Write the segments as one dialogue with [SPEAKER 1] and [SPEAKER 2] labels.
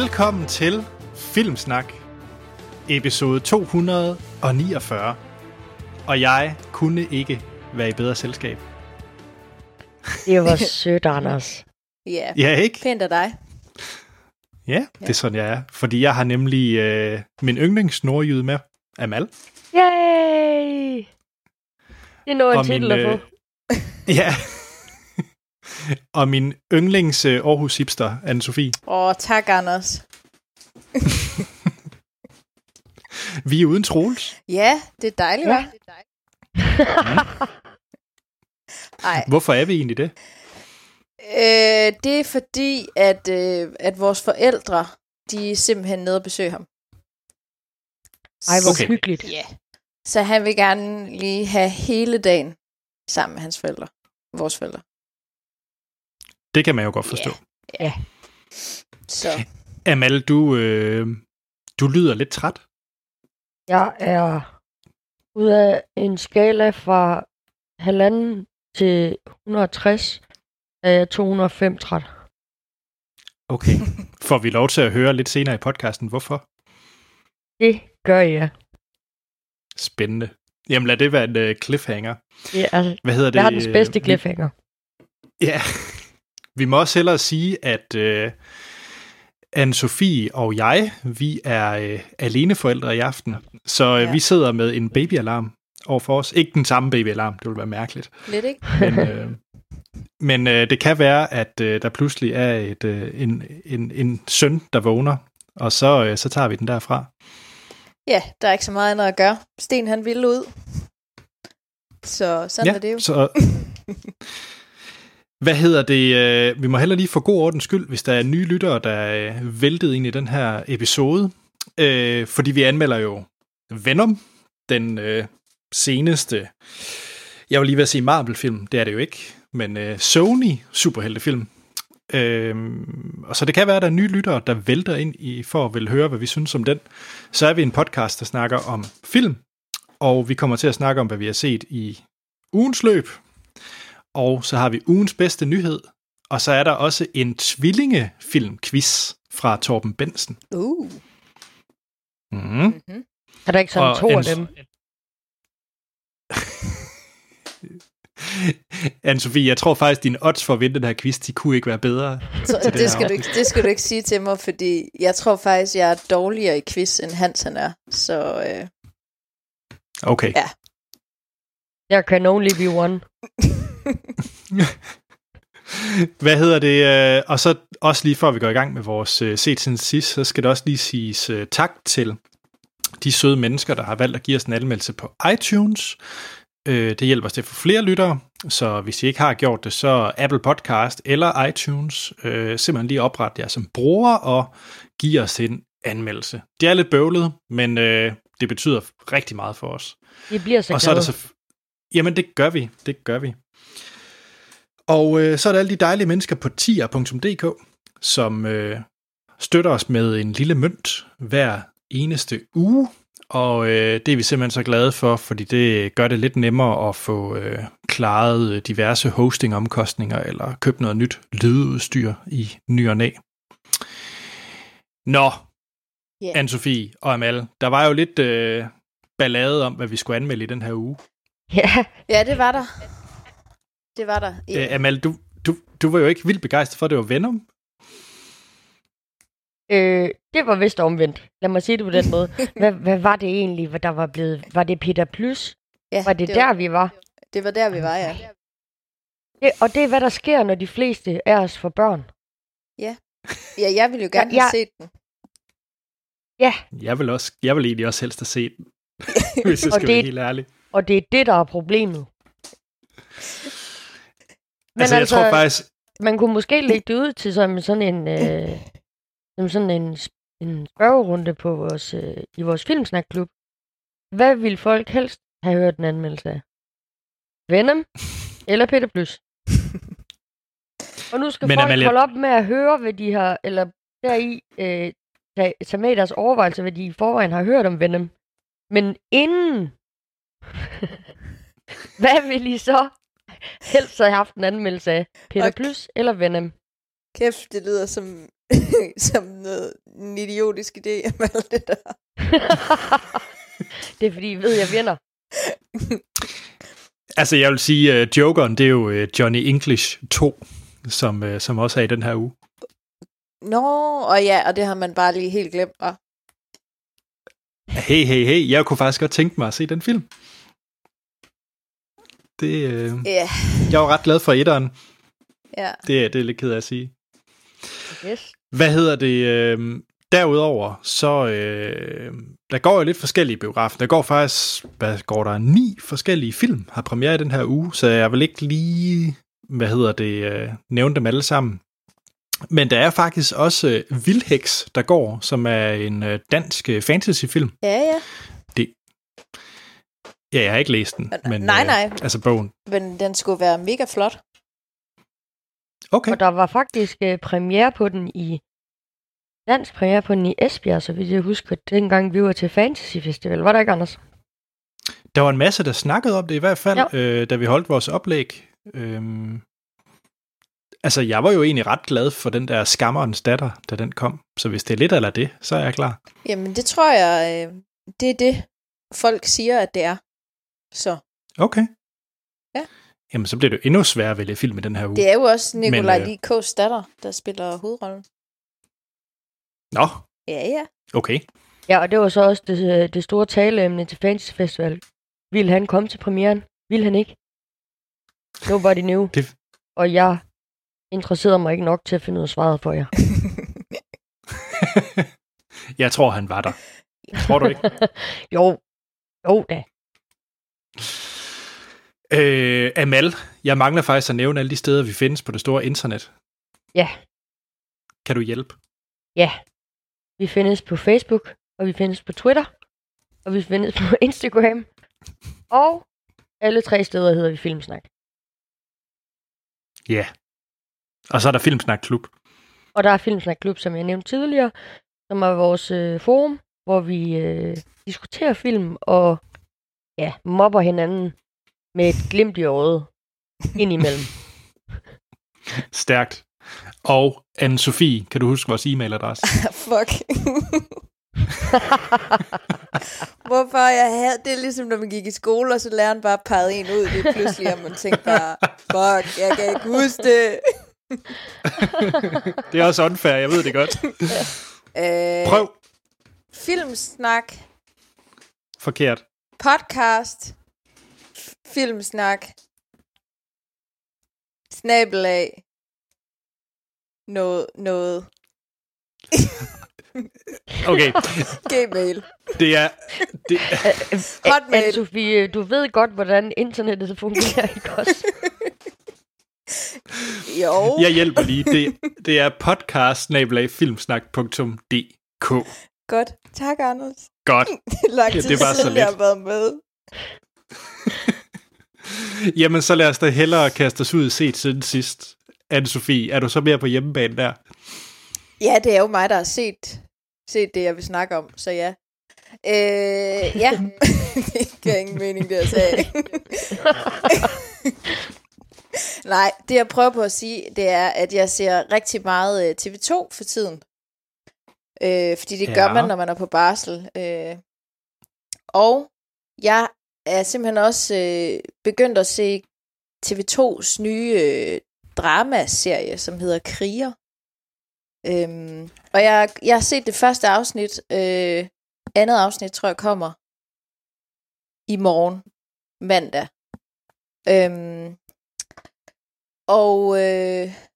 [SPEAKER 1] Velkommen til Filmsnak, episode 249. Og jeg kunne ikke være i bedre selskab.
[SPEAKER 2] Det var sødt, Anders.
[SPEAKER 3] Ja,
[SPEAKER 1] Ja, ikke?
[SPEAKER 3] pænt af dig.
[SPEAKER 1] Ja, det er sådan, jeg er. Fordi jeg har nemlig øh, min yndlingsnordjyde med, Amal.
[SPEAKER 2] Yay! Det er noget titel at få.
[SPEAKER 1] Ja. Og min yndlings øh, Aarhus hipster, anne Sofie.
[SPEAKER 3] Åh, tak, Anders.
[SPEAKER 1] Vi er uden Troels.
[SPEAKER 3] Ja, det er dejligt,
[SPEAKER 2] Ja.
[SPEAKER 3] ja. hva'? Ej,
[SPEAKER 1] Hvorfor er vi egentlig det?
[SPEAKER 3] øh, det er fordi, at, øh, at vores forældre, de er simpelthen nede og besøge ham.
[SPEAKER 2] Ej, hvor
[SPEAKER 1] Okay.
[SPEAKER 2] hyggeligt.
[SPEAKER 3] Ja. Så han vil gerne lige have hele dagen sammen med hans forældre. Vores forældre.
[SPEAKER 1] Det kan man jo godt forstå.
[SPEAKER 3] Ja. Så
[SPEAKER 1] Amal, du, øh, du lyder lidt træt.
[SPEAKER 2] Jeg er ud af en skala fra halvanden til 160, er jeg 205 træt.
[SPEAKER 1] Okay. Får vi lov til at høre lidt senere i podcasten, hvorfor?
[SPEAKER 2] Det gør jeg.
[SPEAKER 1] Spændende. Jamen lad det være en uh, cliffhanger.
[SPEAKER 2] Det er
[SPEAKER 1] Hvad hedder det?
[SPEAKER 2] verdens bedste cliffhanger.
[SPEAKER 1] Ja. Vi må også hellere sige, at uh, Anne-Sophie og jeg, vi er uh, alene forældre i aften. Så uh,
[SPEAKER 3] Ja.
[SPEAKER 1] vi sidder med en babyalarm overfor os. Ikke den samme babyalarm, det ville være mærkeligt.
[SPEAKER 3] lidt, ikke?
[SPEAKER 1] Men, øh, men øh, det kan være, at øh, der pludselig er et, øh, en, en, en søn, der vågner, og så, øh, så tager vi den derfra.
[SPEAKER 3] Ja, der er ikke så meget andet at gøre. Sten, han ville ud. Så sådan
[SPEAKER 1] ja,
[SPEAKER 3] er det jo.
[SPEAKER 1] Så, hvad hedder det? Øh, vi må heller lige for god ordens skyld, hvis der er nye lyttere, der øh, er væltet ind i den her episode. Øh, fordi vi anmelder jo Venom, den øh, seneste, jeg vil lige ved at sige Marvel-film, det er det jo ikke, men øh, Sony superheltefilm. Øhm, og så det kan være, at der er nye lyttere, der vælter ind i for at vil høre, hvad vi synes om den. Så er vi en podcast, der snakker om film, og vi kommer til at snakke om, hvad vi har set i ugens løb. Og så har vi ugens bedste nyhed, og så er der også en tvillingefilm-quiz fra Torben Bensen.
[SPEAKER 3] Uh.
[SPEAKER 1] Mm.
[SPEAKER 3] Mm-hmm.
[SPEAKER 2] Er der ikke sådan
[SPEAKER 1] Og
[SPEAKER 2] to af
[SPEAKER 1] en-
[SPEAKER 2] dem?
[SPEAKER 1] Anne-Sophie, jeg tror faktisk, dine odds for at vinde den her quiz, de kunne ikke være bedre.
[SPEAKER 3] Så
[SPEAKER 1] det
[SPEAKER 3] det, skal du ikke, det skal du ikke sige til mig, fordi jeg tror faktisk, jeg er dårligere i quiz, end Hans han er. Så øh,
[SPEAKER 1] Okay.
[SPEAKER 3] Ja.
[SPEAKER 2] Der can only be one.
[SPEAKER 1] Hvad hedder det? øh, Og så også lige før vi går i gang med vores øh, set siden sidst, så skal der også lige siges øh, tak til de søde mennesker, der har valgt at give os en anmeldelse på iTunes. Øh, Det hjælper os til at få flere lyttere, så hvis I ikke har gjort det, så Apple Podcast eller iTunes, øh, simpelthen lige opret jer som bruger og giv os en anmeldelse. Det er lidt bøvlet, men øh, det betyder rigtig meget for os.
[SPEAKER 2] Vi bliver så
[SPEAKER 1] Og så er der så... Jamen, det gør vi. Det gør vi. Og øh, så er der alle de dejlige mennesker på tier.dk, som øh, støtter os med en lille mønt hver eneste uge. Og øh, det er vi simpelthen så glade for, fordi det gør det lidt nemmere at få øh, klaret øh, diverse hostingomkostninger eller købt noget nyt lydudstyr i ny og næ. Nå,
[SPEAKER 3] Ja.
[SPEAKER 1] Anne-Sophie og Amal, der var jo lidt øh, ballade om, hvad vi skulle anmelde i den her uge.
[SPEAKER 2] Ja,
[SPEAKER 3] ja, det var der. Det var der.
[SPEAKER 1] Ja. Øh, Amal, du, du, du var jo ikke vildt begejstret for, at det var Venom.
[SPEAKER 2] øh, det var vist omvendt. Lad mig sige det på den måde. Hvad, hvad var det egentlig, hvad der var blevet? Var det Peter Plus?
[SPEAKER 3] ja,
[SPEAKER 2] Var det, det der, vi var?
[SPEAKER 3] Det var der, vi var, ja.
[SPEAKER 2] Det, og det er, hvad der sker, når de fleste af os får børn.
[SPEAKER 3] Ja, jeg ville jo gerne
[SPEAKER 2] Ja,
[SPEAKER 3] have
[SPEAKER 2] jeg-
[SPEAKER 3] set den.
[SPEAKER 2] Ja,
[SPEAKER 1] Jeg vil, også, jeg vil egentlig også helst have set den, hvis jeg
[SPEAKER 2] Og
[SPEAKER 1] skal
[SPEAKER 2] det-
[SPEAKER 1] være helt ærlig.
[SPEAKER 2] Og det er det, der er problemet. Men
[SPEAKER 1] altså, jeg
[SPEAKER 2] altså,
[SPEAKER 1] tror faktisk...
[SPEAKER 2] man kunne måske lægge det ud til som sådan en, øh, som sådan en, en spørgerunde på vores, øh, i vores filmsnakklub. Hvad vil folk helst have hørt en anmeldelse af? Venom eller Peter Plus? Og nu skal
[SPEAKER 1] Men
[SPEAKER 2] folk
[SPEAKER 1] Amalie-
[SPEAKER 2] holde op med at høre, hvad de har, eller deri øh, tage, tage med i deres overvejelser, hvad de i forvejen har hørt om Venom. Men inden, hvad vil I så helst have haft en anmeldelse af? Peter Plus eller Venom?
[SPEAKER 3] Kæft, det lyder som som noget, en idiotisk idé med alt det der.
[SPEAKER 2] det er fordi, I ved, jeg vinder.
[SPEAKER 1] Altså, jeg vil sige, uh, Jokeren, det er jo uh, Johnny English 2, som, uh, som også er i den her uge.
[SPEAKER 3] Nå, og ja, og det har man bare lige helt glemt. Og
[SPEAKER 1] Hey, hey, hey, jeg kunne faktisk godt tænke mig at se den film. Det, uh,
[SPEAKER 3] ja,
[SPEAKER 1] jeg var ret glad for etteren.
[SPEAKER 3] ja.
[SPEAKER 1] Det, er- det er lidt ked af at sige.
[SPEAKER 2] Yes.
[SPEAKER 1] Hvad hedder det? Øh, derudover, så øh, der går jo lidt forskellige biografer. Der går faktisk, hvad går der, ni forskellige film har premiere i den her uge, så jeg vil ikke lige, hvad hedder det, øh, nævne dem alle sammen. Men der er faktisk også øh, Vildheks, der går, som er en øh, dansk øh, fantasyfilm.
[SPEAKER 3] Ja, ja.
[SPEAKER 1] Ja, jeg har ikke læst den.
[SPEAKER 3] Men, nej,
[SPEAKER 1] øh,
[SPEAKER 3] nej.
[SPEAKER 1] Altså bogen.
[SPEAKER 3] Men den skulle være mega flot.
[SPEAKER 1] Okay.
[SPEAKER 2] Og der var faktisk øh, premiere på den i... Dansk premiere på den i Esbjerg, så vidt jeg husker, dengang vi var til Fantasy Festival. Var der ikke, Anders?
[SPEAKER 1] Der var en masse, der snakkede om det i hvert fald,
[SPEAKER 2] Ja.
[SPEAKER 1] øh, da vi holdt vores oplæg. Øhm, altså, jeg var jo egentlig ret glad for den der Skammerens datter, da den kom. Så hvis det er lidt eller det, så er jeg klar.
[SPEAKER 3] Jamen, det tror jeg, øh, det er det, folk siger, at det er. Så
[SPEAKER 1] Okay.
[SPEAKER 3] Ja.
[SPEAKER 1] Jamen, så bliver det jo endnu sværere at vælge film i den her uge.
[SPEAKER 3] det er jo også Nikolaj
[SPEAKER 1] øh,
[SPEAKER 3] Likås datter, der spiller hovedrollen.
[SPEAKER 1] Nå,
[SPEAKER 3] Ja, ja.
[SPEAKER 1] okay.
[SPEAKER 2] Ja, og det var så også det, øh, det store taleemne til Fantasy Festival. Vil han komme til premieren? Vil han ikke? Nobody knew.
[SPEAKER 1] Det-
[SPEAKER 2] Og jeg interesserede mig ikke nok til at finde ud af svaret for jer.
[SPEAKER 1] jeg tror, han var der. Tror du ikke?
[SPEAKER 2] jo, jo da.
[SPEAKER 1] Øh, Amal, jeg mangler faktisk at nævne alle de steder, vi findes på det store internet.
[SPEAKER 2] Ja.
[SPEAKER 1] Kan du hjælpe?
[SPEAKER 2] Ja. Vi findes på Facebook, og vi findes på Twitter, og vi findes på Instagram. Og alle tre steder hedder vi Filmsnak.
[SPEAKER 1] Ja. Og så er der Filmsnak Klub.
[SPEAKER 2] Og der er Filmsnak Klub, som jeg nævnte tidligere, som er vores øh, forum, hvor vi øh, diskuterer film og ja, mobber hinanden med et glimt i øjet indimellem.
[SPEAKER 1] Stærkt. Og Anne-Sophie, kan du huske vores e-mailadresse?
[SPEAKER 3] Fuck. Hvorfor jeg havde... Det er ligesom, når man gik i skole, og så læreren bare pegede en ud lige pludselig, og man tænkte bare, fuck, jeg kan ikke huske det.
[SPEAKER 1] det er også unfair, jeg ved det godt.
[SPEAKER 3] Øh,
[SPEAKER 1] Prøv.
[SPEAKER 3] Filmsnak,
[SPEAKER 1] Forkert.
[SPEAKER 3] Podcast, filmsnak, snabelag, noget, noget,
[SPEAKER 1] Okay,
[SPEAKER 3] gmail,
[SPEAKER 1] det er... Det,
[SPEAKER 3] hotmail.
[SPEAKER 2] Anne-Sophie, du ved godt, hvordan internettet fungerer, ikke også?
[SPEAKER 3] Jo,
[SPEAKER 1] jeg hjælper lige. Det, det er podcast filmsnak.dk.
[SPEAKER 3] godt. Tak, Anders.
[SPEAKER 1] Godt.
[SPEAKER 3] Det er lang
[SPEAKER 1] Ja,
[SPEAKER 3] tid
[SPEAKER 1] det var så
[SPEAKER 3] siden, jeg
[SPEAKER 1] lidt.
[SPEAKER 3] har været med.
[SPEAKER 1] Jamen, så lad os da hellere kaste os ud i set siden sidst. Anne-Sophie, er du så mere på hjemmebane der?
[SPEAKER 3] Ja, det er jo mig, der har set, set det, jeg vil snakke om, så ja. Øh, ja, det gav ingen mening, det jeg sagde. Nej, det jeg prøver på at sige, det er, at jeg ser rigtig meget øh, TV2 for tiden. Øh, fordi det ja. gør man, når man er på barsel. Øh, og jeg er simpelthen også øh, begyndt at se TV2's nye øh, dramaserie, som hedder Kriger. Øhm, og jeg, jeg har set det første afsnit. Øh, andet afsnit, tror jeg, kommer i morgen, mandag. Øhm, og øh,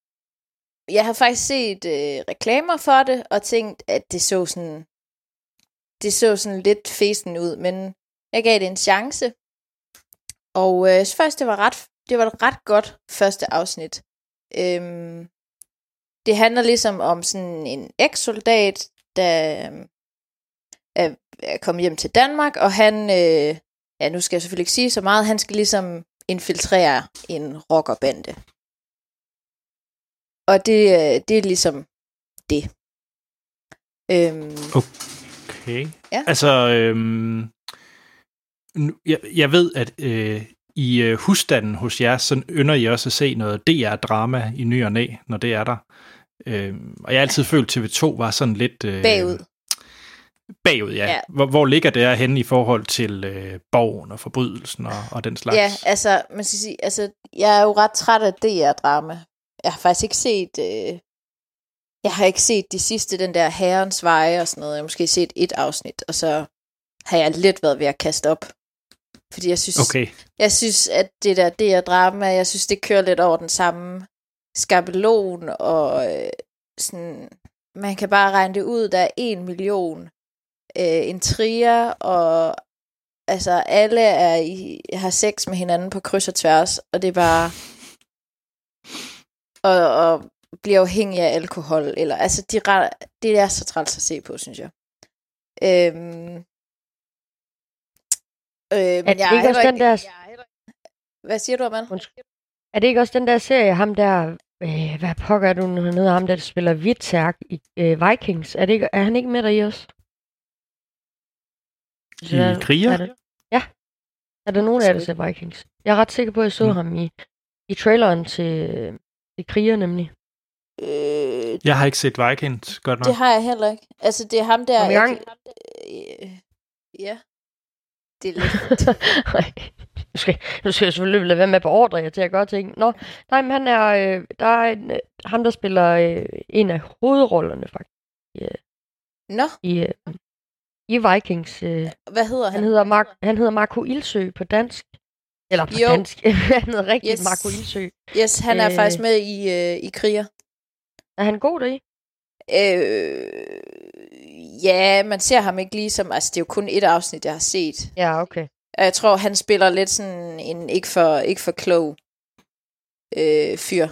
[SPEAKER 3] jeg har faktisk set øh, reklamer for det, og tænkt, at det så sådan, det så sådan lidt fesen ud, men jeg gav det en chance. Og øh, jeg det var, ret, det var et ret godt første afsnit. Øhm, det handler ligesom om sådan en ekssoldat, der øhm, er, er kommet hjem til Danmark, og han, øh, ja nu skal jeg selvfølgelig ikke sige så meget, han skal ligesom infiltrere en rockerbande. Og det, øh, det er ligesom det. Øhm,
[SPEAKER 1] Okay.
[SPEAKER 3] Ja.
[SPEAKER 1] Altså, øhm, jeg, jeg ved, at øh, i øh, husstanden hos jer, så ynder I også at se noget DR-drama i ny og næ, når det er der. Øh, og jeg har altid følt, at TV2 var sådan lidt... Øh,
[SPEAKER 3] Bagud.
[SPEAKER 1] Bagud, ja.
[SPEAKER 3] Ja.
[SPEAKER 1] ja. Hvor, hvor ligger det her henne i forhold til øh, borgen og forbrydelsen og, og den slags?
[SPEAKER 3] Ja, altså, man skal sige, altså, jeg er jo ret træt af DR-drama. Jeg har faktisk ikke set, øh, jeg har ikke set de sidste, den der herrens veje og sådan noget. Jeg har måske set et afsnit, og så har jeg lidt været ved at kaste op. Fordi jeg synes,
[SPEAKER 1] Okay.
[SPEAKER 3] jeg synes at det der DR-drama, jeg synes, det kører lidt over den samme skabelon, og øh, sådan, man kan bare regne det ud, der er en million øh, intriger, og altså alle er i, har sex med hinanden på kryds og tværs, og det er bare og, og bliver afhængig af alkohol, eller altså de, er ret- det er så træls at se på, synes jeg. Øhm, øh, men
[SPEAKER 2] det
[SPEAKER 3] jeg
[SPEAKER 2] ikke også den der-
[SPEAKER 3] jeg er heller- Hvad siger du, Amanda?
[SPEAKER 2] Er det ikke også den der serie, ham der, øh, hvad pokker er du nu nede ham der, der spiller Vitzerk i øh, Vikings? Er, det ikke, er han ikke med der i os?
[SPEAKER 1] I Kriger?
[SPEAKER 2] Er det, ja. Er der nogen af jer, der ser Vikings? Jeg er ret sikker på, at jeg så
[SPEAKER 1] Mm.
[SPEAKER 2] ham i, i traileren til, til Kriger nemlig.
[SPEAKER 3] Øh,
[SPEAKER 1] Jeg har ikke set Vikings, godt nok.
[SPEAKER 3] det har jeg heller ikke. Altså, det er ham der...
[SPEAKER 2] Kom i gang.
[SPEAKER 3] Øh, ja. Det er lidt...
[SPEAKER 2] Nej, nu skal, nu skal jeg selvfølgelig lade være med at beordre jer til at gøre ting. Nå, nej, men han er, øh, der er en, øh, ham, der spiller øh, en af hovedrollerne faktisk
[SPEAKER 3] Nå,
[SPEAKER 2] i, øh, i Vikings. Øh,
[SPEAKER 3] hvad hedder han?
[SPEAKER 2] han, hedder Mark, han hedder Marco Ildsø på dansk. Eller på
[SPEAKER 3] Jo.
[SPEAKER 2] dansk. han hedder rigtigt
[SPEAKER 3] Yes.
[SPEAKER 2] yes. Marco Ildsø.
[SPEAKER 3] Yes, han er
[SPEAKER 2] Øh.
[SPEAKER 3] faktisk med i, øh, i Kriger.
[SPEAKER 2] Er han god deri?
[SPEAKER 3] Øh, ja, man ser ham ikke ligesom... Altså, det er jo kun et afsnit, jeg har set.
[SPEAKER 2] Ja, okay.
[SPEAKER 3] Og jeg tror, han spiller lidt sådan en ikke for, ikke for klog øh, fyr.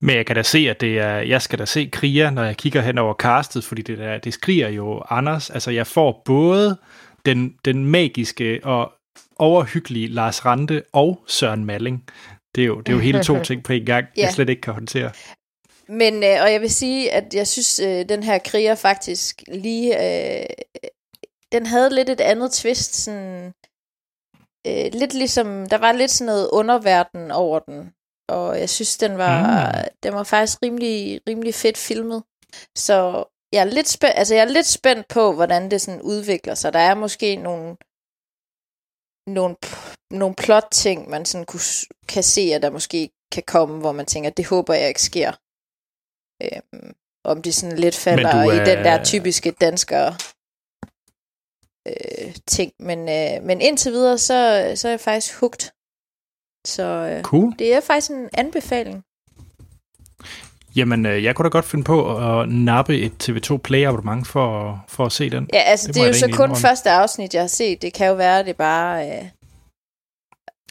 [SPEAKER 1] Men jeg kan da se, at det er, jeg skal da se kriger, når jeg kigger hen over castet, fordi det, der, det skriger jo Anders. Altså, jeg får både den, den magiske og overhyggelige Lars Rante og Søren Malling. Det er jo, det er jo hele to ting på en gang,
[SPEAKER 3] Ja.
[SPEAKER 1] jeg slet ikke kan håndtere.
[SPEAKER 3] Men, øh, og jeg vil sige, at jeg synes, øh, den her kriger faktisk lige... Øh, den havde lidt et andet twist, sådan... Øh, lidt ligesom... Der var lidt sådan noget underverden over den. Og jeg synes, den var, mm. den var faktisk rimelig, rimelig fedt filmet. Så jeg er, lidt spændt, altså jeg er lidt spændt på, hvordan det sådan udvikler sig. Der er måske nogle, nogle, nogle plot-ting, man sådan kunne, kan se, at der måske kan komme, hvor man tænker, det håber jeg ikke sker. Øhm, om de sådan lidt falder er... i den der
[SPEAKER 1] er-
[SPEAKER 3] typiske danskere øh, ting. Men, øh, men indtil videre, så, så er jeg faktisk hugt. Så øh,
[SPEAKER 1] Cool.
[SPEAKER 3] det er faktisk en anbefaling.
[SPEAKER 1] Jamen, øh, jeg kunne da godt finde på at nappe et TV2 Play abonnement for, for at se den.
[SPEAKER 3] Ja, altså
[SPEAKER 1] Det
[SPEAKER 3] det, er jo så kun
[SPEAKER 1] indrømme.
[SPEAKER 3] første afsnit, jeg har set. Det kan jo være, at det bare øh,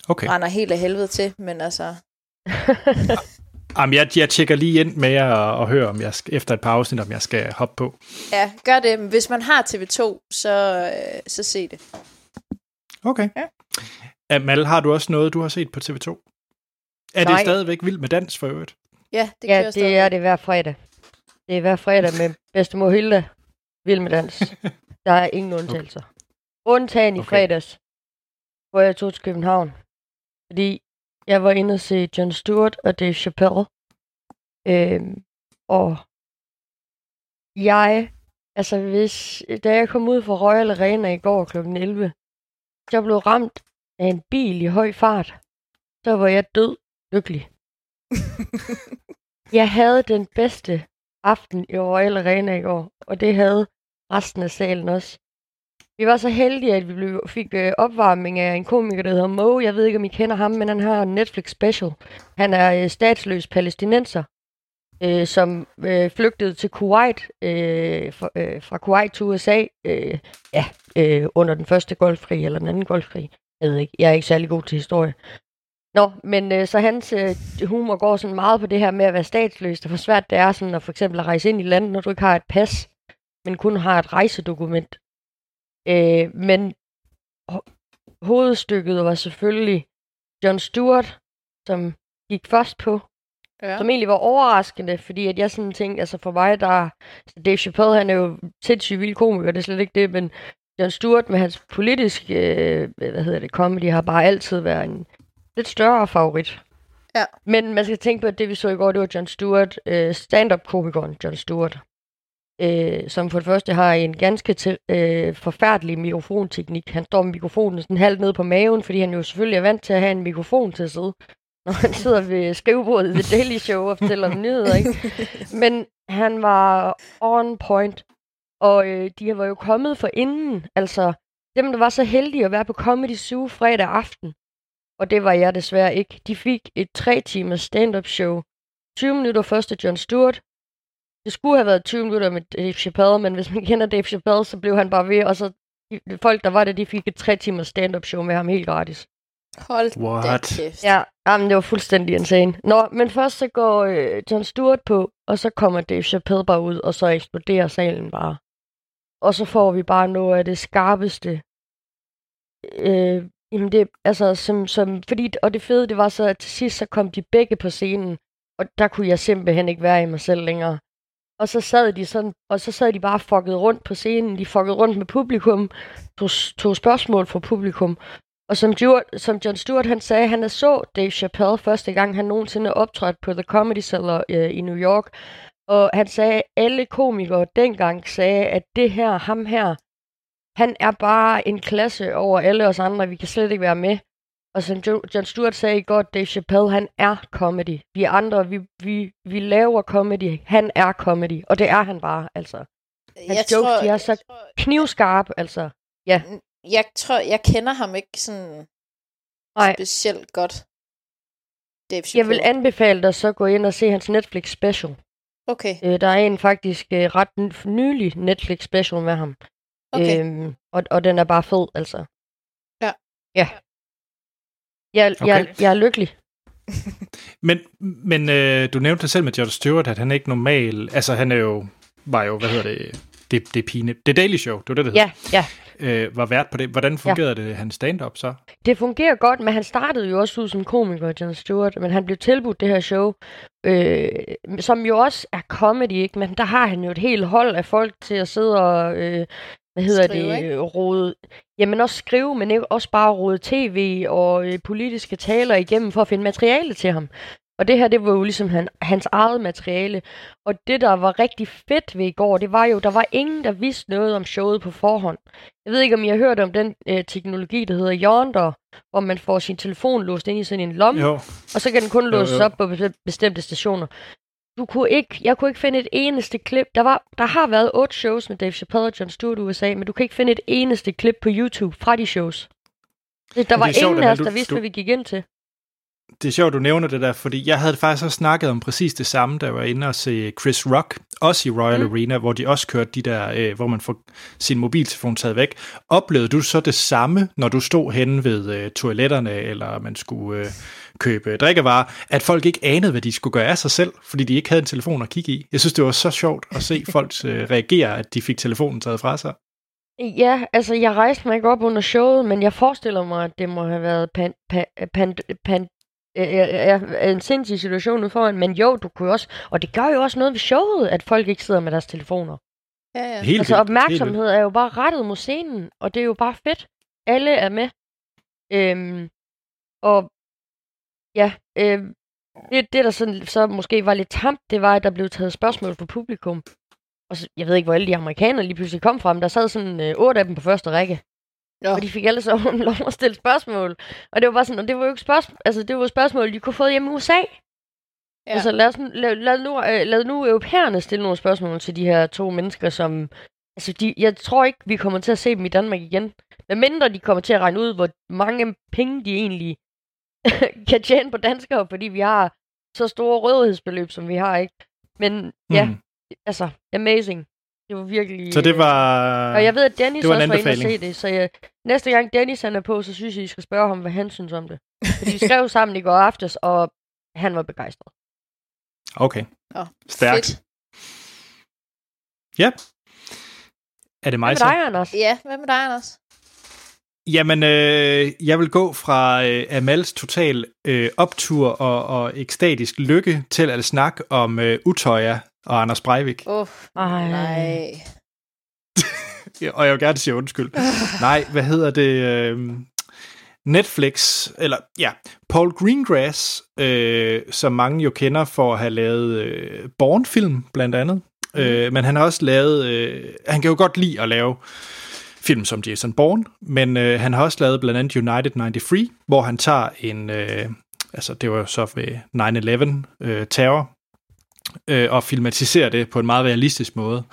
[SPEAKER 1] Okay.
[SPEAKER 3] brænder helt af helvede til, men altså...
[SPEAKER 1] Jamen, jeg, jeg tjekker lige ind med jer og, og hører, om jeg skal, efter et par afsnit, om jeg skal hoppe på.
[SPEAKER 3] Ja, gør det. Hvis man har TV2, så, øh, så se det.
[SPEAKER 1] Okay.
[SPEAKER 3] Ja.
[SPEAKER 1] Amal, har du også noget, du har set på TV2? Er
[SPEAKER 2] Nej.
[SPEAKER 1] det stadigvæk vild med dans for øvrigt?
[SPEAKER 3] Ja, det
[SPEAKER 2] ja,
[SPEAKER 3] kører
[SPEAKER 2] det
[SPEAKER 3] stadig.
[SPEAKER 2] er det hver fredag. Det er hver fredag med bedstemor Hilda. Vild med dans. Der er ingen undtagelser. Undtagen i
[SPEAKER 1] Okay.
[SPEAKER 2] fredags, hvor jeg tog til København. Fordi jeg var inde og se Jon Stewart og Dave Chappelle. Øhm, og jeg, altså hvis, da jeg kom ud fra Royal Arena i går kl. 11, så blev ramt af en bil i høj fart. Så var jeg død lykkelig. Jeg havde den bedste aften i Royal Arena i går, og det havde resten af salen også. Vi var så heldige, at vi blev, fik øh, opvarmning af en komiker, der hedder Mo. Jeg ved ikke, om I kender ham, men han har en Netflix special. Han er øh, statsløs palæstinenser, øh, som øh, flygtede til Kuwait, øh, fra, øh, fra Kuwait til USA, øh, ja, øh, under den første golfkrig, eller den anden golfkrig. Jeg ved ikke, jeg er ikke særlig god til historie. Nå, men øh, så hans øh, humor går sådan meget på det her med at være statsløs, og hvor svært det er sådan at for eksempel at rejse ind i landet, når du ikke har et pas, men kun har et rejsedokument. Øh, men ho- hovedstykket var selvfølgelig John Stewart, som gik først på,
[SPEAKER 3] Ja.
[SPEAKER 2] som egentlig var overraskende, fordi at jeg sådan tænkte, altså for mig, der altså Dave Chappelle, han er jo sindssygt vild komiker, det er slet ikke det, men John Stewart med hans politiske, øh, hvad hedder det, comedy, har bare altid været en lidt større favorit.
[SPEAKER 3] Ja.
[SPEAKER 2] Men man skal tænke på, at det vi så i går, det var John Stewart, øh, stand-up-komikeren John Stewart, øh, som for det første har en ganske til, øh, forfærdelig mikrofonteknik. Han står med mikrofonen sådan halvt ned på maven, fordi han jo selvfølgelig er vant til at have en mikrofon til at sidde, når han sidder ved skrivebordet ved Daily Show og fortæller om nyheder, ikke? Men han var on point, og øh, de var jo kommet for inden, altså dem, der var så heldige at være på Comedy Zoo fredag aften, og det var jeg desværre ikke. De fik et tre timers stand-up show. 20 minutter først af John Stewart. Det skulle have været 20 minutter med Dave Chappelle, men hvis man kender Dave Chappelle, så blev han bare ved, og så de folk, der var der, de fik et tre timers stand-up show med ham helt gratis.
[SPEAKER 3] Hold
[SPEAKER 1] What?
[SPEAKER 3] da kæft.
[SPEAKER 2] Ja, jamen, det var fuldstændig insane. Nå, men først så går øh, John Stewart på, og så kommer Dave Chappelle bare ud, og så eksploderer salen bare. Og så får vi bare noget af det skarpeste. Øh, jamen det, altså, som, som, fordi, og det fede, det var så, at til sidst, så kom de begge på scenen, og der kunne jeg simpelthen ikke være i mig selv længere. Og så sad de sådan, og så sad de bare fucket rundt på scenen, de fuckede rundt med publikum, tog, tog spørgsmål fra publikum, og som, Stuart, som John Stewart han sagde, han er så Dave Chappelle første gang, han nogensinde optrådte på The Comedy Cellar øh, i New York. Og han sagde, at alle komikere dengang sagde, at det her, ham her, han er bare en klasse over alle os andre. Vi kan slet ikke være med. Og som Jo- John Stewart sagde i går, Dave Chappelle, han er comedy. Vi andre, vi, vi, vi laver comedy. Han er comedy. Og det er han bare, altså. Hans jokes, de er så knivskarp, altså.
[SPEAKER 3] jeg tror, jeg kender ham ikke sådan
[SPEAKER 2] Nej.
[SPEAKER 3] specielt godt. Dave
[SPEAKER 2] Jeg vil
[SPEAKER 3] Chappelle.
[SPEAKER 2] anbefale dig så gå ind og se hans Netflix special.
[SPEAKER 3] Okay,
[SPEAKER 2] Øh, der er en faktisk øh, ret nylig Netflix special med ham.
[SPEAKER 3] Okay.
[SPEAKER 2] Øhm, og, og den er bare fed, altså.
[SPEAKER 3] Ja.
[SPEAKER 2] Ja. Jeg, okay. jeg, jeg er lykkelig.
[SPEAKER 1] Men, men øh, du nævnte selv med John Stewart, at han er ikke normal. Altså, han er jo, var jo, hvad hedder det, det, det er pine. Det Daily Show, det var det, det
[SPEAKER 2] Ja, ja.
[SPEAKER 1] hed. Øh, var vært på det. Hvordan fungerede ja. det, hans stand-up så?
[SPEAKER 2] Det fungerer godt, men han startede jo også ud som komiker, John Stewart, men han blev tilbudt det her show, øh, som jo også er comedy, ikke? Men der har han jo et helt hold af folk til at sidde og, øh, hvad hedder
[SPEAKER 3] Skrive,
[SPEAKER 2] det,
[SPEAKER 3] ikke?
[SPEAKER 2] rode, jamen også skrive, men ikke også bare rode tv og øh, politiske taler igennem for at finde materiale til ham. Og det her, det var jo ligesom han, hans eget materiale. Og det, der var rigtig fedt ved i går, det var jo, der var ingen, der vidste noget om showet på forhånd. Jeg ved ikke, om I har hørt om den øh, teknologi, der hedder Yonder, hvor man får sin telefon låst ind i sådan en lomme,
[SPEAKER 1] Jo,
[SPEAKER 2] og så kan den kun låses op på bes- bestemte stationer. Du kunne ikke, jeg kunne ikke finde et eneste klip. Der, var, der har været otte shows med Dave Chappelle og John Stewart i USA, men du kan ikke finde et eneste klip på YouTube fra de shows. Der var
[SPEAKER 1] sjovt,
[SPEAKER 2] ingen af os, der vidste,
[SPEAKER 1] du-
[SPEAKER 2] hvad vi gik ind til.
[SPEAKER 1] det er sjovt, du nævner det der, fordi jeg havde faktisk også snakket om præcis det samme, da jeg var inde og se Chris Rock, også i Royal
[SPEAKER 2] mm.
[SPEAKER 1] Arena, hvor de også kørte de der, øh, hvor man får sin mobiltelefon taget væk. Oplevede du så det samme, når du stod henne ved øh, toiletterne, eller man skulle øh, købe drikkevarer, at folk ikke anede, hvad de skulle gøre af sig selv, fordi de ikke havde en telefon at kigge i? Jeg synes, det var så sjovt at se folk øh, reagere, at de fik telefonen taget fra sig.
[SPEAKER 2] Ja, altså jeg rejste mig ikke op under showet, men jeg forestiller mig, at det må have været pan, pan, pan, pan, øh, øh, øh, en sindssyg situation ude foran. Men jo, du kunne også, og det gør jo også noget ved showet, at folk ikke sidder med deres telefoner.
[SPEAKER 3] Ja, ja.
[SPEAKER 1] Helt
[SPEAKER 2] altså opmærksomhed er jo bare rettet mod scenen, og det er jo bare fedt. Alle er med. Øhm, og ja, øhm, det, det der sådan, så måske var lidt tamt, det var, at der blev taget spørgsmål fra publikum. Og så, jeg ved ikke, hvor alle de amerikanere lige pludselig kom fra, men der sad sådan øh, otte af dem på første række.
[SPEAKER 3] Nå.
[SPEAKER 2] Og de fik alle sammen lov at stille spørgsmål. Og det var bare sådan, og det var jo ikke spørgsmål, altså det var spørgsmål, de kunne få hjemme i USA.
[SPEAKER 3] Ja.
[SPEAKER 2] Ja. Altså lad, os, nu- lad, lad, nu, øh, lad nu europæerne stille nogle spørgsmål til de her to mennesker, som... Altså, de, jeg tror ikke, vi kommer til at se dem i Danmark igen. Hvad mindre de kommer til at regne ud, hvor mange penge de egentlig kan tjene på danskere, fordi vi har så store rådighedsbeløb, som vi har, ikke? Men ja,
[SPEAKER 1] Mm.
[SPEAKER 2] altså, amazing. Det var virkelig...
[SPEAKER 1] Så det
[SPEAKER 2] øh,
[SPEAKER 1] var...
[SPEAKER 2] og jeg ved, at Dennis
[SPEAKER 1] det var en
[SPEAKER 2] også var inde og se det, så jeg, næste gang Dennis han er på, så synes jeg, I skal spørge ham, hvad han synes om det. Fordi vi skrev sammen i går aftes, og han var begejstret.
[SPEAKER 1] Okay,
[SPEAKER 3] Nå,
[SPEAKER 1] stærkt.
[SPEAKER 3] fedt.
[SPEAKER 1] Ja. Er det mig
[SPEAKER 2] Hvad
[SPEAKER 1] så?
[SPEAKER 2] med dig, Anders?
[SPEAKER 3] Ja, hvad med dig, Anders?
[SPEAKER 1] Jamen, øh, jeg vil gå fra øh, Amals total øh, optur og, og ekstatisk lykke til at snakke om øh, Utøya og Anders Breivik.
[SPEAKER 3] Åh, oh,
[SPEAKER 2] Ej.
[SPEAKER 3] nej.
[SPEAKER 1] Og jeg vil gerne sige undskyld. Nej, hvad hedder det? Øh, Netflix, eller ja, Paul Greengrass, øh, som mange jo kender for at have lavet øh, Born-film, blandt andet. Mm. Øh, men han har også lavet, øh, han kan jo godt lide at lave film som Jason Bourne, men øh, han har også lavet blandt andet United 93, hvor han tager en, øh, altså det var så ved 9-11 øh, terror, øh, og filmatiserer det på en meget realistisk måde.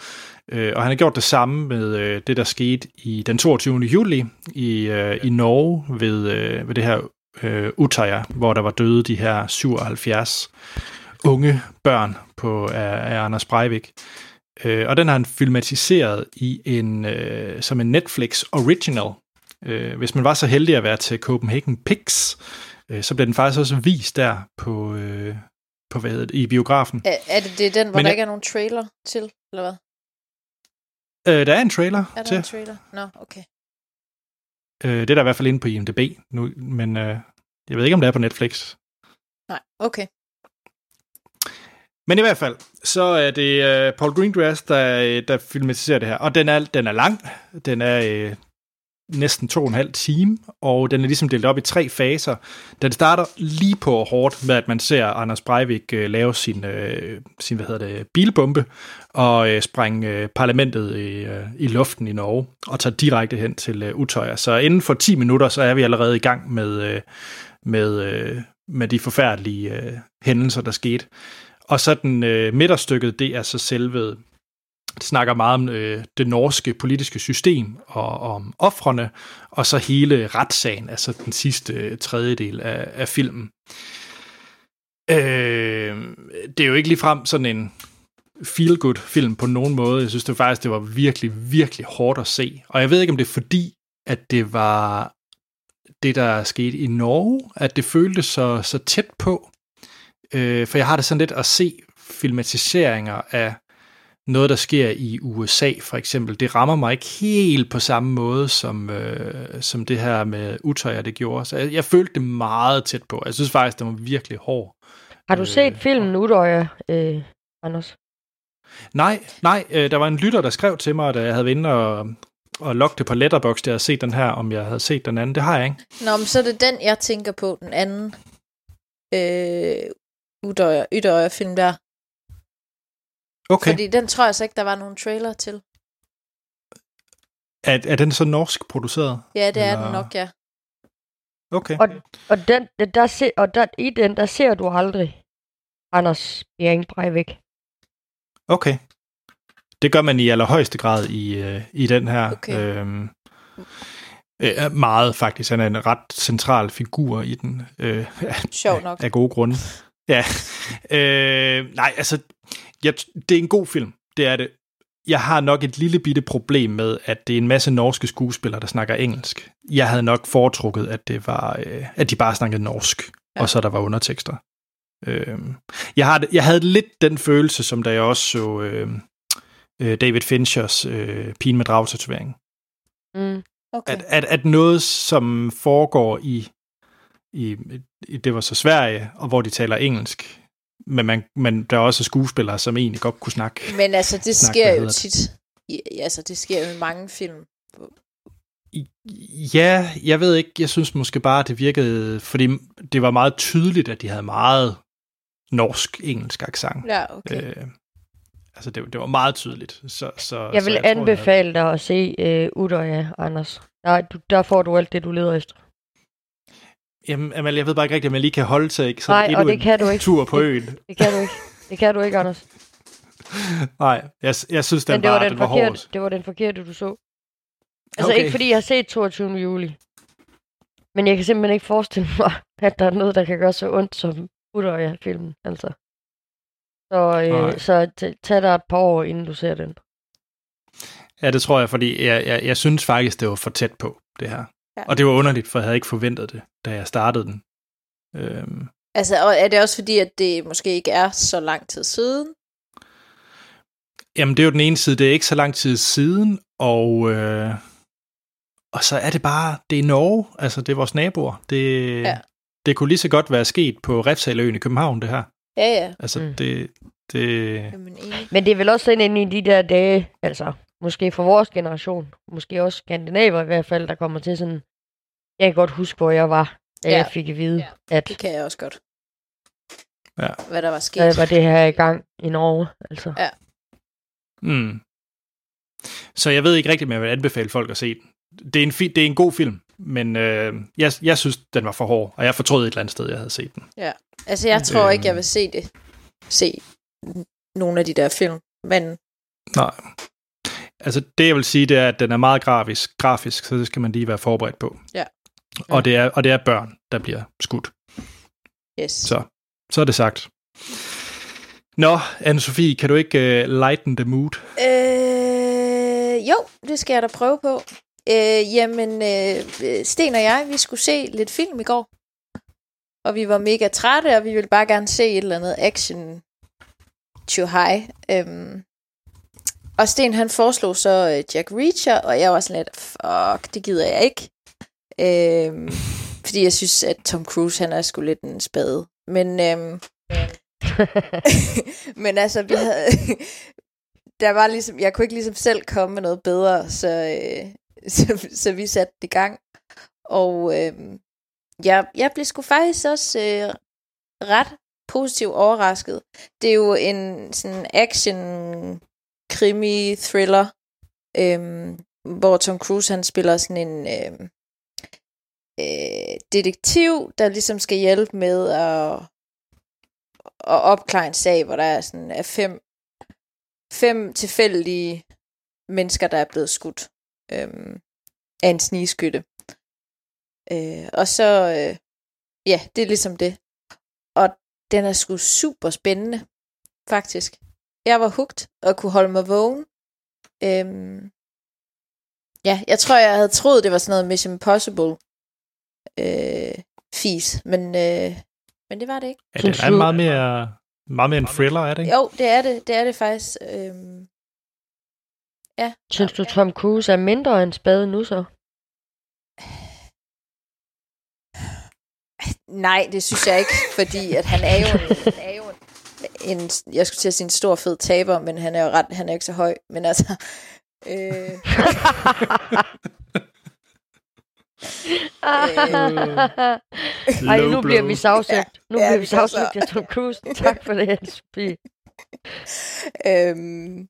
[SPEAKER 1] Øh, og han har gjort det samme med øh, det, der skete i den 22. juli i, øh, i Norge ved, øh, ved det her øh, Utøya, hvor der var døde de her 77 unge børn på, af, af Anders Breivik. Øh, og den har han filmatiseret i en øh, som en Netflix original. Øh, hvis man var så heldig at være til Copenhagen Pix, øh, så blev den faktisk også vist der på, øh, på hvad det, i biografen.
[SPEAKER 3] Er, er det, det er den, hvor
[SPEAKER 1] Men
[SPEAKER 3] der ikke er nogen trailer til, eller hvad?
[SPEAKER 1] Øh, der er en trailer
[SPEAKER 3] Er der
[SPEAKER 1] til.
[SPEAKER 3] en trailer? Nå, okay.
[SPEAKER 1] Øh, det er der i hvert fald inde på IMDb nu, men øh, jeg ved ikke, om det er på Netflix.
[SPEAKER 3] Nej, okay.
[SPEAKER 1] Men i hvert fald, så er det øh, Paul Greengrass, der, øh, der filmatiserer det her. Og den er, den er lang. Den er øh, næsten to og en halv time, og den er ligesom delt op i tre faser. Den starter lige på hårdt med, at man ser Anders Breivik øh, lave sin, øh, sin hvad hedder det, bilbombe og øh, sprænge øh, parlamentet i, øh, i luften i Norge og tager direkte hen til øh, Utøya. Så inden for 10 minutter, så er vi allerede i gang med, øh, med, øh, med de forfærdelige øh, hændelser, der skete. Og så den øh, midterstykket, det er så selve, det snakker meget om øh, det norske politiske system og, og om offrene, og så hele retssagen, altså den sidste øh, tredjedel af, af filmen. Øh, det er jo ikke ligefrem sådan en feel-good film på nogen måde. Jeg synes det faktisk, det var virkelig, virkelig hårdt at se. Og jeg ved ikke, om det er fordi, at det var det, der skete i Norge, at det føltes så, så tæt på. Øh, for jeg har det sådan lidt at se filmatiseringer af noget, der sker i USA, for eksempel. Det rammer mig ikke helt på samme måde, som, øh, som det her med Utøya, det gjorde. Så jeg, jeg følte det meget tæt på. Jeg synes faktisk, det var virkelig hård.
[SPEAKER 2] Har du
[SPEAKER 1] Øh,
[SPEAKER 2] set filmen Udøje, øh, Anders?
[SPEAKER 1] Nej, nej, øh, der var en lytter, der skrev til mig, da jeg havde været inde og, og logget det på Letterboxd, der havde set den her, om jeg havde set den anden. Det har jeg ikke.
[SPEAKER 3] Nå, men så er det den, jeg tænker på, den anden øh, Udøjer, Ydøjer film der.
[SPEAKER 1] Okay.
[SPEAKER 3] Fordi den tror jeg så ikke, der var nogen trailer til.
[SPEAKER 1] Er, er den så norsk produceret?
[SPEAKER 3] Ja, det er
[SPEAKER 1] Eller-
[SPEAKER 3] den nok, ja.
[SPEAKER 1] Okay.
[SPEAKER 2] Og, og, den, der- se, og der, i den, der ser du aldrig Anders Bjerring Breivik.
[SPEAKER 1] Okay. Det gør man i allerhøjeste grad i, øh, i den her.
[SPEAKER 3] Okay.
[SPEAKER 1] Øhm, øh, meget faktisk. Han er en ret central figur i den. Øh,
[SPEAKER 3] Sjov nok.
[SPEAKER 1] af gode grunde. Ja. Øh, nej, altså, jeg, det er en god film. Det er det. Jeg har nok et lille bitte problem med, at det er en masse norske skuespillere, der snakker engelsk. Jeg havde nok foretrukket, at det var, øh, at de bare snakkede norsk,
[SPEAKER 3] Ja.
[SPEAKER 1] og så der var undertekster. Øh, jeg, har, jeg havde lidt den følelse, som da jeg også så øh, øh, David Finchers øh, Pigen med dragtatovering.
[SPEAKER 2] Mm.
[SPEAKER 3] Okay.
[SPEAKER 1] At, at, at noget, som foregår i, i, i, det var så Sverige, og hvor de taler engelsk, men, man, men der er også skuespillere, som egentlig godt kunne snakke.
[SPEAKER 3] Men altså, det
[SPEAKER 1] Snak,
[SPEAKER 3] sker jo tit. I, altså, det sker jo i mange film.
[SPEAKER 1] Ja, jeg ved ikke, jeg synes måske bare, at det virkede, fordi det var meget tydeligt, at de havde meget norsk-engelsk accent.
[SPEAKER 3] Ja, okay.
[SPEAKER 1] Øh, altså, det, det var meget tydeligt. Så, så,
[SPEAKER 2] Jeg
[SPEAKER 1] så
[SPEAKER 2] vil
[SPEAKER 1] tror,
[SPEAKER 2] anbefale dig at se øh, Udøje, Anders. Der, du, der får du alt det, du leder efter.
[SPEAKER 1] Jamen, Amalie, jeg ved bare ikke rigtigt, om jeg lige kan holde til ikke? Så
[SPEAKER 2] Nej, og det kan du ikke.
[SPEAKER 1] tur på øen.
[SPEAKER 2] Det kan du ikke. Det kan du ikke, Anders.
[SPEAKER 1] Nej, jeg, jeg synes, den
[SPEAKER 2] Men det var,
[SPEAKER 1] var,
[SPEAKER 2] den
[SPEAKER 1] den var
[SPEAKER 2] forkerte,
[SPEAKER 1] hård.
[SPEAKER 2] det var den forkerte, du så. Altså
[SPEAKER 1] Okay.
[SPEAKER 2] ikke fordi jeg har set 22. juli. Men jeg kan simpelthen ikke forestille mig, at der er noget, der kan gøre så ondt som Udøje-filmen. Altså. Så, øh,
[SPEAKER 1] Nej.
[SPEAKER 2] så tag dig et par år, inden du ser den.
[SPEAKER 1] Ja, det tror jeg, fordi jeg, jeg, jeg synes faktisk, det var for tæt på, det her.
[SPEAKER 3] Ja.
[SPEAKER 1] Og det var underligt, for jeg havde ikke forventet det, da jeg startede den. Øhm,
[SPEAKER 3] Altså, og er det også fordi, at det måske ikke er så lang tid siden?
[SPEAKER 1] jamen, det er jo den ene side, det er ikke så lang tid siden, og, øh, og så er det bare, det er Norge, altså det er vores naboer. Det,
[SPEAKER 3] Ja.
[SPEAKER 1] det kunne lige så godt være sket på Refsaløen i København, det her.
[SPEAKER 3] Ja, ja.
[SPEAKER 1] Altså,
[SPEAKER 2] Mm.
[SPEAKER 1] det, det,
[SPEAKER 3] Jamen.
[SPEAKER 2] Men det er vel også sådan ind i de der dage, altså måske for vores generation, måske også skandinaver i hvert fald, der kommer til sådan Jeg kan godt huske, hvor jeg var, da
[SPEAKER 3] Ja.
[SPEAKER 2] jeg fik at vide,
[SPEAKER 3] Ja.
[SPEAKER 2] at
[SPEAKER 3] Det kan jeg også godt.
[SPEAKER 1] Ja.
[SPEAKER 3] Hvad der var sket.
[SPEAKER 2] der var det her i gang i Norge. Altså.
[SPEAKER 1] Mm. Så jeg ved ikke rigtigt, om jeg vil anbefale folk at se den. Det er en, fi- det er en god film, men øh, jeg, jeg synes, den var for hård, og jeg fortrød et eller andet sted, jeg havde set den.
[SPEAKER 3] Altså, jeg tror ikke, jeg vil se det. Se nogle af de der film. Men
[SPEAKER 1] Nej. Altså, det jeg vil sige, det er, at den er meget grafisk, grafisk så det skal man lige være forberedt på.
[SPEAKER 3] Ja.
[SPEAKER 1] Og det er, og det er børn, der bliver skudt.
[SPEAKER 3] yes.
[SPEAKER 1] Så, så er det sagt. Nå, Anne-Sophie, kan du ikke uh, lighten the mood?
[SPEAKER 3] Øh, jo, det skal jeg da prøve på. Øh, jamen, øh, Sten og jeg, vi skulle se lidt film i går. Og vi var mega trætte, og vi ville bare gerne se et eller andet action to high. Øhm, og Sten han foreslog så øh, Jack Reacher, og jeg var sådan lidt, fuck, det gider jeg ikke. Øhm, fordi jeg synes, at Tom Cruise, han er sgu lidt en spade. Men, øhm, men altså, vi havde... der var ligesom, jeg kunne ikke ligesom selv komme med noget bedre, så, øh, så, så vi satte det i gang. Og øh, jeg, jeg blev sgu faktisk også øh, ret positivt overrasket. Det er jo en sådan action krimi thriller, øh, hvor Tom Cruise han spiller sådan en øh, øh, detektiv, der ligesom skal hjælpe med at, at opklare en sag, hvor der er sådan er fem fem tilfældige mennesker, der er blevet skudt øhm, af en snigskytte. Øh, og så, øh, ja, det er ligesom det. Og den er sgu super spændende, faktisk. Jeg var hugt og kunne holde mig vågen. Øhm, ja, jeg tror, jeg havde troet, det var sådan noget Mission Impossible øh, fis, men, øh, men det var det ikke.
[SPEAKER 1] Ja, det er meget mere, meget mere en thriller, er det ikke?
[SPEAKER 3] Jo, det er det. Det er det faktisk. Øhm, ja.
[SPEAKER 2] Synes du, Tom Cruise er mindre end spade nu så?
[SPEAKER 3] Nej, det synes jeg ikke, fordi at han er jo, en, han er jo en, jeg skulle til at sige en stor fed taber, men han er jo ret, han er ikke så høj, men altså, øh,
[SPEAKER 2] Ej,
[SPEAKER 1] Low
[SPEAKER 2] nu bliver vi sagsøgt. Nu
[SPEAKER 3] Ja,
[SPEAKER 2] bliver vi sagsøgt af Tom Cruise. Tak for det, Anne-Sophie.
[SPEAKER 3] øhm,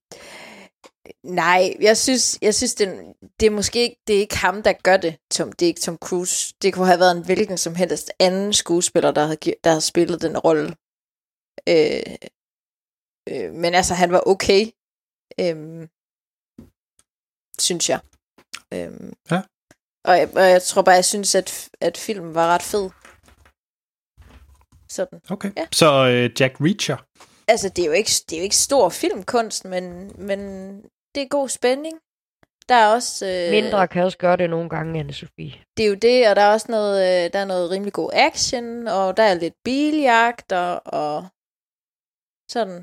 [SPEAKER 3] nej, jeg synes, jeg synes det, det er måske ikke, det er ikke ham, der gør det, Tom, det er ikke Tom Cruise. Det kunne have været en hvilken som helst anden skuespiller, der havde, der havde spillet den rolle. Øh, øh, men altså, han var okay, øhm, synes jeg. Øhm,
[SPEAKER 1] Ja.
[SPEAKER 3] Og jeg, og jeg tror bare, jeg synes, at, at filmen var ret fed. Sådan.
[SPEAKER 1] Okay.
[SPEAKER 3] Ja.
[SPEAKER 1] Så uh, Jack Reacher.
[SPEAKER 3] Altså, det er jo ikke, det er jo ikke stor filmkunst, men, men det er god spænding. Der er også... Øh,
[SPEAKER 2] Mindre kan også gøre det nogle gange, Anne-Sophie.
[SPEAKER 3] Det er jo det, og der er også noget, øh, der er noget rimelig god action, og der er lidt biljagter, og sådan,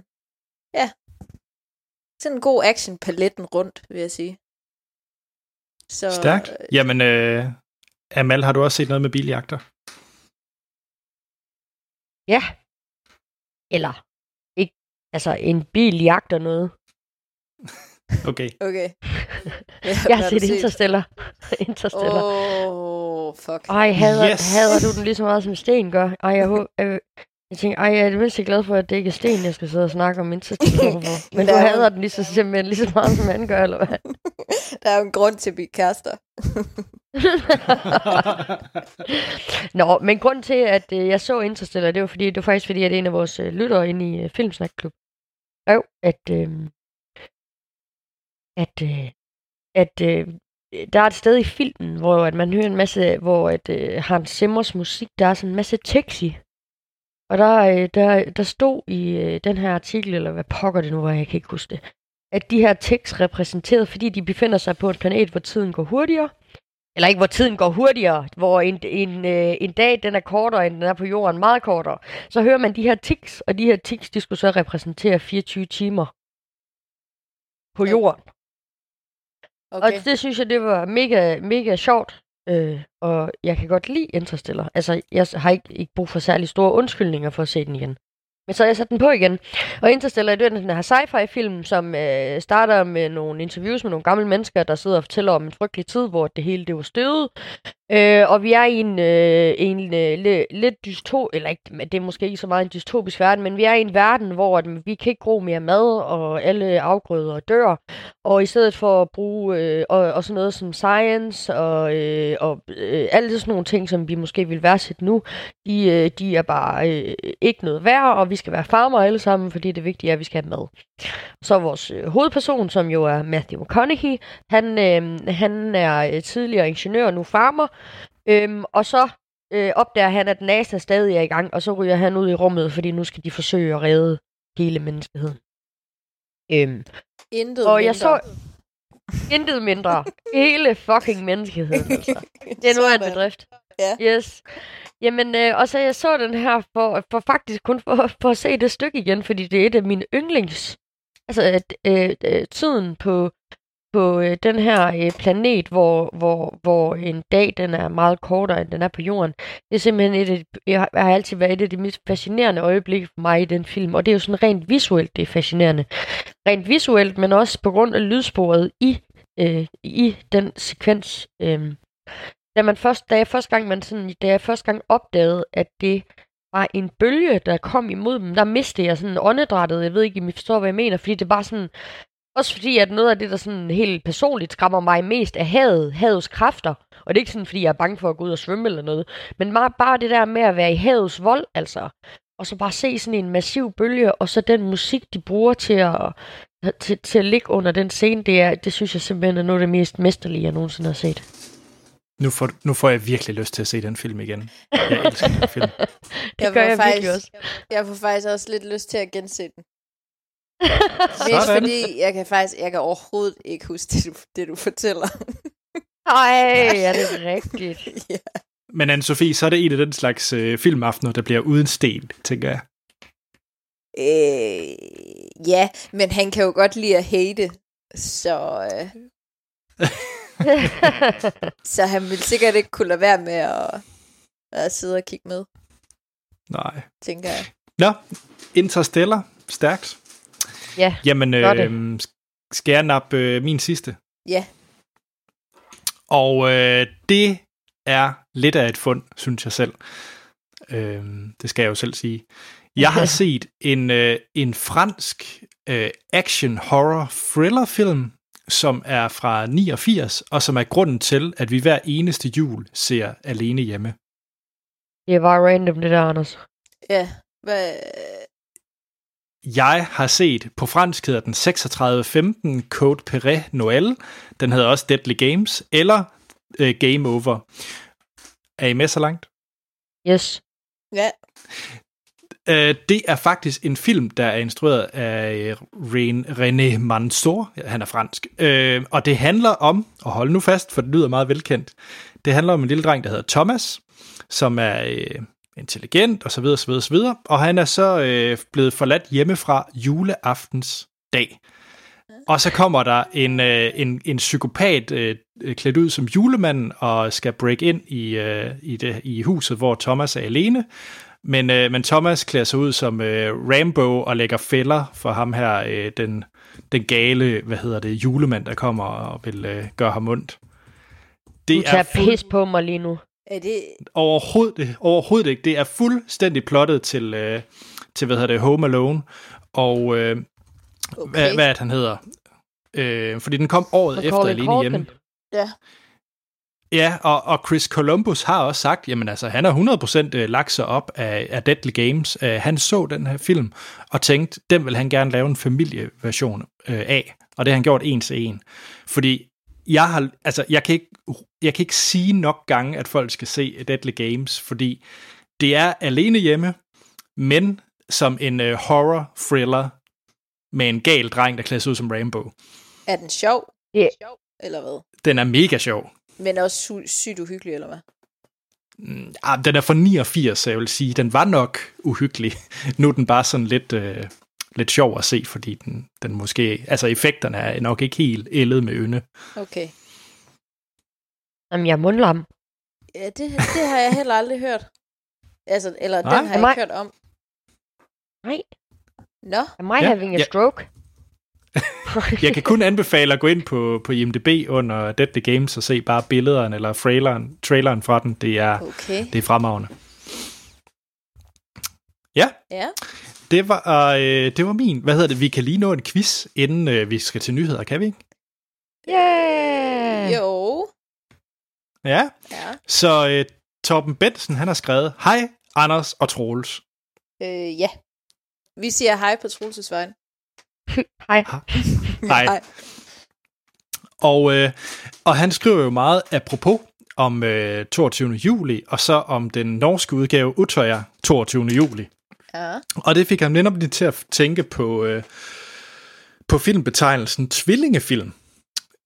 [SPEAKER 3] ja. Sådan en god action paletten rundt, vil jeg sige. Så,
[SPEAKER 1] Stærkt.
[SPEAKER 3] øh,
[SPEAKER 1] Jamen, uh, Amal, har du også set noget med biljagter?
[SPEAKER 2] Ja. Eller ikke, altså en bil jagter noget.
[SPEAKER 1] Okay.
[SPEAKER 3] Okay.
[SPEAKER 2] Jeg
[SPEAKER 3] hvad
[SPEAKER 2] har set Interstellar. Interstellar.
[SPEAKER 3] Åh, oh, fuck.
[SPEAKER 2] Ej, hader,
[SPEAKER 1] Yes.
[SPEAKER 2] hader du den lige så meget, som Sten gør? Ej, jeg, håber, jeg, jeg tænker, ej, jeg er det mindste glad for, at det ikke er Sten, jeg skal sidde og snakke om for. Men du hader den lige så simpelthen lige så meget, som han gør, eller hvad?
[SPEAKER 3] Der er jo en grund til at blive kærester.
[SPEAKER 2] Nå, men grund til, at øh, jeg så Interstellar, det var, fordi, det var faktisk fordi, at en af vores øh, lyttere inde i øh, Filmsnakklub skrev, at, øh, at, øh, at øh, der er et sted i filmen, hvor at man hører en masse, hvor at, øh, Hans Simmers musik, der er sådan en masse taxi. Og der, øh, der, der stod i øh, den her artikel, eller hvad pokker det nu var, jeg kan ikke huske det, at de her tekst repræsenteret, fordi de befinder sig på en planet, hvor tiden går hurtigere, eller ikke hvor tiden går hurtigere, hvor en, en, øh, en dag den er kortere, end den er på jorden, meget kortere, så hører man de her tics, og de her tics, de skulle så repræsentere 24 timer på jorden.
[SPEAKER 3] Okay.
[SPEAKER 2] Og det synes jeg, det var mega, mega sjovt. Øh, og jeg kan godt lide Interstellar. Altså, jeg har ikke, ikke brug for særlig store undskyldninger for at se den igen. Men så har jeg sat den på igen. Og Interstellar det er den her sci-fi film, som øh, starter med nogle interviews med nogle gamle mennesker, der sidder og fortæller om en frygtelig tid, hvor det hele det var støvet. Øh, og vi er i en, øh, en øh, lidt dystop, eller ikke, det er måske ikke så meget en dystopisk verden, men vi er i en verden, hvor at, vi kan ikke gro mere mad, og alle afgrøder dør. Og i stedet for at bruge øh, og, og sådan noget som science og, øh, og øh, alle sådan nogle ting, som vi måske vil værdsætte nu, de, øh, de er bare øh, ikke noget værd, og vi skal være farmer alle sammen, fordi det vigtige er, at vi skal have mad. Så vores øh, hovedperson, som jo er Matthew McConaughey, han, øh, han er øh, tidligere ingeniør, nu farmer, øh, og så øh, opdager han, at NASA stadig er i gang, og så ryger han ud i rummet, fordi nu skal de forsøge at redde hele menneskeheden.
[SPEAKER 3] Øhm, Intet
[SPEAKER 2] og mindre. jeg så intet mindre. Hele fucking menneskeheden, altså. Det er nu en bedrift.
[SPEAKER 3] Ja.
[SPEAKER 2] Yes. Jamen, øh, og så jeg så den her for, for faktisk kun for, for at se det stykke igen, fordi det er et af mine yndlings. Altså, øh, øh, øh, tiden på, på øh, den her øh, planet, hvor, hvor, hvor en dag den er meget kortere, end den er på jorden. Det er simpelthen et af de, jeg har altid været et af de mest fascinerende øjeblikke for mig i den film, og det er jo sådan rent visuelt, det er fascinerende. Rent visuelt, men også på grund af lydsporet i, øh, i den sekvens. Øh, da, man først, da jeg første gang, man sådan, da jeg første gang opdagede, at det var en bølge, der kom imod dem, der mistede jeg sådan åndedrættet. Jeg ved ikke, om I forstår, hvad jeg mener, fordi det bare sådan... Også fordi, at noget af det, der sådan helt personligt skræmmer mig mest, er havet, havets kræfter. Og det er ikke sådan, fordi jeg er bange for at gå ud og svømme eller noget. Men bare, bare det der med at være i havets vold, altså. Og så bare se sådan en massiv bølge, og så den musik, de bruger til at, til, til at ligge under den scene, det, er, det synes jeg simpelthen er noget af det mest mesterlige, jeg nogensinde har set.
[SPEAKER 1] Nu får, nu får jeg virkelig lyst til at se den film igen. Jeg elsker den film.
[SPEAKER 2] det jeg gør jeg faktisk, virkelig også.
[SPEAKER 3] Jeg får faktisk også lidt lyst til at gense den. Mest fordi jeg kan faktisk jeg kan overhovedet ikke huske det, du, det, du fortæller.
[SPEAKER 2] Ej, er det rigtigt?
[SPEAKER 3] ja.
[SPEAKER 1] Men Anne-Sophie, så er det en af den slags øh, filmaftener, der bliver uden sten, tænker jeg.
[SPEAKER 3] Øh, ja, men han kan jo godt lide at hate, så... Øh. så han ville sikkert ikke kunne lade være med at, at sidde og kigge med.
[SPEAKER 1] Nej.
[SPEAKER 3] Tænker jeg.
[SPEAKER 1] Nå, Interstellar. Stærkt.
[SPEAKER 2] Ja,
[SPEAKER 1] Jamen, øh, skal jeg nappe øh, min sidste?
[SPEAKER 3] Ja.
[SPEAKER 1] Og øh, det er lidt af et fund, synes jeg selv. Øh, det skal jeg jo selv sige. Jeg har set en, øh, en fransk øh, action horror thriller film, som er fra 89, og som er grunden til, at vi hver eneste jul ser Alene Hjemme.
[SPEAKER 2] Det var random, det der, Anders.
[SPEAKER 3] Ja, hvad...
[SPEAKER 1] Jeg har set, på fransk hedder den 3615 Code Perret Noël. Den hedder også Deadly Games, eller uh, Game Over. Er I med så langt?
[SPEAKER 2] Yes.
[SPEAKER 3] Ja.
[SPEAKER 1] Øh, det er faktisk en film, der er instrueret af øh, René Mansour. Han er fransk. Øh, og det handler om, og hold nu fast, for det lyder meget velkendt, det handler om en lille dreng, der hedder Thomas, som er øh, intelligent, og så videre, så videre. Og han er så blevet forladt hjemmefra juleaftens dag. Og så kommer der en, øh, en, en psykopat øh, klædt ud som julemanden og skal break ind i, øh, i, det, i huset, hvor Thomas er alene. Men, øh, men Thomas klæder sig ud som øh, Rambo og lægger fælder for ham her, øh, den, den gale, hvad hedder det, julemand, der kommer og vil øh, gøre ham ondt.
[SPEAKER 2] Det du tager er fuld... pis på mig lige nu.
[SPEAKER 3] Er det...
[SPEAKER 1] Overhovedet, overhovedet ikke. Det er fuldstændig plottet til, øh, til hvad hedder det, Home Alone. Og øh, okay. hvad, hvad er det, han hedder? Øh, fordi den kom året efter Alene Hjemme.
[SPEAKER 3] Ja.
[SPEAKER 1] Ja, og, og Chris Columbus har også sagt, jamen altså, han har 100% øh, lagt sig op af, af Deadly Games. Uh, han så den her film og tænkte, den vil han gerne lave en familieversion uh, af. Og det har han gjort en til en. Fordi jeg har, altså, jeg kan, ikke, jeg kan ikke sige nok gange, at folk skal se Deadly Games, fordi det er alene hjemme, men som en uh, horror thriller med en gal dreng, der klæder sig ud som Rainbow.
[SPEAKER 3] Er den sjov?
[SPEAKER 2] Ja. Yeah.
[SPEAKER 3] Sjov, eller hvad?
[SPEAKER 1] Den er mega sjov.
[SPEAKER 3] Men også sy- sygt uhyggelig, eller hvad?
[SPEAKER 1] Mm, ah, den er fra 89, så jeg vil sige. Den var nok uhyggelig. Nu er den bare sådan lidt, øh, lidt sjov at se, fordi den, den måske... Altså, effekterne er nok ikke helt ældet med ynde.
[SPEAKER 3] Okay.
[SPEAKER 2] Jamen, jeg er mundlam.
[SPEAKER 3] Ja, det, det har jeg heller aldrig hørt. Altså, eller Nej. den har jeg ikke hørt om.
[SPEAKER 2] Nej,
[SPEAKER 3] Nå,
[SPEAKER 2] am I
[SPEAKER 1] Ja,
[SPEAKER 2] having a
[SPEAKER 1] ja.
[SPEAKER 2] stroke?
[SPEAKER 1] Jeg kan kun anbefale at gå ind på, på IMDb under Dead the Games og se bare billederne eller traileren, traileren fra den. Det er,
[SPEAKER 3] okay.
[SPEAKER 1] det er fremragende. Ja,
[SPEAKER 3] Ja,
[SPEAKER 1] det var, øh, det var min. Hvad hedder det? Vi kan lige nå en quiz, inden øh, vi skal til nyheder, kan vi ikke?
[SPEAKER 2] Yeah!
[SPEAKER 3] jo.
[SPEAKER 1] Ja.
[SPEAKER 3] Ja.
[SPEAKER 1] Så øh, Torben Bensen, han har skrevet, Hej, Anders og Troels.
[SPEAKER 3] Øh, ja. Vi siger hej på Troelses vejen.
[SPEAKER 2] Hej.
[SPEAKER 1] Hej. Og, øh, og han skriver jo meget apropos om øh, 22. juli, og så om den norske udgave Utøya 22. juli.
[SPEAKER 3] Ja.
[SPEAKER 1] Og det fik ham netop lige til at tænke på, øh, på filmbetegnelsen tvillingefilm.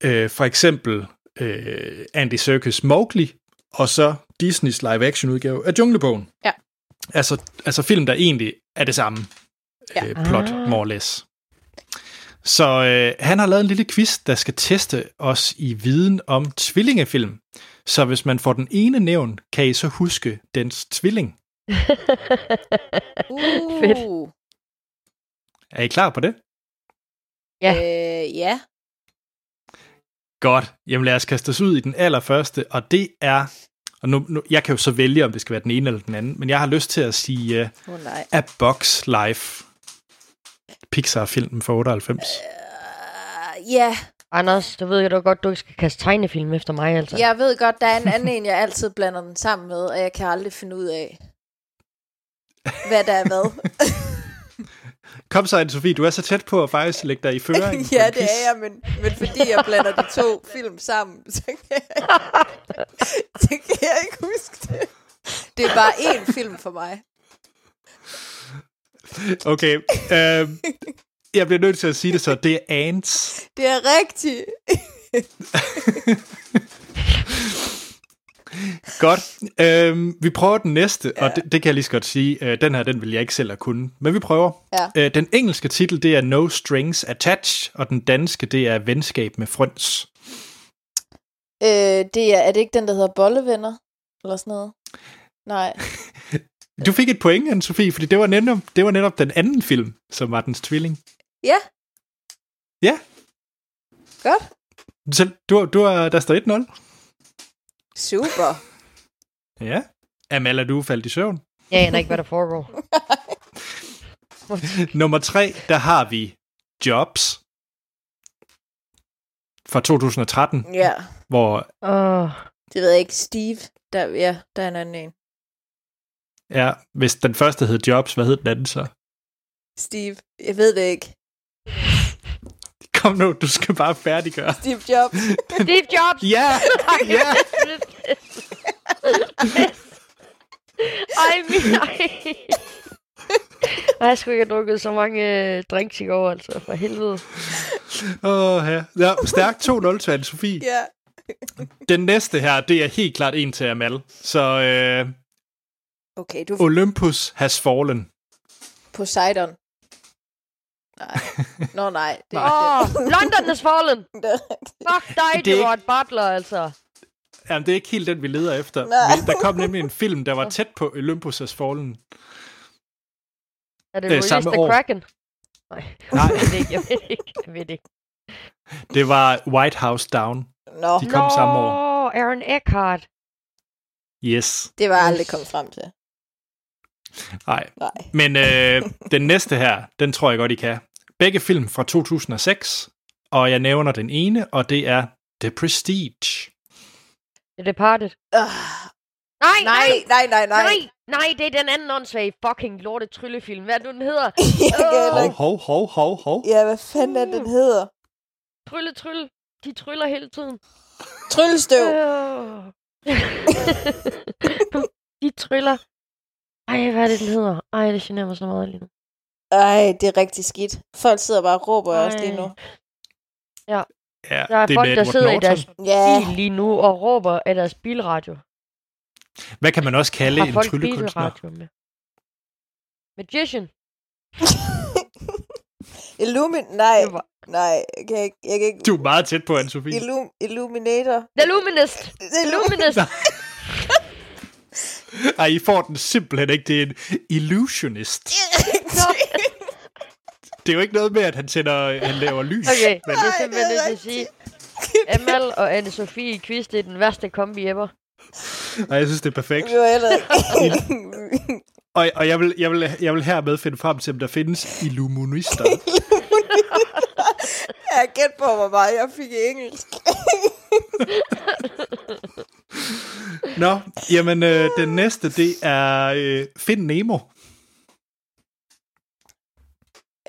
[SPEAKER 1] Øh, for eksempel øh, Andy Serkis Mowgli, og så Disneys live-action udgave af Junglebogen.
[SPEAKER 3] Ja.
[SPEAKER 1] Altså, altså film, der egentlig er det samme
[SPEAKER 3] Ja.
[SPEAKER 1] øh, plot,
[SPEAKER 2] Ah.
[SPEAKER 1] more or less. Så øh, han har lavet en lille quiz, der skal teste os i viden om tvillingefilm. Så hvis man får den ene nævn, kan I så huske dens tvilling.
[SPEAKER 3] Uh.
[SPEAKER 2] Fedt.
[SPEAKER 1] Er I klar på det?
[SPEAKER 2] Ja.
[SPEAKER 3] Øh, ja.
[SPEAKER 1] Godt. Jamen lad os kaste os ud i den allerførste, og det er... Og nu, nu, jeg kan jo så vælge, om det skal være den ene eller den anden, men jeg har lyst til at sige uh,
[SPEAKER 3] oh, nej.
[SPEAKER 1] A Box Life. Pixar-filmen fra 98.
[SPEAKER 3] Uh, ja,
[SPEAKER 2] Anders, du ved jo da godt, du ikke skal kaste tegnefilm efter mig, altså.
[SPEAKER 3] jeg ved godt, der er en anden en, jeg altid blander den sammen med, og jeg kan aldrig finde ud af, hvad der er hvad.
[SPEAKER 1] Kom så, Anne-Sophie, du er så tæt på at faktisk lægge dig i føringen.
[SPEAKER 3] ja, det er jeg, men, men fordi jeg blander de to film sammen, så kan jeg, så kan jeg ikke huske det. Det er bare én film for mig.
[SPEAKER 1] Okay. Øh, jeg bliver nødt til at sige det så. Det er Ants.
[SPEAKER 3] Det er rigtigt.
[SPEAKER 1] Godt. Øhm, vi prøver den næste, ja. og det, det kan jeg lige så godt sige. Øh, den her, den vil jeg ikke selv have kunnet. Men vi prøver.
[SPEAKER 3] Ja.
[SPEAKER 1] Øh, den engelske titel, det er No Strings Attached, og den danske, det er Venskab med frøns.
[SPEAKER 3] Øh, det er, er det ikke den, der hedder Bollevenner? Eller sådan noget? Nej.
[SPEAKER 1] Du fik et point, anne Sofie, fordi det var, netop, det var netop den anden film, som var dens tvilling.
[SPEAKER 3] Ja.
[SPEAKER 1] Ja.
[SPEAKER 3] Godt.
[SPEAKER 1] Så du, du er, der står 1-0.
[SPEAKER 3] Super.
[SPEAKER 1] Ja. Amal, er du faldt i søvn?
[SPEAKER 2] Jeg aner ikke, hvad der foregår.
[SPEAKER 1] Nummer tre, der har vi Jobs fra 2013,
[SPEAKER 3] Ja.
[SPEAKER 1] hvor
[SPEAKER 2] Åh,
[SPEAKER 3] Det ved jeg ikke. Steve. Der, ja, der er en anden en.
[SPEAKER 1] Ja, hvis den første hed Jobs, hvad hed den anden så?
[SPEAKER 3] Steve. Jeg ved det ikke.
[SPEAKER 1] Kom nu, du skal bare færdiggøre.
[SPEAKER 3] Steve Jobs.
[SPEAKER 2] Steve Jobs!
[SPEAKER 1] Ja, ja.
[SPEAKER 2] Ej, min ej. Ej, jeg skulle ikke have drukket så mange øh, drinks i går, altså. For helvede.
[SPEAKER 1] Åh, ja. ja. Stærkt 2-0 til Anne-Sophie.
[SPEAKER 3] ja.
[SPEAKER 1] Den næste her, det er helt klart en til Amal. Så øh,
[SPEAKER 3] Okay, du
[SPEAKER 1] Olympus has fallen.
[SPEAKER 3] Poseidon. Nej. Nå, nej. Det,
[SPEAKER 2] Åh, oh, London is fallen! Fuck dig,
[SPEAKER 1] Det er
[SPEAKER 2] Gerard Butler, altså.
[SPEAKER 1] Jamen, det er ikke helt den, vi leder efter.
[SPEAKER 3] Nej.
[SPEAKER 1] Der kom nemlig en film, der var tæt på Olympus has fallen.
[SPEAKER 2] Er det
[SPEAKER 1] Det er
[SPEAKER 2] Release
[SPEAKER 1] samme
[SPEAKER 2] the
[SPEAKER 1] år.
[SPEAKER 2] Kraken? Nej,
[SPEAKER 1] Nej.
[SPEAKER 2] jeg ved ikke, jeg ved ikke, jeg ved ikke.
[SPEAKER 1] Det var White House Down.
[SPEAKER 3] nå,
[SPEAKER 1] De kom samme år.
[SPEAKER 2] Aaron Eckhart.
[SPEAKER 1] Yes.
[SPEAKER 3] det var jeg aldrig kommet frem til.
[SPEAKER 1] Nej.
[SPEAKER 3] Nej.
[SPEAKER 1] Men øh, den næste her, den tror jeg godt, I kan. Begge film fra 2006, og jeg nævner den ene, og det er The Prestige.
[SPEAKER 2] The Departed.
[SPEAKER 3] Uh,
[SPEAKER 2] Nej,
[SPEAKER 3] nej, nej, nej, nej.
[SPEAKER 2] nej, nej, det er den anden åndssvage fucking lorte tryllefilm. Hvad er det den hedder?
[SPEAKER 3] Heller
[SPEAKER 1] Hov, hov, hov, hov, hov.
[SPEAKER 3] Ja, hvad fanden er det, den hedder?
[SPEAKER 2] Trylle, trylle. De tryller hele tiden.
[SPEAKER 3] Tryllestøv.
[SPEAKER 2] Øh. De tryller. Ej, hvad er det, den hedder? Ej, det generer mig så meget lige nu.
[SPEAKER 3] Ej, det er rigtig skidt. Folk sidder bare og råber også lige nu.
[SPEAKER 1] Ja,
[SPEAKER 2] Der er
[SPEAKER 1] det
[SPEAKER 2] folk,
[SPEAKER 1] med
[SPEAKER 2] der sidder i
[SPEAKER 1] Norton.
[SPEAKER 2] deres
[SPEAKER 3] Ja,
[SPEAKER 2] bil lige nu og råber af deres bilradio.
[SPEAKER 1] Hvad kan man også kalde
[SPEAKER 2] Har
[SPEAKER 1] en
[SPEAKER 2] folk
[SPEAKER 1] tryllekunstner?
[SPEAKER 2] bilradio med? Magician.
[SPEAKER 3] Illumin... Nej, nej, jeg kan ikke... Jeg kan ikke...
[SPEAKER 1] Du er meget tæt på, Anne-Sophie.
[SPEAKER 3] Illum... Illuminator.
[SPEAKER 2] The Luminist.
[SPEAKER 3] Illum...
[SPEAKER 2] Luminist.
[SPEAKER 1] Ej, I får den simpelthen ikke. Det er en illusionist. Det er jo ikke noget med, at han, sender, han laver lys.
[SPEAKER 2] Okay,
[SPEAKER 1] Men,
[SPEAKER 2] det er
[SPEAKER 3] Nej,
[SPEAKER 2] simpelthen
[SPEAKER 3] det
[SPEAKER 2] nødt til at sige. Amal og Anne-Sophie i quiz, det er den værste kombi ever.
[SPEAKER 1] nej, jeg synes, det er perfekt.
[SPEAKER 3] Det var heller
[SPEAKER 1] Og, og jeg, vil, jeg, vil, jeg vil hermed finde frem til, om der findes illuminister.
[SPEAKER 3] Jeg gæt på, hvor meget jeg fik engelsk.
[SPEAKER 1] Nå, jamen, øh, den næste, det er øh, Find Nemo.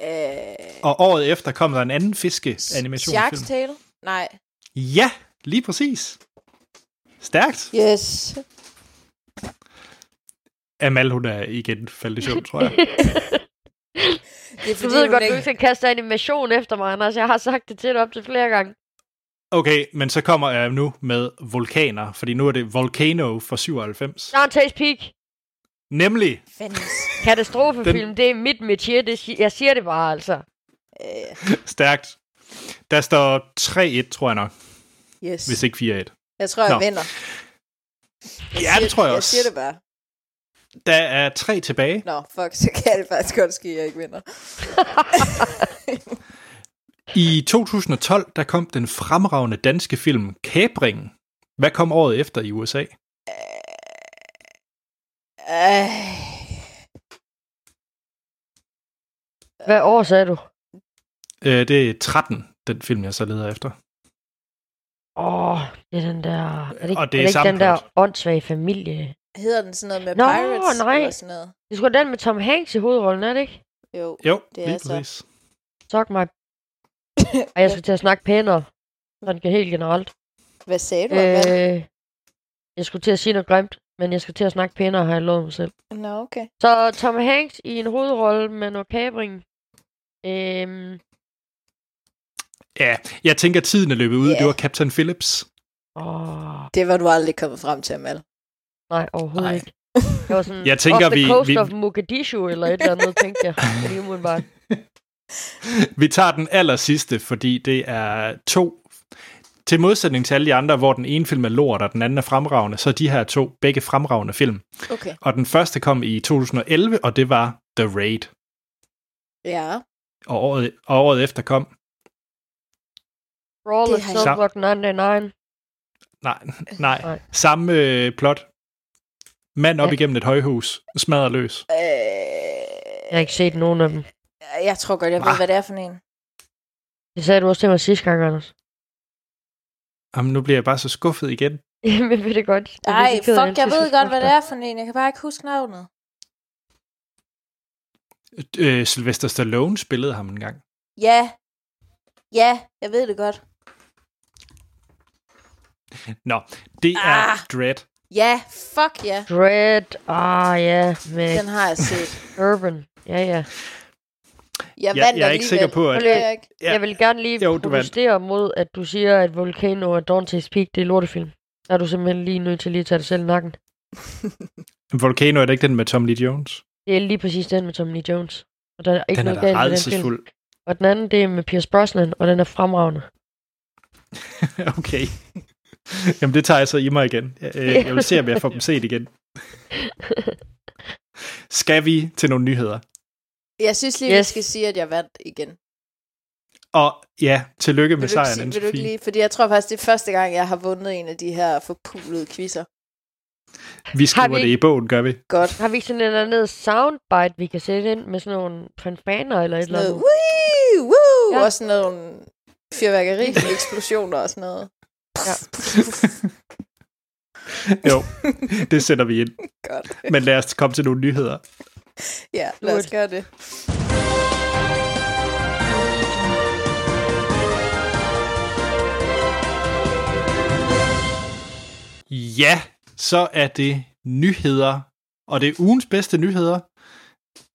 [SPEAKER 3] Øh,
[SPEAKER 1] Og året efter kom der en anden fiske-animationsfilm.
[SPEAKER 3] Shark's Tale? Nej.
[SPEAKER 1] Ja, lige præcis. Stærkt.
[SPEAKER 3] Yes.
[SPEAKER 1] Amal, hun er igen faldet i søvn, tror jeg.
[SPEAKER 3] Det er
[SPEAKER 2] Du
[SPEAKER 3] fordi,
[SPEAKER 2] ved
[SPEAKER 3] hun
[SPEAKER 2] godt, du
[SPEAKER 3] ikke...
[SPEAKER 2] ikke skal kaste animation efter mig, Anders. Jeg har sagt det til dig op til flere gange.
[SPEAKER 1] Okay, men så kommer jeg nu med vulkaner, fordi nu er det Volcano fra 97.
[SPEAKER 2] Dante's Peak.
[SPEAKER 1] Nemlig.
[SPEAKER 2] Katastrofefilm, det er mit métier. Det, jeg siger det bare, altså.
[SPEAKER 3] Øh,
[SPEAKER 1] stærkt. Der står 3-1, tror jeg nok,
[SPEAKER 3] yes.
[SPEAKER 1] hvis ikke 4-1.
[SPEAKER 3] Jeg tror, jeg
[SPEAKER 1] Nå.
[SPEAKER 3] vinder. Jeg
[SPEAKER 1] Ja, det tror jeg
[SPEAKER 3] jeg
[SPEAKER 1] også.
[SPEAKER 3] siger det bare.
[SPEAKER 1] Der er tre tilbage.
[SPEAKER 3] Nå, fuck, så kan det faktisk godt ske, at jeg ikke vinder.
[SPEAKER 1] I 2012, der kom den fremragende danske film Kabringen. Hvad kom året efter i USA?
[SPEAKER 3] Øh,
[SPEAKER 2] Hvad år sagde du?
[SPEAKER 1] Øh, det er 13, den film, jeg så leder efter.
[SPEAKER 2] Åh, oh, det er den der... Er det ikke,
[SPEAKER 1] Og det er
[SPEAKER 2] er det ikke den der åndssvage familie?
[SPEAKER 3] hedder den sådan noget med
[SPEAKER 2] Nå,
[SPEAKER 3] Pirates?
[SPEAKER 2] nej.
[SPEAKER 3] Eller sådan noget?
[SPEAKER 2] Det er sgu den med Tom Hanks i hovedrollen, er det ikke?
[SPEAKER 3] Jo.
[SPEAKER 1] Jo,
[SPEAKER 3] Det er
[SPEAKER 1] lige
[SPEAKER 3] så.
[SPEAKER 1] præcis.
[SPEAKER 2] Suck mig. Og jeg skal til at snakke pænere. Sådan helt generelt.
[SPEAKER 3] Hvad sagde du? Øh...
[SPEAKER 2] Jeg skulle til at sige noget grimt, men jeg skal til at snakke pænere, har jeg lovet mig selv.
[SPEAKER 3] Nå, okay.
[SPEAKER 2] Så Tom Hanks i en hovedrolle med noget kabring. Øhm,
[SPEAKER 1] Ja, jeg tænker, at tiden er løbet ud.
[SPEAKER 3] Ja.
[SPEAKER 1] Det var Captain Phillips.
[SPEAKER 2] åh,
[SPEAKER 3] Det var du aldrig kommet frem til, Amal.
[SPEAKER 2] nej, overhovedet
[SPEAKER 1] Nej.
[SPEAKER 2] ikke. Jeg var sådan,
[SPEAKER 1] Jeg tænker,
[SPEAKER 2] off the
[SPEAKER 1] vi-
[SPEAKER 2] coast
[SPEAKER 1] vi-
[SPEAKER 2] of Mogadishu, eller et eller andet, tænkte jeg. Lige umiddelbart.
[SPEAKER 1] Vi tager den aller sidste, fordi det er to... Til modsætning til alle de andre, hvor den ene film er lort, og den anden er fremragende, så er de her to begge fremragende film.
[SPEAKER 3] Okay.
[SPEAKER 1] Og den første kom i 2011, og det var The Raid.
[SPEAKER 3] Ja.
[SPEAKER 1] Og året, og året efter kom...
[SPEAKER 2] Brawl of Silver 99.
[SPEAKER 1] Nej, nej.
[SPEAKER 2] Nej.
[SPEAKER 1] Samme øh, plot. Mand op
[SPEAKER 2] Ja.
[SPEAKER 1] igennem et højhus. Smadrer løs.
[SPEAKER 3] Øh,
[SPEAKER 2] Jeg har ikke set nogen af dem.
[SPEAKER 3] Jeg tror godt, jeg ved,
[SPEAKER 1] Ah.
[SPEAKER 3] hvad det er for en.
[SPEAKER 2] Det sagde du også til mig sidste gang, Anders.
[SPEAKER 1] Jamen, nu bliver jeg bare så skuffet igen.
[SPEAKER 2] Jamen, jeg ved det godt.
[SPEAKER 3] Nej, fuck, jeg ved godt, hvad det er for en. Jeg kan bare ikke huske navnet.
[SPEAKER 1] Øh, Sylvester Stallone spillede ham en gang.
[SPEAKER 3] Ja. Ja, jeg ved det godt.
[SPEAKER 1] Nå, det
[SPEAKER 3] Ah.
[SPEAKER 1] er Dread.
[SPEAKER 3] Ja, fuck ja.
[SPEAKER 2] Dread. Ah, ja. Med
[SPEAKER 3] Den har jeg set.
[SPEAKER 2] Urban. Ja, ja.
[SPEAKER 3] Jeg
[SPEAKER 1] Jeg, jeg er ikke sikker på, at...
[SPEAKER 3] Er jeg.
[SPEAKER 1] Ja.
[SPEAKER 2] Jeg vil gerne lige
[SPEAKER 1] Jo,
[SPEAKER 2] protestere mod, at du siger, at Volcano og Dante's Peak, det er lortefilm. Der er du simpelthen lige nødt til lige at tage dig selv i nakken.
[SPEAKER 1] Volcano er det ikke den med Tom Lee Jones?
[SPEAKER 2] Det er lige præcis den med Tommy Lee Jones. Og der er ikke
[SPEAKER 1] Den er
[SPEAKER 2] noget
[SPEAKER 1] da
[SPEAKER 2] galt med den film.
[SPEAKER 1] redselsfuld.
[SPEAKER 2] Og den anden, det er med Pierce Brosnan, og den er fremragende.
[SPEAKER 1] okay. Jamen, det tager jeg så i mig igen. Jeg, øh, jeg vil se, om jeg får dem set igen. Skal vi til nogle nyheder?
[SPEAKER 3] Jeg synes lige, yes. vi skal sige, at jeg vandt igen.
[SPEAKER 1] Og ja, tillykke med sejren,
[SPEAKER 3] sige- vil du ikke lige? Fordi jeg tror faktisk, det er første gang, jeg har vundet en af de her forpulede quizzer.
[SPEAKER 1] Vi skriver
[SPEAKER 2] vi
[SPEAKER 1] det i bogen, gør vi.
[SPEAKER 3] Godt.
[SPEAKER 2] Har vi ikke sådan en eller anden soundbite, vi kan sætte ind med sådan nogle fanfaner eller et eller andet?
[SPEAKER 3] woo, woo,
[SPEAKER 2] ja.
[SPEAKER 3] og sådan nogle fyrværkeri, eksplosioner og sådan noget.
[SPEAKER 2] Ja.
[SPEAKER 1] jo, det sætter vi ind.
[SPEAKER 3] Godt.
[SPEAKER 1] Men lad os komme til nogle nyheder.
[SPEAKER 3] Ja, lad os gøre det.
[SPEAKER 1] Ja, så er det nyheder. Og det er ugens bedste nyheder.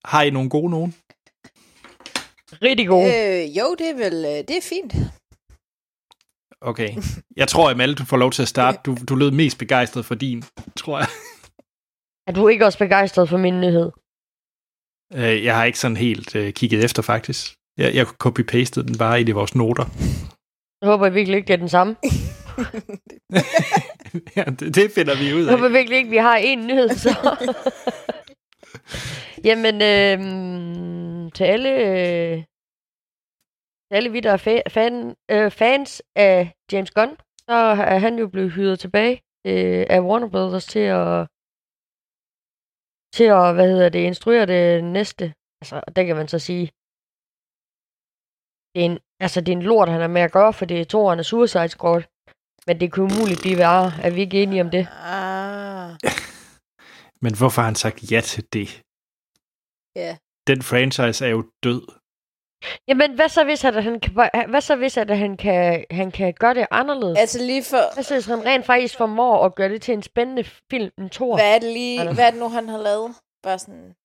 [SPEAKER 1] Har I nogle gode nogen?
[SPEAKER 2] Rigtig gode.
[SPEAKER 3] Øh, jo, det er vel, øh, det er fint.
[SPEAKER 1] Okay. Jeg tror, Amal, du får lov til at starte. Du, du lød mest begejstret for din, tror jeg.
[SPEAKER 2] Er du ikke også begejstret for min nyhed?
[SPEAKER 1] Øh, Jeg har ikke sådan helt øh, kigget efter, faktisk. Jeg, jeg copy-pastede den bare i vores noter.
[SPEAKER 2] Jeg håber virkelig ikke, det er den samme.
[SPEAKER 1] ja, det, det finder vi ud
[SPEAKER 2] Jeg håber
[SPEAKER 1] af.
[SPEAKER 2] virkelig ikke, vi har en nyhed så. Jamen, øhm, til alle, øh, til alle vi, der er fa- fan, øh, fans af James Gunn, så er han jo blevet hyret tilbage øh, af Warner Brothers til at til at, hvad hedder det, instruere det næste. Altså, det kan man så sige. Det er en, altså, det er en lort, han er med at gøre, for det er toeren af Suicide Squad. Men det kunne umuligt blive værre. Er vi ikke enige om det?
[SPEAKER 3] Ah,
[SPEAKER 1] Men hvorfor har han sagt ja til det?
[SPEAKER 3] ja.
[SPEAKER 1] Den franchise er jo død.
[SPEAKER 2] Jamen, hvad så hvis, at han kan, hvad så hvis, at han kan, han kan gøre det anderledes?
[SPEAKER 3] Altså lige for...
[SPEAKER 2] Hvad så hvis han rent faktisk formår at gøre det til en spændende film, en tor?
[SPEAKER 3] Hvad er det lige...
[SPEAKER 2] Eller-
[SPEAKER 3] Hvad er det nu, han har lavet? Bare sådan...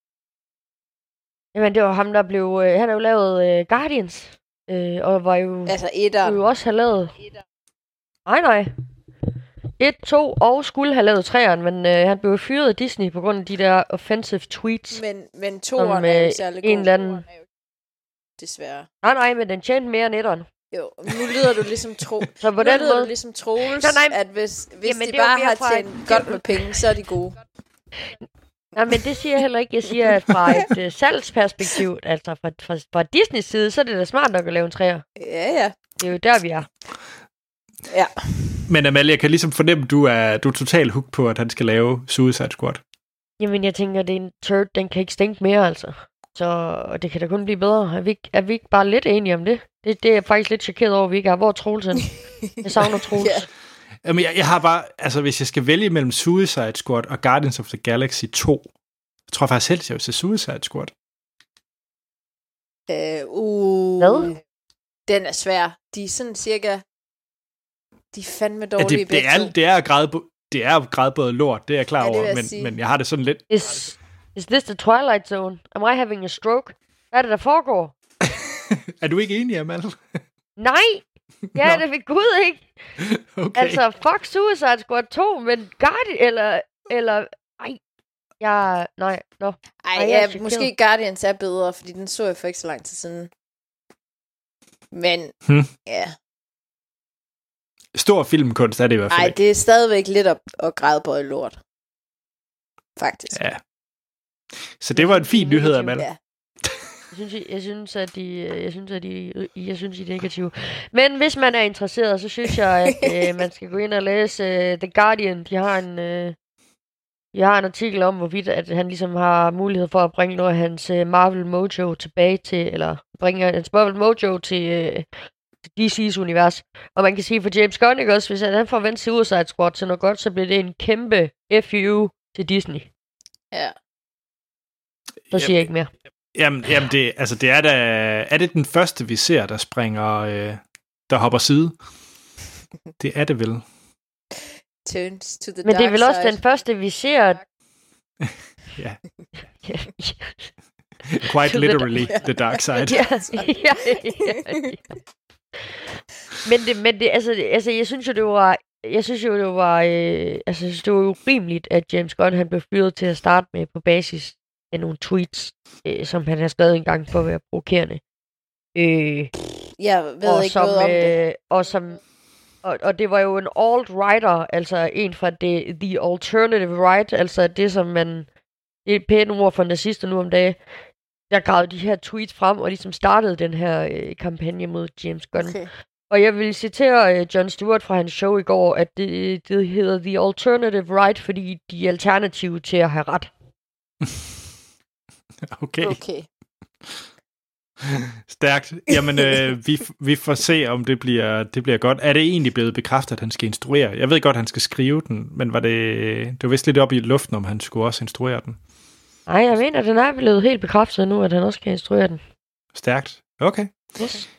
[SPEAKER 2] Jamen, det var ham, der blev... Øh, han har jo lavet øh, Guardians. Øh, og var jo...
[SPEAKER 3] Altså
[SPEAKER 2] Skulle
[SPEAKER 3] etteren.
[SPEAKER 2] jo også have lavet... Nej, nej. 1, 2 og skulle have lavet træeren, men øh, han blev fyret af Disney på grund af de der offensive tweets.
[SPEAKER 3] Men, men toeren
[SPEAKER 2] Som,
[SPEAKER 3] er jo
[SPEAKER 2] øh,
[SPEAKER 3] særlig god.
[SPEAKER 2] en eller anden-
[SPEAKER 3] er Desværre.
[SPEAKER 2] Nej, nej, men den tjente mere end etteren.
[SPEAKER 3] Jo, nu lyder du ligesom tro.
[SPEAKER 2] Så på
[SPEAKER 3] nu
[SPEAKER 2] den
[SPEAKER 3] lyder du
[SPEAKER 2] måde...
[SPEAKER 3] ligesom Troels,
[SPEAKER 2] Nej, nej.
[SPEAKER 3] at hvis, hvis
[SPEAKER 2] Jamen,
[SPEAKER 3] de bare har tjent godt med penge, så er de gode.
[SPEAKER 2] Nej, men det siger jeg heller ikke. Jeg siger, at fra et øh, salgsperspektiv, altså fra, fra, fra Disneys side, så er det da smart nok at lave en træer.
[SPEAKER 3] Ja, ja.
[SPEAKER 2] Det er jo der, vi er.
[SPEAKER 3] Ja,
[SPEAKER 1] Men Amalie, jeg kan ligesom fornemme, at du er, du er totalt hooked på, at han skal lave Suicide Squad.
[SPEAKER 2] Jamen, jeg tænker, det er en turd, den kan ikke stænke mere, altså. Så det kan da kun blive bedre. Er vi, ikke- er vi ikke bare lidt enige om det? Det, det er jeg faktisk lidt chokeret over, at vi ikke er. Hvor er Troels henne? Jeg savner Troels.
[SPEAKER 3] Ja.
[SPEAKER 1] Jamen, jeg, jeg har bare, altså hvis jeg skal vælge mellem Suicide Squad og Guardians of the Galaxy 2, jeg tror faktisk helst, jeg vil se Suicide Squad.
[SPEAKER 3] Øh, uh,
[SPEAKER 2] Hvad?
[SPEAKER 3] Den er svær. De er sådan cirka... De er fandme
[SPEAKER 1] Ja,
[SPEAKER 3] dårlige
[SPEAKER 1] det, det,
[SPEAKER 3] begge
[SPEAKER 1] er, det er græd, det er grædbådet lort, det er jeg klar
[SPEAKER 3] Ja, det
[SPEAKER 1] over, men,
[SPEAKER 3] sige.
[SPEAKER 1] men jeg har det sådan lidt,
[SPEAKER 2] Is, is this the Twilight Zone? Am I having a stroke? Hvad er det, der foregår?
[SPEAKER 1] er du ikke enig, Amalie?
[SPEAKER 2] Nej! Ja, det vil Gud ikke.
[SPEAKER 1] Okay.
[SPEAKER 2] Altså, fuck Suicide Squad 2, men Guardian, eller, eller, ej, jeg, nej, nå.
[SPEAKER 3] Ej,
[SPEAKER 2] Ej, jeg
[SPEAKER 3] ja, måske Guardians er bedre, fordi den så jeg for ikke så lang tid siden. Men,
[SPEAKER 1] Hmm.
[SPEAKER 3] ja.
[SPEAKER 1] Stor filmkunst er det i hvert fald
[SPEAKER 3] Ej,
[SPEAKER 1] ikke.
[SPEAKER 3] det er stadigvæk lidt at, at græde på i lort. Faktisk.
[SPEAKER 1] Ja. Så det var en fin nyhed, Amalie.
[SPEAKER 3] Ja.
[SPEAKER 2] Jeg synes, jeg synes, at de, jeg synes, at de, jeg synes, de er negative. Men hvis man er interesseret, så synes jeg, at øh, man skal gå ind og læse uh, The Guardian. De har en, øh, de har en artikel om, hvorvidt at han ligesom har mulighed for at bringe noget af hans øh, Marvel Mojo tilbage til, eller bringe hans Marvel Mojo til, øh, til DC's univers. Og man kan sige for James Gunn, ikke også, hvis han han får vendt Suicide Squad til noget godt, så bliver det en kæmpe FU til Disney.
[SPEAKER 3] ja.
[SPEAKER 2] Så siger jeg ikke mere.
[SPEAKER 1] Jamen, jamen det, altså det er da, er det den første, vi ser, der springer, øh, der hopper side? Det er det vel.
[SPEAKER 3] Turns to the
[SPEAKER 2] Men det er vel også
[SPEAKER 3] side.
[SPEAKER 2] den første, vi ser...
[SPEAKER 1] Ja. Quite literally the dark side.
[SPEAKER 2] ja, ja, ja, ja. Men det, men det, altså, det- altså, jeg synes jo, det var, jeg synes jo, det var, øh, altså, det var urimeligt, at James Gunn, han blev fyret til at starte med på basis af nogle tweets, øh, som han har skrevet engang for at være provokerende. Øh,
[SPEAKER 3] Jeg ved
[SPEAKER 2] og
[SPEAKER 3] ikke
[SPEAKER 2] som,
[SPEAKER 3] noget om det.
[SPEAKER 2] øh, og som og, og det var jo en alt-righter, altså en fra det, the alternative right, altså det, som man, det er et pænt ord for nazister nu om dagen, der gravede de her tweets frem, og ligesom startede den her øh, kampagne mod James Gunn.
[SPEAKER 3] Okay.
[SPEAKER 2] Og jeg vil citere øh, John Stewart fra hans show i går, at det, det hedder The Alternative Right, fordi de er alternative til at have ret.
[SPEAKER 1] Okay,
[SPEAKER 3] Okay.
[SPEAKER 1] stærkt. Jamen, øh, vi, vi får se, om det bliver, det bliver godt. Er det egentlig blevet bekræftet, at han skal instruere? Jeg ved godt, at han skal skrive den, men var det, det var vist lidt op i luften, om han skulle også instruere den.
[SPEAKER 2] Nej, jeg mener, den er blevet helt bekræftet nu, at han også kan instruere den.
[SPEAKER 1] Stærkt. Okay.
[SPEAKER 2] Yes.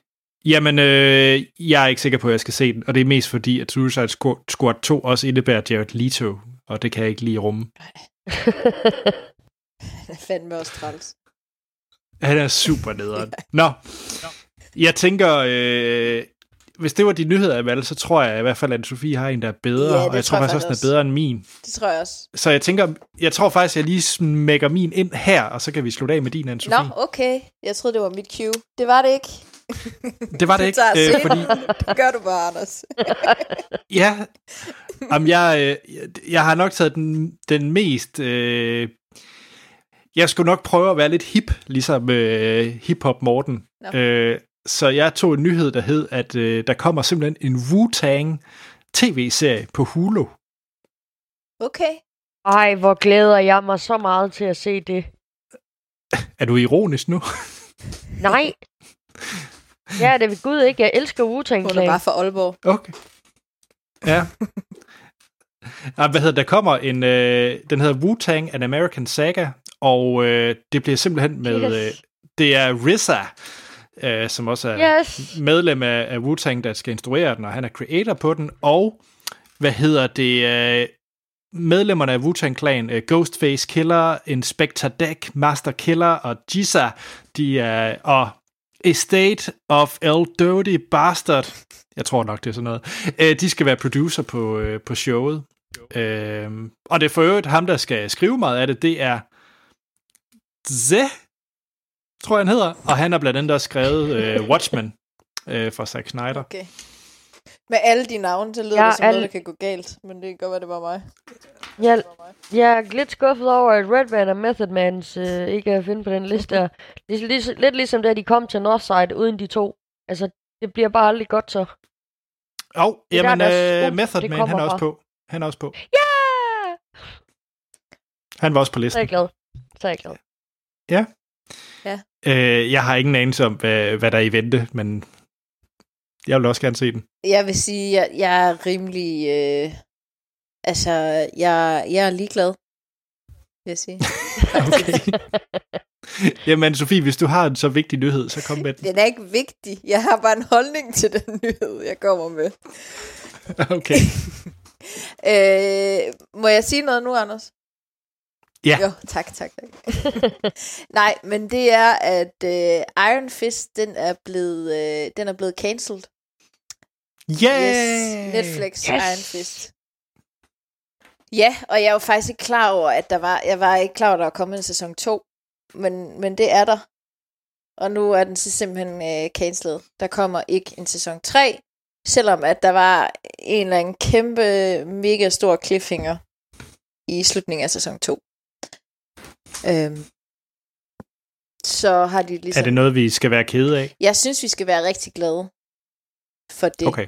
[SPEAKER 1] Jamen, øh, jeg er ikke sikker på, at jeg skal se den, og det er mest fordi, at Suicide Squad 2 også indebærer Jared Leto, og det kan jeg ikke lige rumme.
[SPEAKER 3] Han er fandme også træls.
[SPEAKER 1] Han er super nederen. Nå, jeg tænker, øh, hvis det var de nyheder, Amal, så tror jeg i hvert fald, at Sofie har en, der er bedre,
[SPEAKER 3] Ja,
[SPEAKER 1] og jeg
[SPEAKER 3] tror
[SPEAKER 1] faktisk også, den er bedre end min.
[SPEAKER 3] Det tror jeg også.
[SPEAKER 1] Så jeg tænker, jeg tror faktisk, jeg lige smækker min ind her, og så kan vi slutte af med din, Anne-Sophie.
[SPEAKER 3] Nå, okay. Jeg troede, det var mit cue. Det var det ikke.
[SPEAKER 1] Det var det ikke, øh, fordi
[SPEAKER 3] Det gør du bare, Anders.
[SPEAKER 1] Ja, Jamen, jeg, øh, jeg har nok taget den, den mest... Øh, jeg skulle nok prøve at være lidt hip, ligesom øh, hip-hop Morten.
[SPEAKER 3] Nå.
[SPEAKER 1] Øh, så jeg tog en nyhed, der hed, at øh, der kommer simpelthen en Wu-Tang tv-serie på Hulu.
[SPEAKER 3] Okay.
[SPEAKER 2] Ej, hvor glæder jeg mig så meget til at se det.
[SPEAKER 1] Er du ironisk nu?
[SPEAKER 2] Nej. Ja, det ved Gud ikke. Jeg elsker Wu-Tang
[SPEAKER 3] Hun er bare fra Aalborg.
[SPEAKER 1] Okay. Ja. Ah, hvad hedder, der kommer en, øh, den hedder Wu-Tang An American Saga, og øh, det bliver simpelthen med, øh, det er RZA, øh, som også er
[SPEAKER 2] Yes.
[SPEAKER 1] medlem af, af Wu-Tang, der skal instruere den, og han er creator på den, og hvad hedder det, øh, medlemmerne af Wu-Tang Clan, øh, Ghostface Killer, Inspector Deck, Master Killer og Jisa, de er, og Estate of El Dirty Bastard, jeg tror nok, det er sådan noget, øh, de skal være producer på, øh, på showet. Øh, og det er for øvrigt ham, der skal skrive meget af det, det er Ze, tror jeg han hedder, og han har blandt andet også skrevet øh, Watchmen øh, fra Zack Snyder.
[SPEAKER 3] Okay. Med alle de navne, så lyder
[SPEAKER 2] Ja,
[SPEAKER 3] det som
[SPEAKER 2] alle-
[SPEAKER 3] noget, der kan gå galt. Men det kan godt være, det var mig.
[SPEAKER 2] Jeg,
[SPEAKER 3] mig.
[SPEAKER 2] jeg er lidt skuffet over, at Redman og Method Mans øh, ikke er at finde på den liste. her. Lig, lig, lidt ligesom da de kom til Northside uden de to. Altså, det bliver bare aldrig godt så.
[SPEAKER 1] Og, oh, jamen,
[SPEAKER 2] der, deres
[SPEAKER 1] øh, Method Man, han er også
[SPEAKER 2] fra.
[SPEAKER 1] på. Han er også på.
[SPEAKER 2] Ja!
[SPEAKER 1] Han var også på
[SPEAKER 2] Så er
[SPEAKER 1] listen.
[SPEAKER 2] jeg glad. Så er jeg glad.
[SPEAKER 1] Øh, jeg har ingen anelse om, hvad, hvad der er i vente, men jeg vil også gerne se den.
[SPEAKER 3] Jeg vil sige, jeg, jeg er rimelig... Øh, altså, jeg, jeg er ligeglad. Vil jeg sige.
[SPEAKER 1] Okay. Jamen, Sofie, hvis du har en så vigtig nyhed, så kom med den.
[SPEAKER 3] Den er ikke vigtig. Jeg har bare en holdning til den nyhed, jeg kommer med.
[SPEAKER 1] Okay.
[SPEAKER 3] Øh, må jeg sige noget nu, Anders?
[SPEAKER 1] Ja.
[SPEAKER 3] Jo, tak, tak, tak. Nej, men det er, at øh, Iron Fist, den er blevet, øh, den er blevet cancelled.
[SPEAKER 1] Yeah!
[SPEAKER 3] Yes, Netflix
[SPEAKER 2] Yes!
[SPEAKER 3] Iron Fist. Ja, og jeg var faktisk ikke klar over, at der var, jeg var ikke klar over, at der var kommet en sæson 2, men, men det er der. Og nu er den så simpelthen øh, cancelled. Der kommer ikke en sæson 3, selvom at der var en eller anden kæmpe, mega stor cliffhanger i slutningen af sæson 2. Øhm, så har de ligesom...
[SPEAKER 1] Er det noget, vi skal være kede af?
[SPEAKER 3] Jeg synes, vi skal være rigtig glade for det.
[SPEAKER 1] Okay.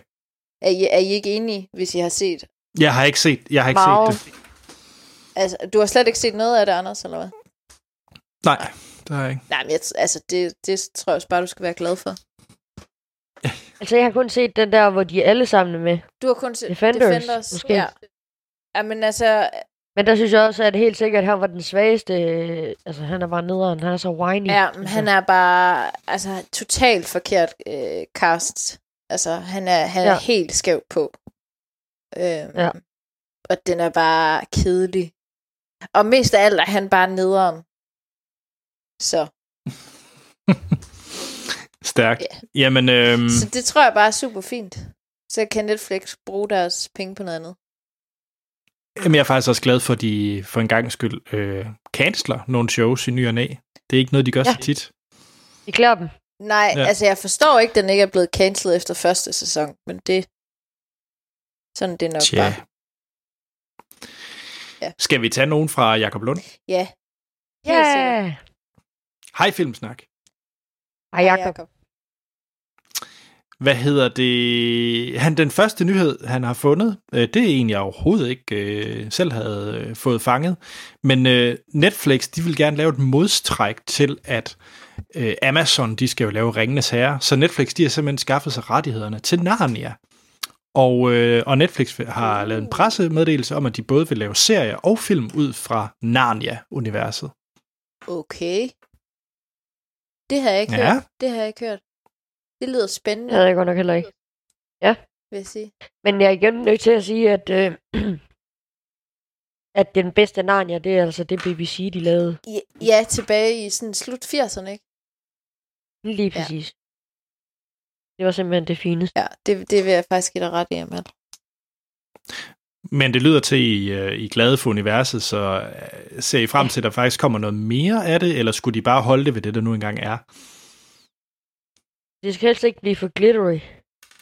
[SPEAKER 3] Er I, er I ikke enige, hvis I har set?
[SPEAKER 1] Jeg har ikke set, jeg har ikke
[SPEAKER 2] Meget.
[SPEAKER 1] set det.
[SPEAKER 3] Altså, du har slet ikke set noget af det, Anders, eller hvad?
[SPEAKER 1] Nej, det har jeg ikke.
[SPEAKER 3] Nej, men jeg, altså, det, det tror jeg også bare, du skal være glad for.
[SPEAKER 2] Altså, jeg har kun set den der, hvor de er alle sammen er med.
[SPEAKER 3] Du har kun set
[SPEAKER 2] Defenders,
[SPEAKER 3] Defenders
[SPEAKER 2] måske.
[SPEAKER 3] Ja. ja, men altså,
[SPEAKER 2] Men der synes jeg også, at helt sikkert, at han var den svageste. øh, Altså, han er bare nederen. Han er så whiny.
[SPEAKER 3] ja, men
[SPEAKER 2] altså.
[SPEAKER 3] han er bare altså, totalt forkert øh, cast. Altså, han er, han er
[SPEAKER 2] Ja.
[SPEAKER 3] helt skæv på. Øhm,
[SPEAKER 2] Ja.
[SPEAKER 3] Og den er bare kedelig. Og mest af alt er han bare nederen. Så,
[SPEAKER 1] Stærkt.
[SPEAKER 3] Ja.
[SPEAKER 1] Jamen, øhm,
[SPEAKER 3] så det tror jeg bare er super fint. Så kan Netflix bruge deres penge på noget andet.
[SPEAKER 1] Jamen, jeg er faktisk også glad for, at de for en gang skyld øh, canceler nogle shows i ny og næ. Det er ikke noget, de gør
[SPEAKER 2] Ja.
[SPEAKER 1] så tit.
[SPEAKER 2] Vi klæder dem.
[SPEAKER 3] Nej,
[SPEAKER 1] Ja.
[SPEAKER 3] altså jeg forstår ikke, at den ikke er blevet cancelled efter første sæson, men det sådan er det nok
[SPEAKER 1] Tja.
[SPEAKER 3] bare. Ja.
[SPEAKER 1] Skal vi tage nogen fra Jakob Lund?
[SPEAKER 3] Ja.
[SPEAKER 2] Ja! Yeah.
[SPEAKER 1] Hej Filmsnak.
[SPEAKER 2] Ej, Jacob.
[SPEAKER 1] Hvad hedder det? Han, den første nyhed, han har fundet, øh, det er en, jeg overhovedet ikke øh, selv havde øh, fået fanget. Men øh, Netflix, de vil gerne lave et modstræk til, at øh, Amazon, de skal jo lave Ringenes Herre. Så Netflix, de har simpelthen skaffet sig rettighederne til Narnia. Og, øh, og Netflix har lavet en pressemeddelelse om, at de både vil lave serier og film ud fra Narnia-universet.
[SPEAKER 3] Okay. Det har jeg ikke
[SPEAKER 1] Ja.
[SPEAKER 3] hørt. Det har jeg ikke hørt. Det lyder spændende,
[SPEAKER 2] Det havde jeg godt nok heller ikke.
[SPEAKER 3] vil jeg sige.
[SPEAKER 2] Men jeg er igen nødt til at sige, at, øh, at den bedste Narnia, det er altså det BBC, de lavede.
[SPEAKER 3] Ja, ja tilbage i sådan slut 80'erne, ikke?
[SPEAKER 2] Lige
[SPEAKER 3] Ja.
[SPEAKER 2] præcis. Det var simpelthen det fineste.
[SPEAKER 3] Ja, det, det vil jeg faktisk give dig ret i, Amal.
[SPEAKER 1] Men det lyder til, I, øh, I er glade for universet, så øh, ser I frem til, at der faktisk kommer noget mere af det, eller skulle de bare holde det ved det, der nu engang er?
[SPEAKER 2] Det skal helst ikke blive for glittery,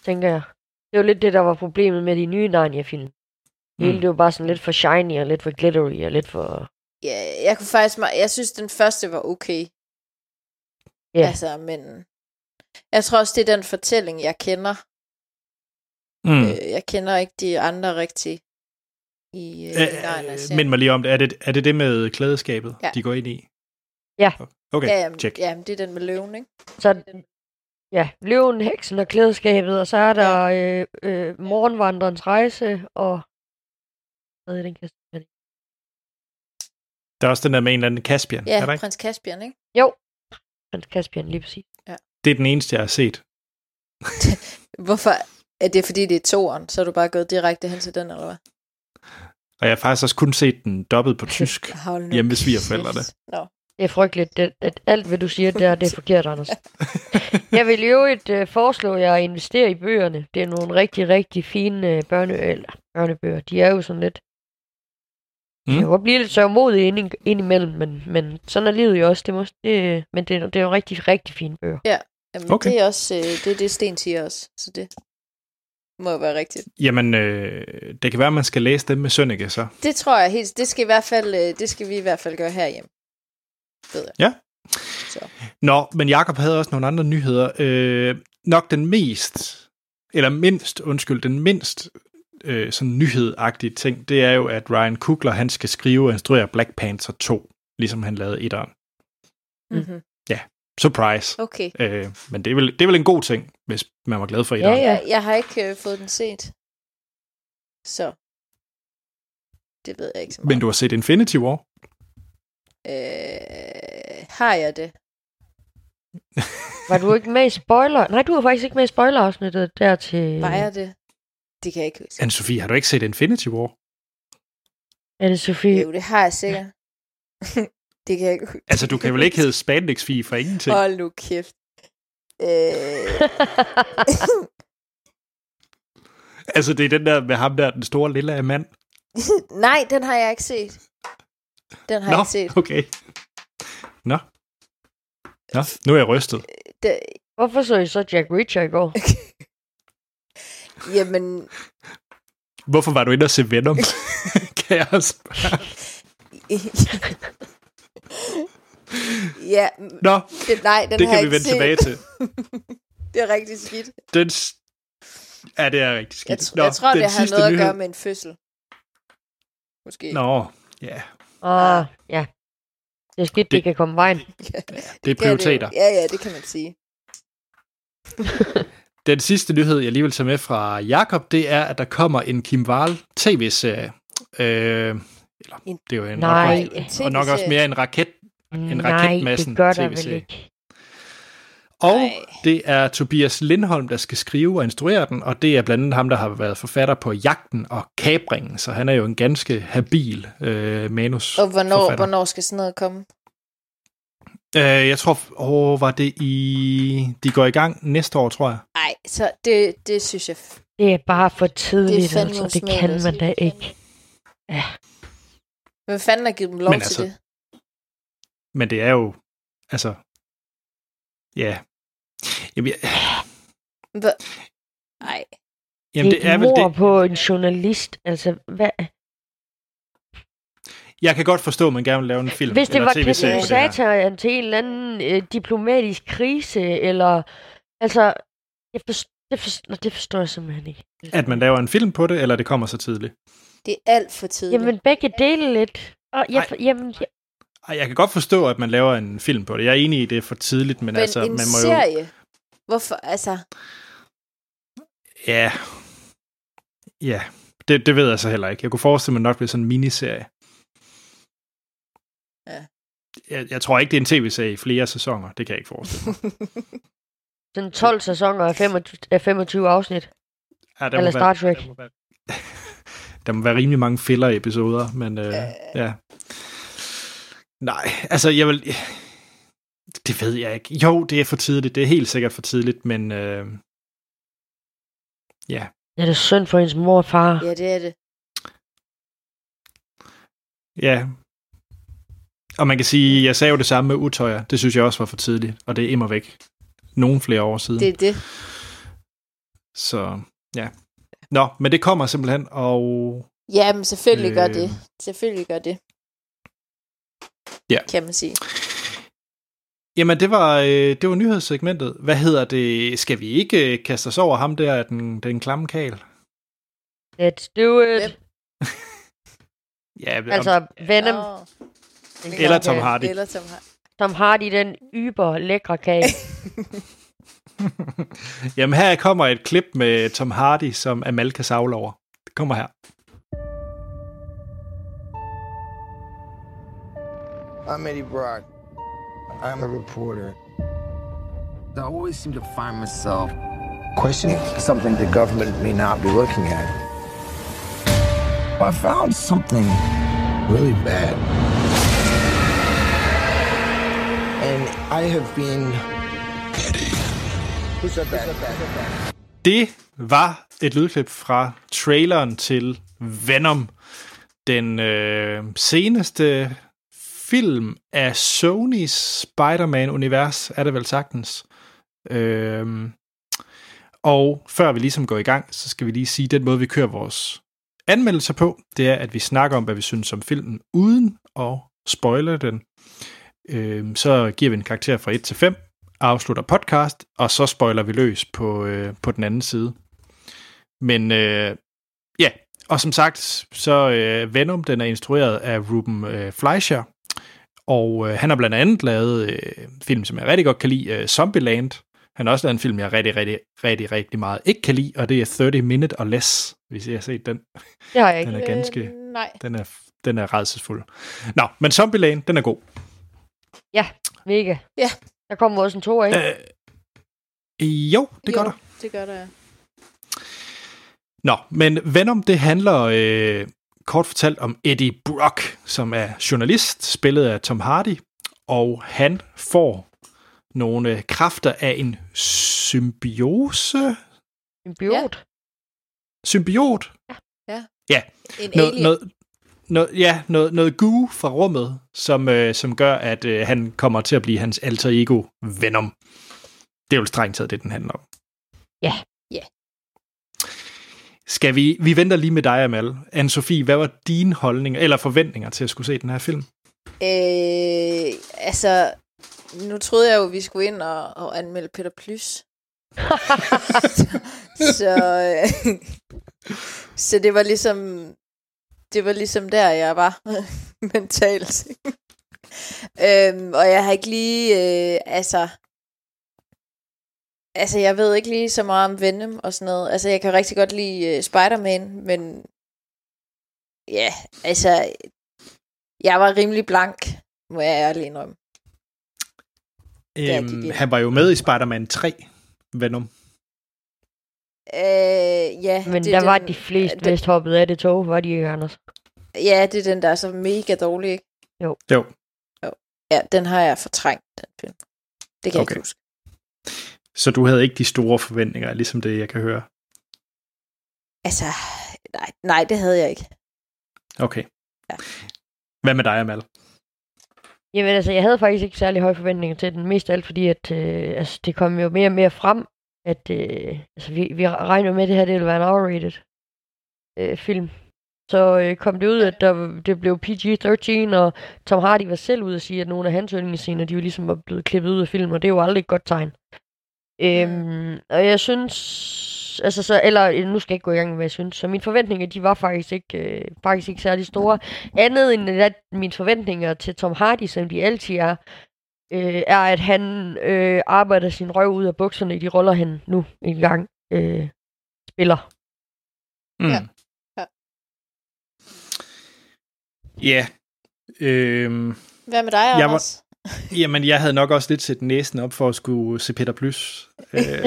[SPEAKER 2] tænker jeg. Det var lidt det, der var problemet med de nye Narnia-film. Hele
[SPEAKER 1] Mm.
[SPEAKER 2] det var bare sådan lidt for shiny og lidt for glittery og lidt for...
[SPEAKER 3] Ja, jeg kunne faktisk... Jeg synes, den første var okay.
[SPEAKER 2] Ja.
[SPEAKER 3] Altså, men... Jeg tror også, det er den fortælling, jeg kender.
[SPEAKER 1] Mm.
[SPEAKER 3] Øh, jeg kender ikke de andre rigtigt i øh,
[SPEAKER 1] Øh. Mind mig lige om det. Er det, er det det med klædeskabet,
[SPEAKER 3] Ja.
[SPEAKER 1] de går ind i?
[SPEAKER 2] Ja.
[SPEAKER 1] Okay,
[SPEAKER 3] ja, jamen,
[SPEAKER 1] check.
[SPEAKER 3] jamen, det er den med løven, ikke?
[SPEAKER 2] Så ja, løven, heksen og klædeskabet, og så er der øh, øh, morgenvandrens rejse, og hvad er den ikke.
[SPEAKER 1] Der er også den der med en eller anden Caspian,
[SPEAKER 3] Ja,
[SPEAKER 1] er der ikke?
[SPEAKER 3] prins Caspian, ikke?
[SPEAKER 2] Jo, Prins Caspian, lige præcis.
[SPEAKER 1] Det er den eneste, jeg har set.
[SPEAKER 3] Hvorfor? Er det fordi, det er toeren, så er du bare gået direkte hen til den, eller hvad?
[SPEAKER 1] Og jeg har faktisk også kun set den dobbelt på tysk. Hjemme ved svigerforældrene.
[SPEAKER 3] kæft. Nå.
[SPEAKER 2] Det er frygteligt, det, at alt, hvad du siger der, det er forkert, Anders. Jeg vil jo et øh, foreslå jer at investere i bøgerne. Det er nogle rigtig, rigtig fine øh, børne, eller, børnebøger. De er jo sådan lidt...
[SPEAKER 1] Mm.
[SPEAKER 2] Jeg kan godt blive lidt sørgmodig ind, ind imellem, men, men sådan er livet jo også. Det må, det, men det, er- det er jo rigtig, rigtig fine bøger.
[SPEAKER 3] Jamen,
[SPEAKER 1] Okay.
[SPEAKER 3] det er også øh, det, er det, Sten siger også, så det må jo være rigtigt.
[SPEAKER 1] Jamen, øh, det kan være, at man skal læse dem med Sønneke, så.
[SPEAKER 3] Det tror jeg helt, det skal, i hvert fald, øh, det skal vi i hvert fald gøre herhjemme. Ved jeg.
[SPEAKER 1] Ja.
[SPEAKER 3] Så.
[SPEAKER 1] Nå, men Jakob havde også nogle andre nyheder. Øh, nok den mest, eller mindst, undskyld, den mindst øh, sådan nyhedagtige ting, det er jo, at Ryan Coogler, han skal skrive og instruere Black Panther 2, ligesom han lavede etteren.
[SPEAKER 3] Mm-hmm.
[SPEAKER 1] Surprise.
[SPEAKER 3] Okay.
[SPEAKER 1] Øh, men det er, vel, det er vel en god ting, hvis man var glad for etteren.
[SPEAKER 2] Ja.
[SPEAKER 3] Jeg, jeg har ikke øh, fået den set. Så. Det ved jeg ikke så meget.
[SPEAKER 1] Men du har set Infinity War?
[SPEAKER 3] Øh, har jeg det?
[SPEAKER 2] Var du ikke med i spoiler? Nej, du var faktisk ikke med i spoilerafsnittet der til...
[SPEAKER 3] Var jeg det? Det kan jeg ikke huske.
[SPEAKER 1] Anne-Sophie, har du ikke set Infinity War?
[SPEAKER 2] Er det Sofie?
[SPEAKER 3] Jo, det har jeg sikkert. det kan jeg ikke huske.
[SPEAKER 1] Altså, du kan vel ikke hedde spandex for ingenting?
[SPEAKER 3] Hold nu kæft. Øh,
[SPEAKER 1] Altså, det er den der med ham der, den store lille mand.
[SPEAKER 3] nej, den har jeg ikke set. Den har jeg
[SPEAKER 1] Nå,
[SPEAKER 3] ikke set.
[SPEAKER 1] okay. Nå. Nå, nu er jeg rystet.
[SPEAKER 3] Det,
[SPEAKER 2] Hvorfor så I så Jack Reacher i går?
[SPEAKER 3] jamen,
[SPEAKER 1] Hvorfor var du inde og se Venom? kan jeg også
[SPEAKER 3] ja,
[SPEAKER 1] Nå,
[SPEAKER 3] det, nej, den
[SPEAKER 1] det
[SPEAKER 3] har
[SPEAKER 1] kan
[SPEAKER 3] jeg
[SPEAKER 1] vi vende
[SPEAKER 3] set.
[SPEAKER 1] tilbage til.
[SPEAKER 3] Det er rigtig skidt.
[SPEAKER 1] Den... Ja, det er rigtig skidt.
[SPEAKER 3] Jeg, tr- jeg tror,
[SPEAKER 1] den
[SPEAKER 3] det har noget at
[SPEAKER 1] nyhed-
[SPEAKER 3] gøre med en fødsel. Måske.
[SPEAKER 1] Nå, ja.
[SPEAKER 2] Åh, oh, ja. Det er skidt, det,
[SPEAKER 1] Det-
[SPEAKER 2] kan komme vejen.
[SPEAKER 1] Det er prioriteter.
[SPEAKER 3] Ja, ja, det kan man sige.
[SPEAKER 1] Den sidste nyhed, jeg lige vil tage med fra Jakob, det er, at der kommer en Kim Wall tv-serie. Øh, eller,
[SPEAKER 3] En-
[SPEAKER 1] det er jo en
[SPEAKER 2] Nej.
[SPEAKER 1] nok, også- og nok også mere en raket.
[SPEAKER 2] Nej,
[SPEAKER 1] raketmassen
[SPEAKER 2] det gør der vel
[SPEAKER 1] TV-serie. Og
[SPEAKER 3] Nej.
[SPEAKER 1] det er Tobias Lindholm, der skal skrive og instruere den, og det er blandt andet ham, der har været forfatter på Jagten og Kabringen, så han er jo en ganske habil øh, manus.
[SPEAKER 3] Og hvornår, hvornår skal sådan noget komme?
[SPEAKER 1] Øh, jeg tror, åh, var det i... De går i gang næste år, tror jeg.
[SPEAKER 3] Nej, så det, det synes jeg...
[SPEAKER 2] Det er bare for tidligt,
[SPEAKER 3] fandme
[SPEAKER 2] altså. Det kan man da ikke.
[SPEAKER 3] Hvem fanden har givet dem lov
[SPEAKER 1] Men
[SPEAKER 3] til
[SPEAKER 1] altså,
[SPEAKER 3] det?
[SPEAKER 1] Men det er jo... Altså... Ja. Jamen, jeg,
[SPEAKER 3] Hva- Nej.
[SPEAKER 1] jamen
[SPEAKER 2] det
[SPEAKER 1] det er vel
[SPEAKER 2] mor
[SPEAKER 1] det...
[SPEAKER 2] på en journalist. Altså, hvad?
[SPEAKER 1] Jeg kan godt forstå, at man gerne vil lave en film.
[SPEAKER 2] Hvis det
[SPEAKER 1] eller
[SPEAKER 2] var
[SPEAKER 1] tv-serie på det her.
[SPEAKER 2] katalysator til en eller anden øh, diplomatisk krise, eller... Altså, jeg forstår, det, forstår, det forstår jeg simpelthen ikke.
[SPEAKER 1] At man laver en film på det, eller det kommer så tidligt.
[SPEAKER 3] Det er alt for tidligt.
[SPEAKER 2] Jamen, begge dele lidt. Og jeg, jamen, jeg,
[SPEAKER 1] Ej, Jeg kan godt forstå, at man laver en film på det. Jeg er enig i, det er for tidligt, men,
[SPEAKER 3] Men
[SPEAKER 1] altså,
[SPEAKER 3] en
[SPEAKER 1] man må jo...
[SPEAKER 3] serie? Hvorfor? Altså,
[SPEAKER 1] Ja. Ja. Det, det ved jeg så heller ikke. Jeg kunne forestille mig nok ved sådan en miniserie.
[SPEAKER 3] Ja.
[SPEAKER 1] Jeg, jeg tror ikke, det er en tv-serie i flere sæsoner. Det kan jeg ikke forestille mig.
[SPEAKER 2] sådan 12 sæsoner af 25, af 25 afsnit.
[SPEAKER 1] Ja, der
[SPEAKER 2] Eller
[SPEAKER 1] må
[SPEAKER 2] Star
[SPEAKER 1] være,
[SPEAKER 2] Trek.
[SPEAKER 1] Der må være, der må være rimelig mange filler-episoder, men øh, ja. Nej, altså jeg vil... Det ved jeg ikke. Jo, det er for tidligt. Det er helt sikkert for tidligt, men øh, ja.
[SPEAKER 2] Ja, det er synd for hendes mor og far.
[SPEAKER 3] ja, det er det.
[SPEAKER 1] Ja. Og man kan sige, jeg sagde jo det samme med Utøjer. Det synes jeg også var for tidligt, og det er immer væk. Nogle flere år siden.
[SPEAKER 3] Det er det.
[SPEAKER 1] Så ja. Nå, men det kommer simpelthen, og
[SPEAKER 3] Ja, men selvfølgelig øh... gør
[SPEAKER 1] Øh.
[SPEAKER 3] det. Selvfølgelig gør det.
[SPEAKER 1] Ja.
[SPEAKER 3] kan man sige.
[SPEAKER 1] Jamen, det var, øh, det var nyhedssegmentet. Hvad hedder det? Skal vi ikke øh, kaste os over ham der, den, den klamme kal?
[SPEAKER 2] Let's do it.
[SPEAKER 1] Ja, om-
[SPEAKER 2] Altså, Venom. Den
[SPEAKER 1] Eller Tom. Hardy.
[SPEAKER 3] Eller Tom Hardy.
[SPEAKER 2] Tom Hardy, den yber lækre kage.
[SPEAKER 1] Jamen, her kommer et klip med Tom Hardy, som Amal kan savle over. Det kommer her.
[SPEAKER 4] I'm Eddie Brock. I'm a reporter.
[SPEAKER 5] I always seem to find myself
[SPEAKER 4] Questioning something the government may not be looking at. I found something really bad. And I have been. Who said that?
[SPEAKER 1] Det var et lydklip fra traileren til Venom. Den øh, seneste film af Sonys Spider-Man-univers, er det vel sagtens. Øhm, og før vi ligesom går i gang, så skal vi lige sige, at den måde, vi kører vores anmeldelser på, det er, at vi snakker om, hvad vi synes om filmen, uden at spoiler den. Øhm, så giver vi en karakter fra 1 til 5, afslutter podcast, og så spoiler vi løs på, øh, på den anden side. Men øh, ja, og som sagt, så øh, Venom, den er instrueret af Ruben øh, Fleischer, og øh, han har blandt andet lavet øh, film, som jeg rigtig godt kan lide, øh, Zombieland. Han har også lavet en film, jeg rigtig, rigtig, rigtig, rigtig meget ikke kan lide, og det er 30 Minute or Less, hvis I har set den.
[SPEAKER 2] Det har jeg ikke.
[SPEAKER 1] Den er ganske,
[SPEAKER 3] Øh, nej.
[SPEAKER 1] den er, den er redselsfuld. Nå, men Zombieland, den er god.
[SPEAKER 2] Mega.
[SPEAKER 3] Ja.
[SPEAKER 2] Der kommer også en to, ikke?
[SPEAKER 1] Øh, jo, det gør
[SPEAKER 3] Jo,
[SPEAKER 1] der.
[SPEAKER 3] det gør der.
[SPEAKER 1] Nå, men Venom, det handler øh, kort fortalt om Eddie Brock, som er journalist, spillet af Tom Hardy, og han får nogle kræfter af en symbiose,
[SPEAKER 2] Symbiot.
[SPEAKER 1] symbiot,
[SPEAKER 3] En
[SPEAKER 1] noget,
[SPEAKER 3] alien.
[SPEAKER 1] noget, noget, ja, noget, noget goo fra rummet, som, øh, som gør, at øh, han kommer til at blive hans alter ego Venom. Det er jo strengt taget det, den handler om.
[SPEAKER 2] Ja.
[SPEAKER 1] Skal vi, vi venter lige med dig, Amal. Anne-Sophie, hvad var dine holdninger, eller forventninger til at skulle se den her film?
[SPEAKER 3] Øh, altså, nu troede jeg jo, vi skulle ind og, og anmelde Peter Plys. så, øh, så det var ligesom, det var ligesom der, jeg var mentalt. øhm, og jeg har ikke lige, øh, altså, altså jeg ved ikke lige så meget om Venom og sådan noget. Altså jeg kan rigtig godt lide øh, Spider-Man, men ja, altså, jeg var rimelig blank, må jeg ærligt indrømme. er de
[SPEAKER 1] Øhm,
[SPEAKER 3] vilde.
[SPEAKER 1] han var jo med i Spider-Man 3, Venom.
[SPEAKER 3] Øh, ja,
[SPEAKER 2] Men
[SPEAKER 3] det
[SPEAKER 2] der
[SPEAKER 3] er
[SPEAKER 2] var
[SPEAKER 3] den,
[SPEAKER 2] de fleste
[SPEAKER 3] den-
[SPEAKER 2] vist hoppet af det tog, var de ikke, Anders?
[SPEAKER 3] Ja, det er den, der er så mega dårlig, ikke?
[SPEAKER 1] Jo.
[SPEAKER 3] Ja, den har jeg fortrængt, den film. Det kan okay. jeg ikke huske.
[SPEAKER 1] Så du havde ikke de store forventninger, ligesom det, jeg kan høre.
[SPEAKER 3] Altså, nej, nej, det havde jeg ikke.
[SPEAKER 1] Okay.
[SPEAKER 3] Ja.
[SPEAKER 1] Hvad med dig, Amal?
[SPEAKER 2] Jamen altså, jeg havde faktisk ikke særlig høje forventninger til den. Mest af alt fordi, at øh, altså, det kom jo mere og mere frem, at øh, altså, vi, vi regner med, at det her det ville være en R-rated øh, film. Så øh, kom det ud, at der, det blev PG-13, og Tom Hardy var selv ude at sige, at nogle af hans yndlingsscener, de jo ligesom var blevet klippet ud af filmen, og det er jo aldrig et godt tegn. Øhm, og jeg synes, altså så, eller nu skal jeg ikke gå i gang med, hvad jeg synes, så mine forventninger, de var faktisk ikke, øh, faktisk ikke særlig store. Andet end at mine forventninger til Tom Hardy, som de altid er, øh, er, at han øh, arbejder sin røv ud af bukserne i de roller, han nu engang øh, spiller.
[SPEAKER 1] Mm.
[SPEAKER 3] Ja. Ja.
[SPEAKER 1] Ja. Øhm,
[SPEAKER 3] Hvad med dig,
[SPEAKER 1] Jeg var-
[SPEAKER 3] Anders?
[SPEAKER 1] jamen, jeg havde nok også lidt set næsen op for at skulle se Peter Plys. Øh,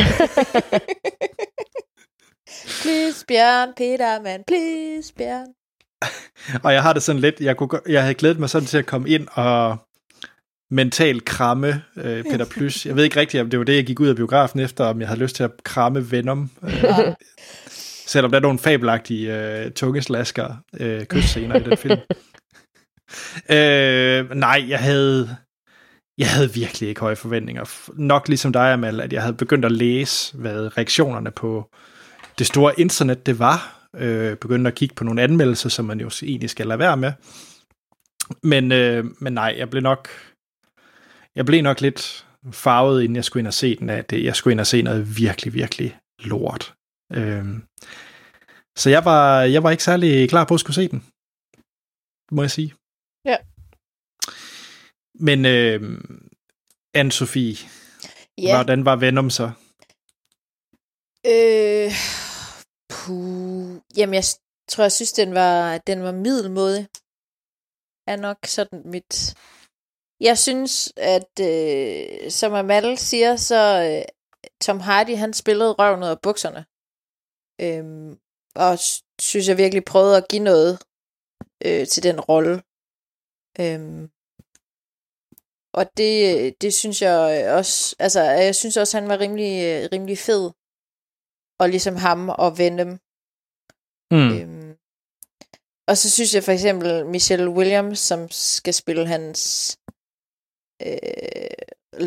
[SPEAKER 3] please, Bjørn, Peter, man, please, Bjørn.
[SPEAKER 1] og jeg har det sådan lidt, jeg, kunne, jeg havde glædet mig sådan til at komme ind og mentalt kramme øh, Peter Plys. Jeg ved ikke rigtigt, om det var det, jeg gik ud af biografen efter, om jeg havde lyst til at kramme Venom. Øh, selvom der er nogle fabelagtige øh, tungeslasker øh, kystscener i den film. øh, nej, jeg havde, jeg havde virkelig ikke høje forventninger. Nok ligesom dig, Amal, at jeg havde begyndt at læse, hvad reaktionerne på det store internet det var. Øh, begyndte at kigge på nogle anmeldelser, som man jo egentlig skal lade være med. Men, øh, men nej, jeg blev nok jeg blev nok lidt farvet, inden jeg skulle ind og se den, at øh, jeg skulle ind og se noget virkelig, virkelig lort. Øh, så jeg var, jeg var ikke særlig klar på at skulle se den, må jeg sige.
[SPEAKER 3] Ja.
[SPEAKER 1] Men øh, Anne-Sophie,
[SPEAKER 3] Ja,
[SPEAKER 1] hvordan var Venom så?
[SPEAKER 3] øh, puh, jamen jeg tror, jeg synes, den var, den var middelmådig. Er nok sådan mit... Jeg synes, at øh, som Amal siger, så øh, Tom Hardy, han spillede røven ud af bukserne. Øhm, og synes jeg virkelig prøvede at give noget øh, til den rolle. Øhm, og det, det synes jeg også, altså jeg synes også, han var rimelig, rimelig fed. Og ligesom ham og Venom.
[SPEAKER 1] Mm.
[SPEAKER 3] Øhm, og så synes jeg for eksempel Michelle Williams, som skal spille hans øh,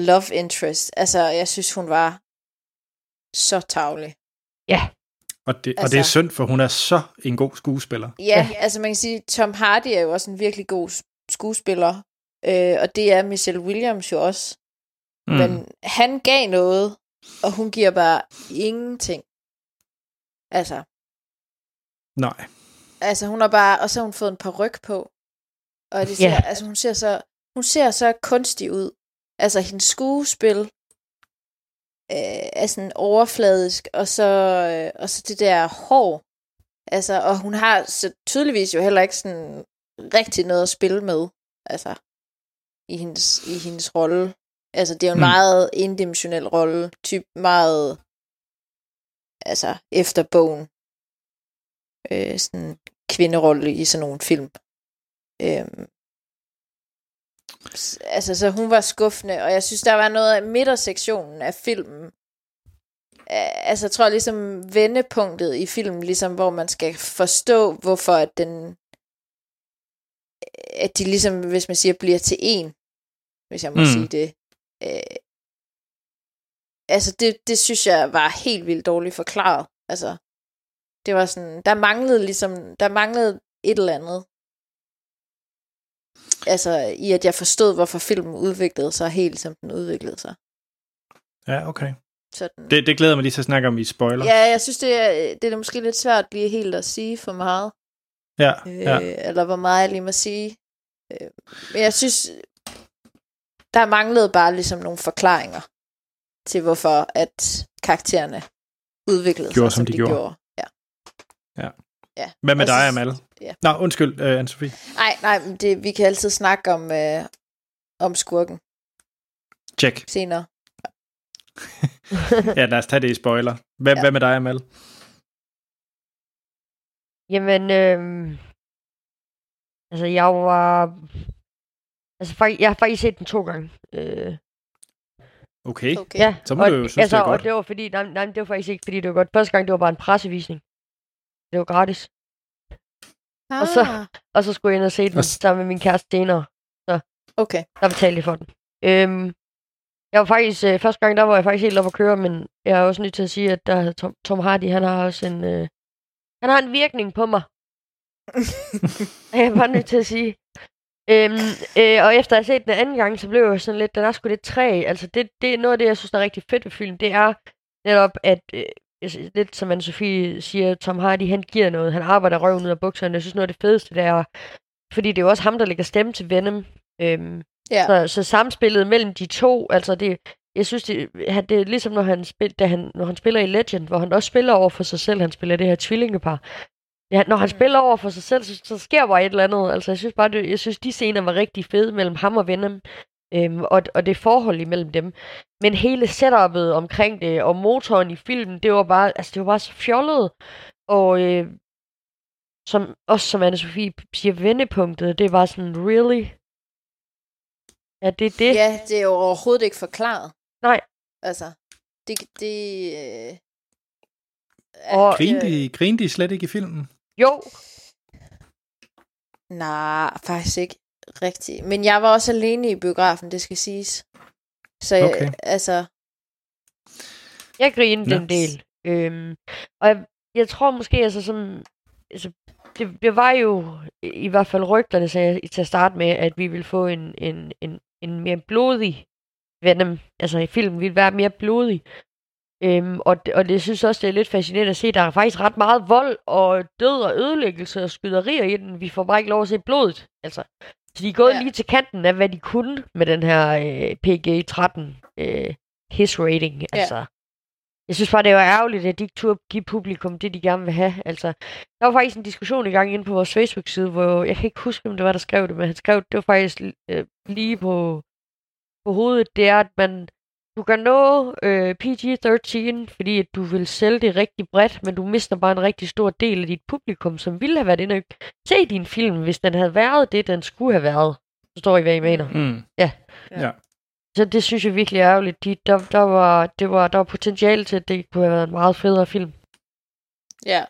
[SPEAKER 3] love interest. Altså, jeg synes, hun var så tavlig.
[SPEAKER 2] Ja,
[SPEAKER 1] Og det, altså, og
[SPEAKER 3] Altså-
[SPEAKER 1] det er synd, for hun er så en god skuespiller.
[SPEAKER 3] Ja, altså man kan sige, Tom Hardy er jo også en virkelig god skuespiller. Øh, og det er Michelle Williams jo også. Mm. Men han gav noget, og hun giver bare ingenting. Altså,
[SPEAKER 1] Nej.
[SPEAKER 3] altså hun har bare, og så har hun fået en par ryg på. Og det ser,
[SPEAKER 2] Ja.
[SPEAKER 3] altså hun ser så, hun ser så kunstig ud. Altså hendes skuespil øh, er sådan overfladisk, og så, øh, og så det der hår. Altså, og hun har så tydeligvis jo heller ikke sådan rigtig noget at spille med. Altså, i hendes, i hendes rolle. Altså, det er jo en
[SPEAKER 1] Mm.
[SPEAKER 3] meget indimensionel rolle. Typ meget, altså, efter bogen. Øh, sådan kvinderolle i sådan nogle film. S- altså, så hun var skuffende, og jeg synes, der var noget af midtersektionen af filmen. Øh, Altså, jeg tror ligesom vendepunktet i filmen, ligesom hvor man skal forstå, hvorfor at den at de ligesom, hvis man siger, bliver til en, hvis jeg må
[SPEAKER 1] Mm.
[SPEAKER 3] sige det. Øh, altså, det, det synes jeg var helt vildt dårligt forklaret. Altså, det var sådan, der manglede ligesom, der manglede et eller andet. Altså, i at jeg forstod, hvorfor filmen udviklede sig helt, som den udviklede sig.
[SPEAKER 1] Ja, okay.
[SPEAKER 3] Sådan.
[SPEAKER 1] Det, det glæder mig lige til at snakke om i spoiler.
[SPEAKER 3] Ja, jeg synes, det er, det er måske lidt svært lige helt at sige for meget.
[SPEAKER 1] ja,
[SPEAKER 3] øh,
[SPEAKER 1] ja.
[SPEAKER 3] eller hvor meget jeg lige må sige. Øh, men jeg synes, der manglede bare ligesom nogle forklaringer til, hvorfor at karaktererne udviklede
[SPEAKER 1] Gjorde,
[SPEAKER 3] sig,
[SPEAKER 1] som de gjorde.
[SPEAKER 3] gjorde. Ja.
[SPEAKER 1] Ja.
[SPEAKER 3] ja.
[SPEAKER 1] Hvad med dig, Amal?
[SPEAKER 3] ja.
[SPEAKER 1] Nå, undskyld, uh, Anne-Sophie.
[SPEAKER 3] Nej, nej, men det, vi kan altid snakke om, øh, om skurken
[SPEAKER 1] Check.
[SPEAKER 3] senere.
[SPEAKER 1] Ja, lad os tage det i spoiler. Hvad, ja. Hvad med dig, Amal?
[SPEAKER 2] Jamen, øhm, altså jeg var... Altså, jeg har faktisk set den to gange. Øh,
[SPEAKER 1] Okay.
[SPEAKER 3] Okay.
[SPEAKER 2] ja,
[SPEAKER 1] Så må
[SPEAKER 2] og,
[SPEAKER 1] du jo synes,
[SPEAKER 2] altså,
[SPEAKER 1] det er godt.
[SPEAKER 2] Og det var fordi, nej, nej, det var faktisk ikke, fordi det var godt. Første gang, det var bare en pressevisning. Det var gratis.
[SPEAKER 3] Ah,
[SPEAKER 2] Og så- Og så skulle jeg ind og se den
[SPEAKER 1] Og s-
[SPEAKER 2] sammen med min kæreste senere.
[SPEAKER 3] Okay.
[SPEAKER 2] Der betalte jeg for den. Øhm, jeg var faktisk, øh, første gang, der var jeg faktisk helt oppe at køre, men jeg er også nødt til at sige, at der, Tom, Tom Hardy, han har også en, øh, han har en virkning på mig. jeg er bare nødt til at sige. Øhm, øh, og efter at have set den anden gang, så blev jeg sådan lidt, den er sgu lidt træ. Altså, det, det er noget af det, jeg synes, der er rigtig fedt ved filmen. Det er netop, at øh, synes, lidt som Anne-Sophie siger, Tom Hardy, han giver noget. Han arbejder røven ud af bukserne. Jeg synes, noget af det fedeste, det er, fordi det er jo også ham, der lægger stemme til Venom. Øhm,
[SPEAKER 3] Ja.
[SPEAKER 2] så, så samspillet mellem de to, altså det, jeg synes, det, han- det er ligesom, når han, spil, da han, når han spiller i Legend, hvor han også spiller over for sig selv. Han spiller det her tvillingepar. Ja, når han
[SPEAKER 3] Mm.
[SPEAKER 2] spiller over for sig selv, så, så sker bare et eller andet. Altså, jeg synes bare, det, jeg synes, de scener var rigtig fede mellem ham og Venom. Øhm, og, og det forhold imellem dem. Men hele setupet omkring det, og motoren i filmen, det var bare, altså, det var bare så fjollet. Og øh, som, også som Anne-Sophie siger, vendepunktet, det var sådan, really? Ja, det er det.
[SPEAKER 3] Ja, det er jo overhovedet ikke forklaret.
[SPEAKER 2] Nej.
[SPEAKER 3] Altså, det... det øh,
[SPEAKER 2] Og-
[SPEAKER 1] Grinte I, grinte I slet ikke i filmen?
[SPEAKER 2] Jo,
[SPEAKER 3] Nej, faktisk ikke rigtigt. Men jeg var også alene i biografen, det skal siges. Så jeg,
[SPEAKER 1] Okay.
[SPEAKER 3] altså,
[SPEAKER 2] jeg grinede
[SPEAKER 1] Nå.
[SPEAKER 2] en del. Øhm, og jeg, jeg tror måske, altså som... Altså, det, det var jo i hvert fald rygterne sagde til at starte med, at vi ville få en, en, en, en mere blodig Venom. Altså i filmen ville være mere blodig. Øhm, og, det, og det synes også, det er lidt fascinerende at se, der er faktisk ret meget vold og død og ødelæggelse og skyderier i den. Vi får bare ikke lov at se blodet. Altså, så de er gået ja.
[SPEAKER 3] Ja.
[SPEAKER 2] lige til kanten af, hvad de kunne med den her øh, PG-13 øh, his rating. Altså, jeg synes bare, det var ærgerligt, at de ikke turde give publikum det, de gerne vil have. Altså, der var faktisk en diskussion i gang inde på vores Facebook-side, hvor jeg kan ikke huske, om det var, der skrev det, men han skrev, det var faktisk øh, lige på, på hovedet, det er, at man, du kan nå øh, PG-13, fordi at du vil sælge det rigtig bredt, men du mister bare en rigtig stor del af dit publikum, som ville have været inde og se din film, hvis den havde været det, den skulle have været. Forstår I, hvad I mener?
[SPEAKER 1] Mm.
[SPEAKER 2] Ja.
[SPEAKER 1] Ja.
[SPEAKER 2] Så det synes jeg virkelig er ærgerligt. De, der, der, var, det var, der var potentiale til, at det kunne have været en meget federe film.
[SPEAKER 3] Ja.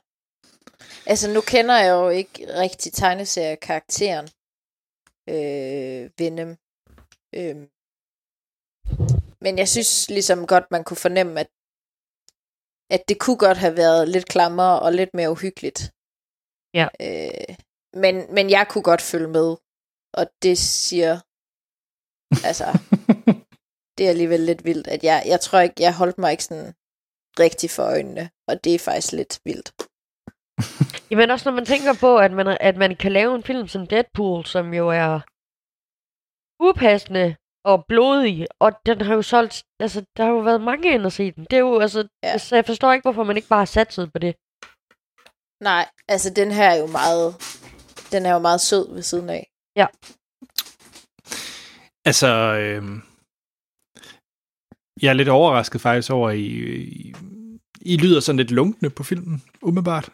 [SPEAKER 3] Altså, nu kender jeg jo ikke rigtig tegneseriekarakteren øh, Venom. Øh, men jeg synes ligesom godt, man kunne fornemme, at, at det kunne godt have været lidt klammere og lidt mere uhyggeligt.
[SPEAKER 2] Ja.
[SPEAKER 3] Øh, men, men jeg kunne godt følge med. Og det siger... Altså, det er alligevel lidt vildt, at jeg, jeg tror ikke, jeg holdt mig ikke sådan rigtig for øjnene. Og det er faktisk lidt vildt.
[SPEAKER 2] Jamen også når man tænker på, at man, at man kan lave en film som Deadpool, som jo er upassende og blodig, og den har jo solgt, altså der har jo været mange ind at se den. Det er jo, altså,
[SPEAKER 3] Ja.
[SPEAKER 2] ja. så jeg forstår ikke, hvorfor man ikke bare har satset på det.
[SPEAKER 3] Nej, altså den her er jo meget, den er jo meget sød ved siden af.
[SPEAKER 1] Altså, øh, jeg er lidt overrasket faktisk over, at I, I, I lyder sådan lidt lunkne på filmen, umiddelbart.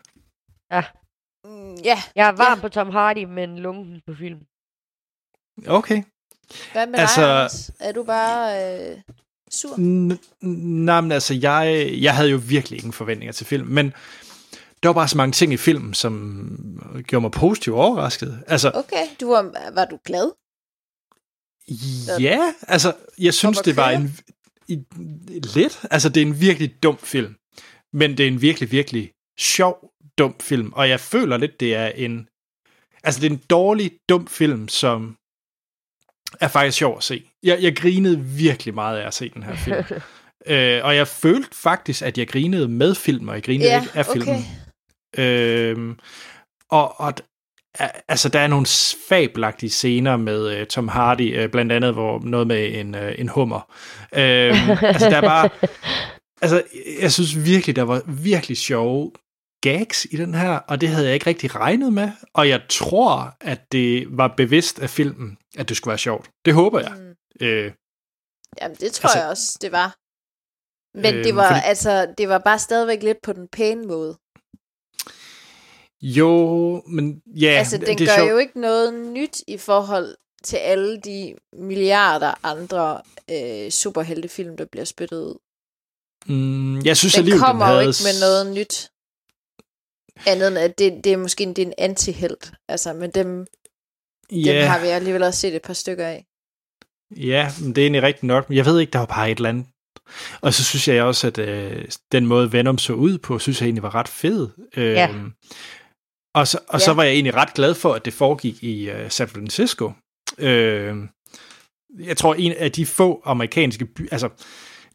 [SPEAKER 3] Mm, ja,
[SPEAKER 2] Jeg er varm
[SPEAKER 3] Ja.
[SPEAKER 2] på Tom Hardy, men lunken på film.
[SPEAKER 1] Okay.
[SPEAKER 3] Hvad med
[SPEAKER 1] Altså-
[SPEAKER 3] dig, Anders? Er du bare øh, sur?
[SPEAKER 1] N- nej, men altså, jeg, jeg havde jo virkelig ingen forventninger til filmen, men der var bare så mange ting i filmen, som gjorde mig positivt overrasket. Altså,
[SPEAKER 3] Okay, du var, var du glad?
[SPEAKER 1] ja, altså, jeg synes, det var en, en, lidt, altså, det er en virkelig dum film, men det er en virkelig, virkelig sjov, dum film, og jeg føler lidt, det er en, altså, det er en dårlig, dum film, som er faktisk sjov at se. Jeg, jeg grinede virkelig meget af at se den her film. Øh, og jeg følte faktisk, at jeg grinede med film, og jeg grinede
[SPEAKER 3] Ja,
[SPEAKER 1] ikke af
[SPEAKER 3] okay.
[SPEAKER 1] filmen. Øhm, og, og a- altså, der er nogle fabelagtige scener med uh, Tom Hardy, uh, blandt andet hvor noget med en, uh, en hummer. Øhm, altså, der er bare... Altså, jeg synes virkelig, der var virkelig sjove gags i den her, og det havde jeg ikke rigtig regnet med, og jeg tror, at det var bevidst af filmen, at det skulle være sjovt. Det håber jeg.
[SPEAKER 3] Mm.
[SPEAKER 1] Øh,
[SPEAKER 3] Jamen, det tror
[SPEAKER 1] Altså-
[SPEAKER 3] jeg også, det var. Men
[SPEAKER 1] Øhm,
[SPEAKER 3] det var
[SPEAKER 1] fordi-
[SPEAKER 3] altså, det var bare stadigvæk lidt på den pæne måde.
[SPEAKER 1] jo, men ja,
[SPEAKER 3] altså, den
[SPEAKER 1] det
[SPEAKER 3] gør
[SPEAKER 1] sjovt.
[SPEAKER 3] jo ikke noget nyt i forhold til alle de milliarder andre øh, superheltefilm, der bliver spyttet ud.
[SPEAKER 1] Mm, jeg synes
[SPEAKER 3] Den
[SPEAKER 1] alligevel,
[SPEAKER 3] kommer
[SPEAKER 1] den
[SPEAKER 3] jo
[SPEAKER 1] havde...
[SPEAKER 3] ikke med noget nyt. Andet end, at det, det er måske en, det er en antihelt. Altså, men dem,
[SPEAKER 1] Ja,
[SPEAKER 3] dem har vi alligevel også set et par stykker af.
[SPEAKER 1] ja, men det er egentlig rigtigt nok. Jeg ved ikke, der var bare et eller andet. Og så synes jeg også, at øh, den måde Venom så ud på, synes jeg egentlig var ret fed. Øh,
[SPEAKER 2] Ja.
[SPEAKER 1] Og, så, og så
[SPEAKER 3] Ja.
[SPEAKER 1] var jeg egentlig ret glad for, at det foregik i øh, San Francisco. Øh, jeg tror, en af de få amerikanske byer, altså,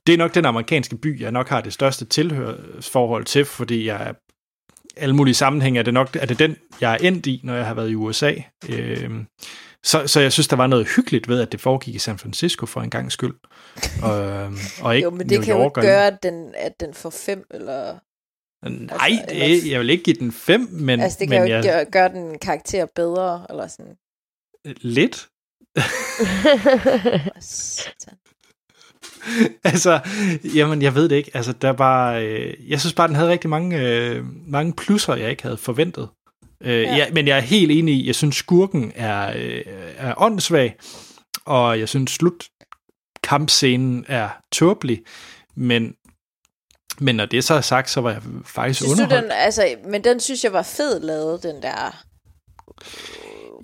[SPEAKER 1] det er nok den amerikanske by, jeg nok har det største tilhørsforhold til, fordi jeg er alle mulige sammenhænge er det nok er det den, jeg er endt i, når jeg har været i USA. Øh, så, så jeg synes, der var noget hyggeligt ved, at det foregik i San Francisco for en gang skyld. Og, øh, og ikke
[SPEAKER 3] Jo, men det
[SPEAKER 1] New
[SPEAKER 3] kan jo
[SPEAKER 1] York
[SPEAKER 3] ikke
[SPEAKER 1] og-
[SPEAKER 3] gøre, at den, at den får fem, eller...
[SPEAKER 1] Nej,
[SPEAKER 3] Altså,
[SPEAKER 1] det,
[SPEAKER 3] eller-
[SPEAKER 1] jeg vil ikke give den fem, men,
[SPEAKER 3] altså, det kan
[SPEAKER 1] men
[SPEAKER 3] jo
[SPEAKER 1] jeg,
[SPEAKER 3] ikke gøre, gøre den karakter bedre, eller sådan.
[SPEAKER 1] lidt. Altså, jamen, jeg ved det ikke. Altså, der var, øh, jeg synes bare, den havde rigtig mange, øh, mange plusser, jeg ikke havde forventet. Øh,
[SPEAKER 3] Ja.
[SPEAKER 1] ja. men jeg er helt enig i, jeg synes, skurken er, øh, er åndssvag, og jeg synes, slut kampscenen er tåbelig, men, men når det så er sagt, så var jeg faktisk
[SPEAKER 3] Synes du,
[SPEAKER 1] underholdt.
[SPEAKER 3] den, altså, men den synes jeg var fed lavet, den der...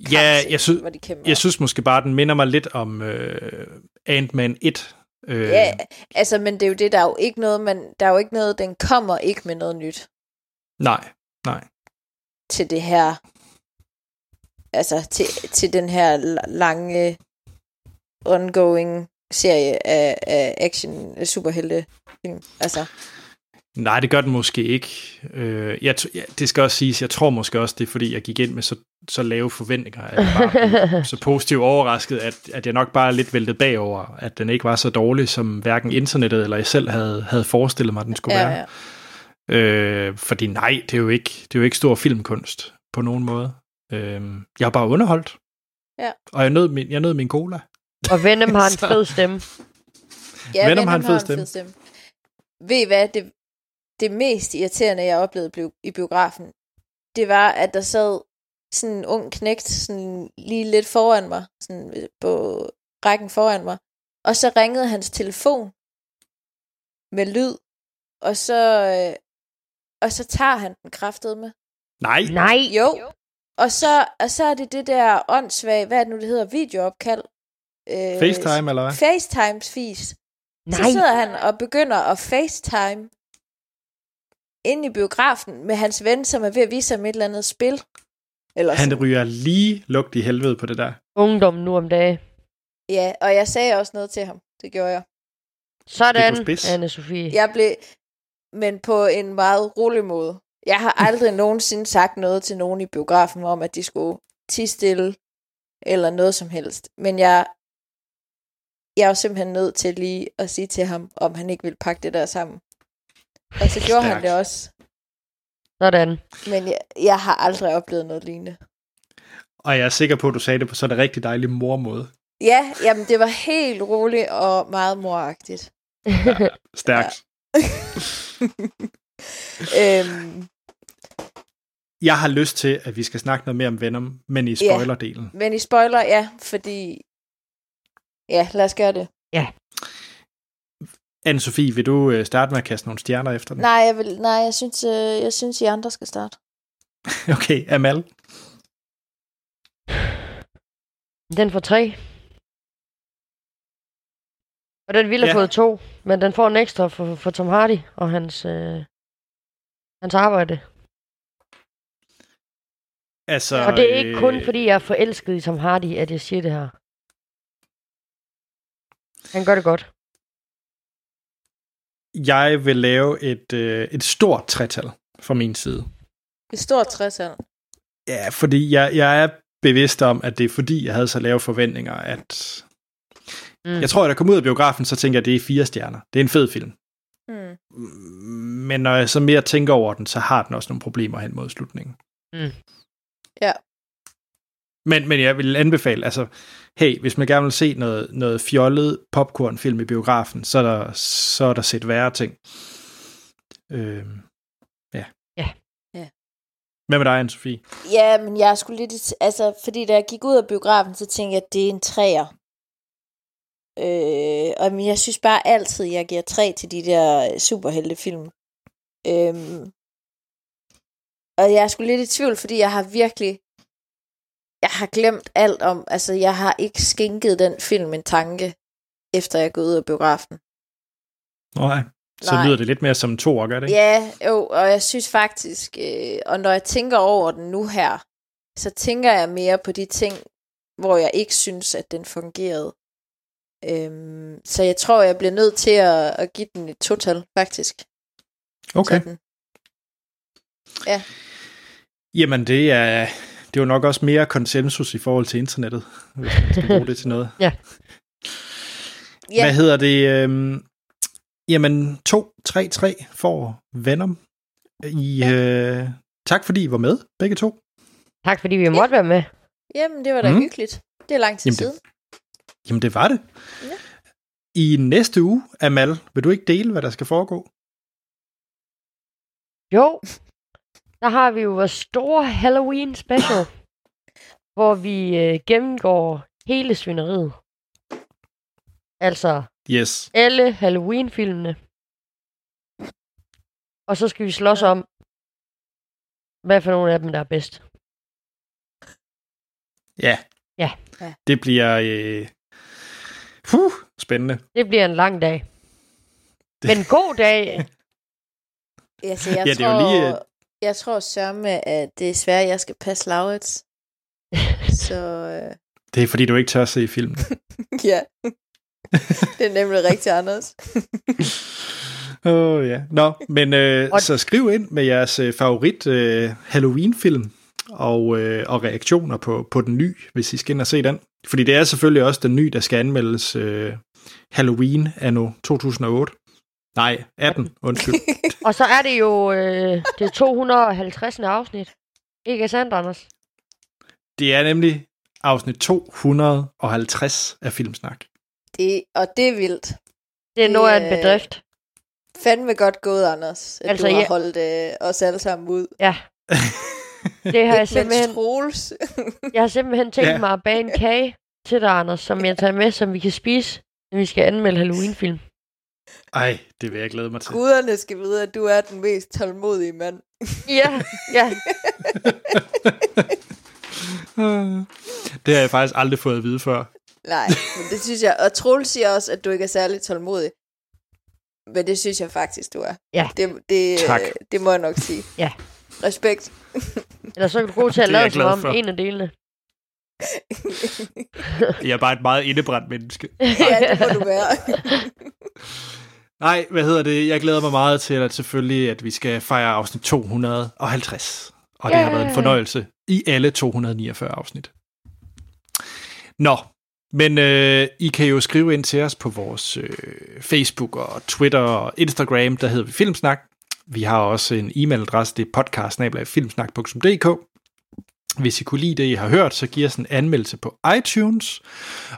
[SPEAKER 3] øh,
[SPEAKER 1] Ja, jeg synes-
[SPEAKER 3] de.
[SPEAKER 1] Jeg synes måske bare, den minder mig lidt om øh, Ant-Man 1. Øh,
[SPEAKER 3] Ja, altså, men det er jo det, der er jo ikke noget, man, der er jo ikke noget, den kommer ikke med noget nyt.
[SPEAKER 1] Nej, nej.
[SPEAKER 3] til det her, altså til, til den her la- lange ongoing serie af, af action superhelte film. Altså,
[SPEAKER 1] Nej, det gør den måske ikke. Øh, jeg, ja, det skal også siges, jeg tror måske også, det er fordi, jeg gik ind med så, så lave forventninger, at jeg bare blev så positivt overrasket, at, at jeg nok bare lidt væltet bagover, at den ikke var så dårlig, som hverken internettet eller jeg selv havde, havde forestillet mig, at den skulle
[SPEAKER 3] ja,
[SPEAKER 1] være.
[SPEAKER 3] ja.
[SPEAKER 1] Øh, fordi nej, det er, jo ikke, det er jo ikke stor filmkunst på nogen måde. Øh, jeg er bare underholdt.
[SPEAKER 3] Ja.
[SPEAKER 1] Og jeg nød min, jeg nød min cola.
[SPEAKER 2] Og Venom har en fed stemme.
[SPEAKER 3] Ja,
[SPEAKER 1] Venom har en fed stemme.
[SPEAKER 3] stemme. Ved I hvad, det, det mest irriterende, jeg oplevede blev, i biografen, det var, at der sad sådan en ung knægt sådan lige lidt foran mig, sådan på rækken foran mig, og så ringede hans telefon med lyd, og så, øh, og så tager han den kraftede med.
[SPEAKER 1] Nej,
[SPEAKER 2] Nej.
[SPEAKER 3] Jo. Og så, og så er det det der åndssvage, hvad er det nu, det hedder, videoopkald. Øh,
[SPEAKER 1] FaceTime eller hvad?
[SPEAKER 3] FaceTimes fis. Så
[SPEAKER 2] Nej.
[SPEAKER 3] sidder han og begynder at FaceTime ind i biografen med hans ven, som er ved at vise ham et eller andet spil. Eller
[SPEAKER 1] Han
[SPEAKER 3] sådan.
[SPEAKER 1] ryger lige lugt i helvede på det der.
[SPEAKER 2] Ungdom nu om dagen.
[SPEAKER 3] Ja, og jeg sagde også noget til ham. Det gjorde jeg.
[SPEAKER 2] Sådan,
[SPEAKER 1] er spids.
[SPEAKER 2] Anne-Sophie.
[SPEAKER 3] Jeg blev, men på en meget rolig måde. Jeg har aldrig nogensinde sagt noget til nogen i biografen om, at de skulle tige stille, eller noget som helst. Men jeg, jeg var simpelthen nødt til lige at sige til ham, om han ikke ville pakke det der sammen. Og så gjorde han
[SPEAKER 1] Stærkt.
[SPEAKER 3] det også.
[SPEAKER 2] Sådan.
[SPEAKER 3] Men jeg, jeg har aldrig oplevet noget lignende.
[SPEAKER 1] Og jeg er sikker på, at du sagde det på sådan en rigtig dejlig mormåde.
[SPEAKER 3] Ja, jamen det var helt roligt og meget moragtigt.
[SPEAKER 1] Stærkt.
[SPEAKER 3] øhm,
[SPEAKER 1] Jeg har lyst til, at vi skal snakke noget mere om Venom, men i spoilerdelen.
[SPEAKER 3] men i spoiler, ja, fordi... Ja, lad os gøre det.
[SPEAKER 1] Anne-Sophie, vil du øh, starte med at kaste nogle stjerner efter den?
[SPEAKER 3] Nej, jeg, vil, nej, jeg synes, øh, jeg synes, I andre skal starte.
[SPEAKER 1] Okay, Amal.
[SPEAKER 2] Den får tre. Og den ville have
[SPEAKER 1] Ja.
[SPEAKER 2] fået to, men den får en ekstra for, for Tom Hardy og hans, øh, hans arbejde.
[SPEAKER 1] Altså,
[SPEAKER 2] Og det er ikke kun
[SPEAKER 1] øh,
[SPEAKER 2] fordi, jeg er forelsket i Tom Hardy, at jeg siger det her. Han gør det godt.
[SPEAKER 1] Jeg vil lave et, øh, et stort tretal fra min side.
[SPEAKER 3] Et stort træsal.
[SPEAKER 1] Ja, fordi jeg, jeg er bevidst om, at det er fordi, jeg havde så lave forventninger, at...
[SPEAKER 2] Mm.
[SPEAKER 1] Jeg tror, at jeg kom ud af biografen, så tænker jeg, at det er fire stjerner. Det er en fed film.
[SPEAKER 3] Hmm.
[SPEAKER 1] Men når jeg så mere tænker over den, så har den også nogle problemer hen mod slutningen.
[SPEAKER 2] Mm.
[SPEAKER 3] Ja.
[SPEAKER 1] Men, men jeg vil anbefale, altså, hey, hvis man gerne vil se noget, noget fjollet popcornfilm i biografen, så er der, så er der set værre ting. Øh, ja.
[SPEAKER 2] Ja.
[SPEAKER 3] Ja.
[SPEAKER 1] Hvad med dig, Anne-Sophie?
[SPEAKER 3] Ja, men jeg skulle lidt... Altså, fordi da jeg gik ud af biografen, så tænkte jeg, at det er en træer. Øh, og men jeg synes bare altid, jeg giver tre til de der superheltefilm. Øhm, og jeg er sgu lidt i tvivl, fordi jeg har virkelig... Jeg har glemt alt om... Altså, jeg har ikke skænket den film en tanke, efter jeg er gået ud af biografen.
[SPEAKER 1] Nej. Så
[SPEAKER 3] Nej.
[SPEAKER 1] lyder det lidt mere som to år, gør det?
[SPEAKER 3] Ja, jo, og jeg synes faktisk, øh, og når jeg tænker over den nu her, så tænker jeg mere på de ting, hvor jeg ikke synes, at den fungerede. Øhm, så jeg tror, jeg bliver nødt til at, at give den et total, faktisk.
[SPEAKER 1] Okay.
[SPEAKER 3] Sådan.
[SPEAKER 1] Jamen, det er, det er jo nok også mere konsensus i forhold til internettet, hvis man skal bruge det til noget.
[SPEAKER 2] Ja.
[SPEAKER 3] Ja,
[SPEAKER 1] Hvad hedder det? Øhm, jamen, 2-3-3 for Venom. I, øh, tak fordi I var med, begge to.
[SPEAKER 2] Tak fordi vi måtte være med.
[SPEAKER 3] jamen det var da
[SPEAKER 1] Mm.
[SPEAKER 3] hyggeligt. Det er lang tid
[SPEAKER 1] Jamen, det-
[SPEAKER 3] siden.
[SPEAKER 1] Jamen, det var det.
[SPEAKER 3] Ja.
[SPEAKER 1] I næste uge, Amal, vil du ikke dele, hvad der skal foregå?
[SPEAKER 2] Jo, der har vi jo vores store Halloween special, hvor vi øh, gennemgår hele svineriet. Altså
[SPEAKER 1] Yes.
[SPEAKER 2] alle Halloween-filmene. Og så skal vi slås om, hvad for nogle af dem, der er bedst.
[SPEAKER 1] Ja.
[SPEAKER 2] Ja.
[SPEAKER 3] Ja.
[SPEAKER 1] Det bliver... Øh, puh, spændende.
[SPEAKER 2] Det bliver en lang dag. Men en god dag.
[SPEAKER 3] Altså, jeg
[SPEAKER 1] Ja, det er
[SPEAKER 3] tror,
[SPEAKER 1] jo lige, øh,
[SPEAKER 3] Jeg tror sørme, at det er svært, at jeg skal passe Laurits. Så øh,
[SPEAKER 1] Det er fordi, du ikke tør at se filmen.
[SPEAKER 3] ja. det er nemlig rigtig Anders.
[SPEAKER 1] Åh oh, ja. Nå, men øh,
[SPEAKER 2] Og-
[SPEAKER 1] så skriv ind med jeres øh, favorit øh, Halloween-film og, øh, og reaktioner på, på den ny, hvis I skal ind og se den. Fordi det er selvfølgelig også den ny, der skal anmeldes øh, Halloween anno 2008. Nej, 18, undskyld.
[SPEAKER 2] Og så er det jo øh, det 250. afsnit. Ikke sandt, Anders?
[SPEAKER 1] Det er nemlig afsnit 250 af Filmsnak.
[SPEAKER 3] Det, og det er vildt.
[SPEAKER 2] Det er noget af en
[SPEAKER 3] øh,
[SPEAKER 2] bedrift.
[SPEAKER 3] Fandme godt gået, Anders, at
[SPEAKER 2] Altså,
[SPEAKER 3] du har
[SPEAKER 2] jeg-
[SPEAKER 3] holdt øh, os alle sammen ud.
[SPEAKER 2] Ja. Det har jeg simpelthen,
[SPEAKER 3] Troels.
[SPEAKER 2] jeg har simpelthen tænkt
[SPEAKER 1] Ja.
[SPEAKER 2] mig at bage en kage til dig, Anders, som jeg tager med, som vi kan spise, når vi skal anmelde Halloween-film.
[SPEAKER 1] Ej, det vil jeg glæde mig til.
[SPEAKER 3] Guderne skal vide, at du er den mest tålmodige mand.
[SPEAKER 2] Ja, ja.
[SPEAKER 1] Det har jeg faktisk aldrig fået at vide før.
[SPEAKER 3] Nej, men det synes jeg. Og Troels siger også, at du ikke er særlig tålmodig. Men det synes jeg faktisk, du er.
[SPEAKER 2] Ja.
[SPEAKER 3] Det, det,
[SPEAKER 1] Tak.
[SPEAKER 3] det må jeg nok sige.
[SPEAKER 2] Ja.
[SPEAKER 3] Respekt.
[SPEAKER 2] Eller så er du god til at
[SPEAKER 1] jeg
[SPEAKER 2] som om
[SPEAKER 1] for.
[SPEAKER 2] en af delene.
[SPEAKER 1] Jeg er bare et meget indebrændt menneske.
[SPEAKER 3] ja, det må du være.
[SPEAKER 1] Nej, hvad hedder det? Jeg glæder mig meget til, at selvfølgelig, at vi skal fejre afsnit 250. Og det har været en fornøjelse i alle 249 afsnit. Nå, men øh, I kan jo skrive ind til os på vores øh, Facebook og Twitter og Instagram, der hedder vi Filmsnak. Vi har også en e-mailadresse, det er podcast Hvis I kunne lide det, I har hørt, så giv os en anmeldelse på iTunes.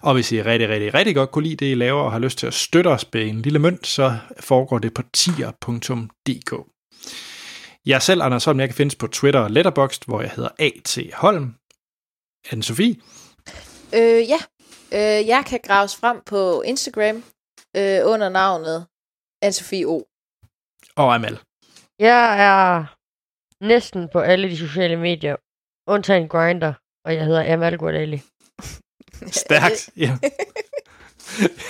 [SPEAKER 1] Og hvis I rigtig, rigtig, rigtig godt kunne lide det, I laver, og har lyst til at støtte os med en lille mønt, så foregår det på tier.dk. Jeg er selv, Anders Holm, jeg kan findes på Twitter og Letterboxd, hvor jeg hedder A.T. Holm. Anne-Sophie?
[SPEAKER 3] øh, ja. Øh, jeg kan graves frem på Instagram øh, under navnet Anne-Sophie O.
[SPEAKER 1] Og Amal.
[SPEAKER 2] Jeg er næsten på alle de sociale medier, undtagen Grinder, og jeg hedder Amal Guadali.
[SPEAKER 1] Stærkt. Ja.